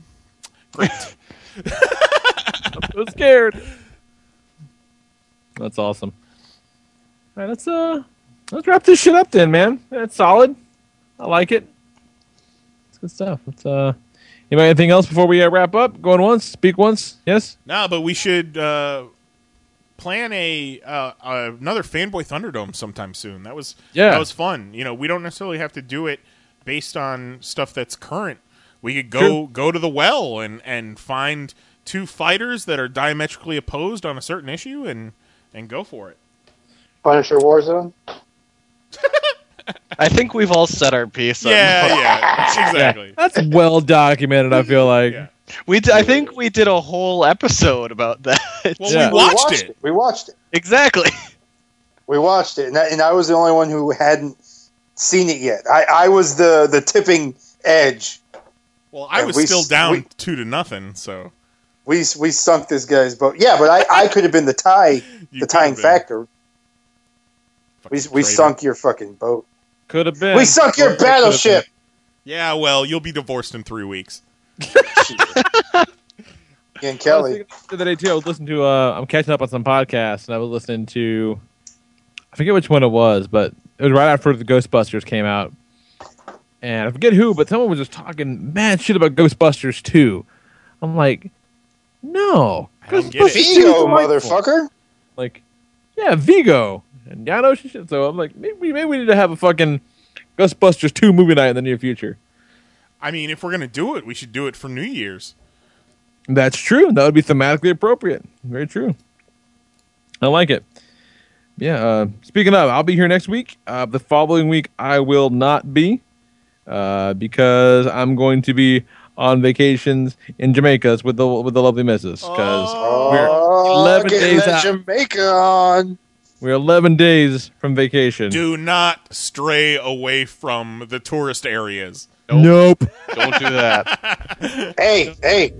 Great. I'm so scared. That's awesome. All right, let's uh, let's wrap this shit up then, man. That's solid. I like it. It's good stuff. Let's uh, you got anything else before we uh, wrap up? Going once, speak once. Yes. no, but we should uh, plan a uh, another fanboy Thunderdome sometime soon. That was Yeah. that was fun. You know, we don't necessarily have to do it based on stuff that's current. We could go True. go to the well and and find two fighters that are diametrically opposed on a certain issue and and go for it. Punisher Warzone. I think we've all said our piece. on- Yeah, yeah, exactly. That's well documented. I feel like. We d- I think we did a whole episode about that. Well, Yeah. we watched it. We watched it. Exactly. We watched it, and I, and I was the only one who hadn't seen it yet. I, I was the the tipping edge. Well, I And was we still down we- two to nothing. So We we sunk this guy's boat. Yeah, but I, I could have been the tie, the tying could have factor. We we traitor. sunk your fucking boat. Could have been. We sunk your Or- or could've battleship. yeah, well, you'll be divorced in three weeks. And Kelly. thinking The other day too, I was listening to. Uh, I'm catching up on some podcasts, and I was listening to. I forget which one it was, but it was right after the Ghostbusters came out, and I forget who, but someone was just talking mad shit about Ghostbusters 2. I'm like, no, I don't get it. Ghostbusters Vigo, motherfucker. Like, yeah, Vigo and Yano shit. So I'm like, maybe maybe we need to have a fucking Ghostbusters 2 movie night in the near future. I mean, if we're gonna do it, we should do it for New Year's. That's true. That would be thematically appropriate. Very true. I like it. Yeah. Uh, speaking of, I'll be here next week. Uh, the following week, I will not be uh, because I'm going to be on vacations in Jamaica with the with the lovely missus. Because Oh, we're 11 days out. Jamaica on. We're 11 days from vacation. Do not stray away from the tourist areas. Nope. Don't do that. hey, hey,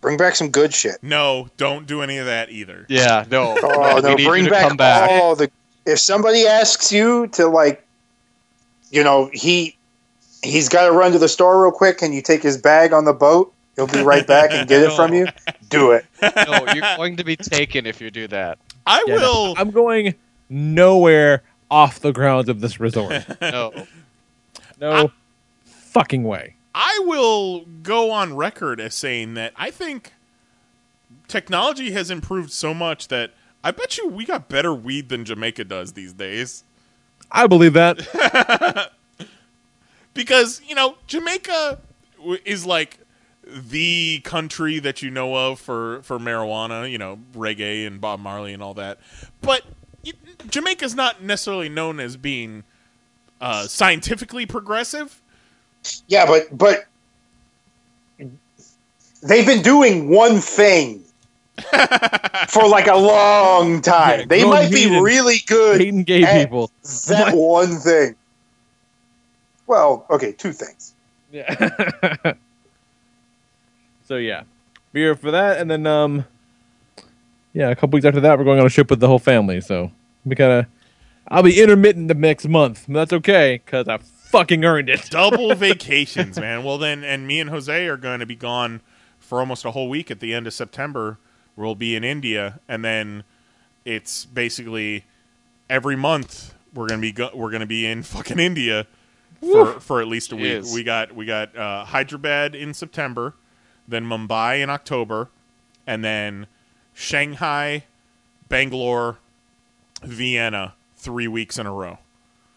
bring back some good shit. No, don't do any of that either. Yeah, no. Oh We no, bring back, come back. all the. If somebody asks you to like, you know, he he's got to run to the store real quick, and you take his bag on the boat. He'll be right back and get it from you. Do it. no, you're going to be taken if you do that. I Yeah, no, I'm going nowhere off the grounds of this resort. No. No fucking way. I will go on record as saying that I think technology has improved so much that I bet you we got better weed than Jamaica does these days. I believe that. because you know Jamaica is like the country that you know of for for marijuana, you know, reggae and Bob Marley and all that. But Jamaica's not necessarily known as being uh, scientifically progressive. Yeah, but but they've been doing one thing for like a long time. Yeah, they might be really good hating gay at people. That one thing. Well, okay, two things. Yeah. so yeah, beer for that, and then um, yeah, a couple weeks after that, we're going on a trip with the whole family. So we of, I'll be intermittent the next month. But that's okay because I fucking earned it. Double vacations, man. Well then, and me and Jose are going to be gone for almost a whole week at the end of September. We'll be in India, and then it's basically every month we're gonna be go- we're gonna be in fucking India for for at least a week. Jeez. We got we got uh, Hyderabad in September, then Mumbai in October, and then Shanghai, Bangalore, Vienna, three weeks in a row.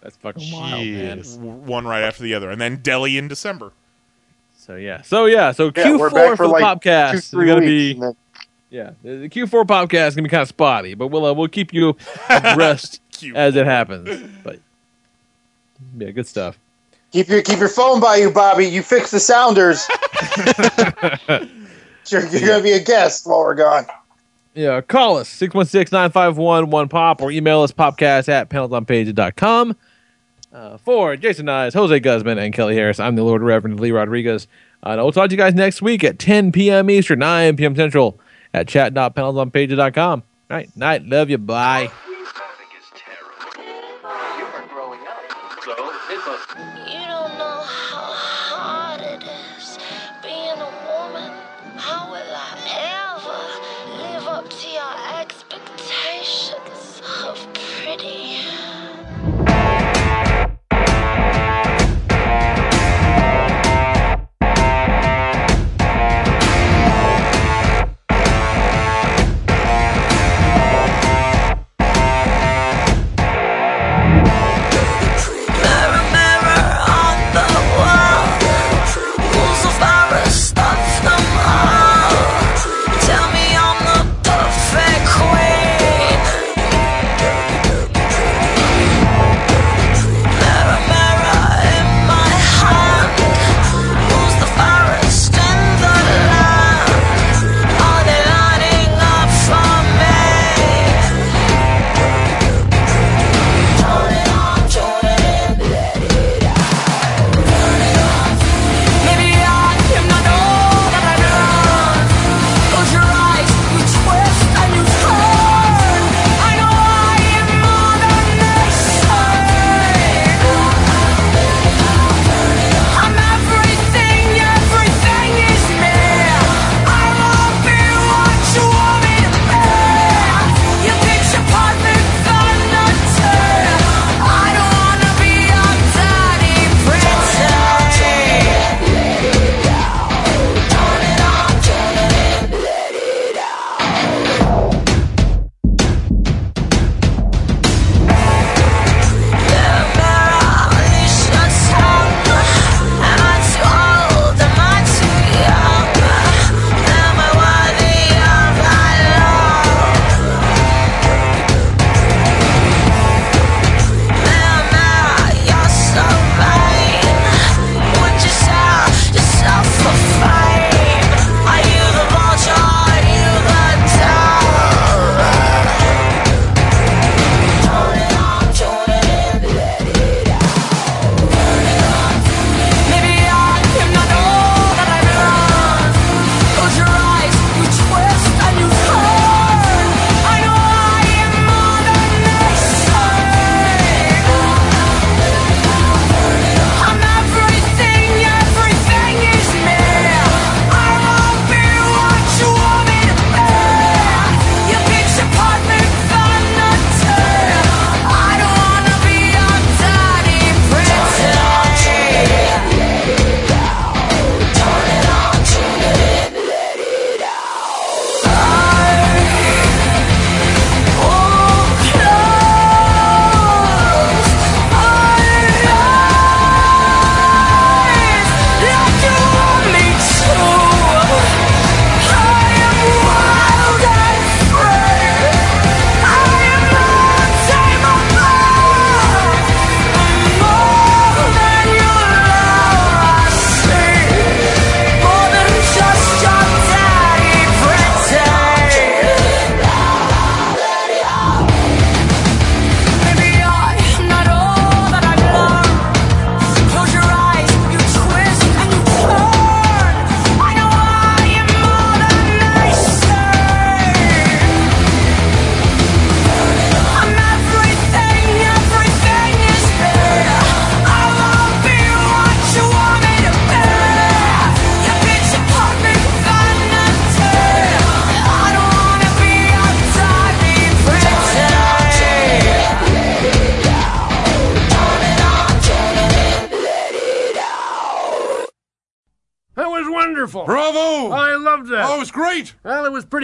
That's fucking wild, man. W- One right after the other, and then Delhi in December. So yeah, so yeah, so Yeah, we're Q4 back for, for the like podcast two, is three gonna weeks, be and then- yeah, the the Q4 podcast is gonna be kind of spotty, but we'll uh, we'll keep you abreast as it happens. But yeah, good stuff. Keep your keep your phone by you, Bobby. You fix the sounders. you're you're gonna be a guest while we're gone. Yeah, call us 616-951-1POP or email us popcast at panelsonpages.com. Uh, for Jason Nyes, Jose Guzman, and Kelly Harris, I'm the Lord Reverend Lee Rodriguez. Uh, and we'll talk to you guys next week at 10 p.m. Eastern, 9 p.m. Central at chat.panelsonpages.com. All right, night. Love you. Bye.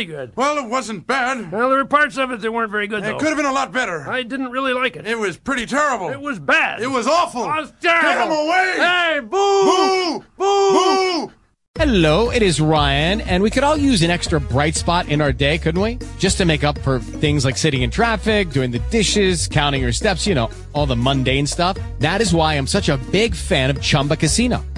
Pretty good. Well, it wasn't bad. Well, there were parts of it that weren't very good, It though. could have been a lot better. I didn't really like it. It was pretty terrible. It was bad. It was awful. It was terrible. Get him away! Hey, boo! Boo! Boo! Boo! Hello, it is Ryan, and we could all use an extra bright spot in our day, couldn't we? Just to make up for things like sitting in traffic, doing the dishes, counting your steps, you know, all the mundane stuff. That is why I'm such a big fan of Chumba Casino.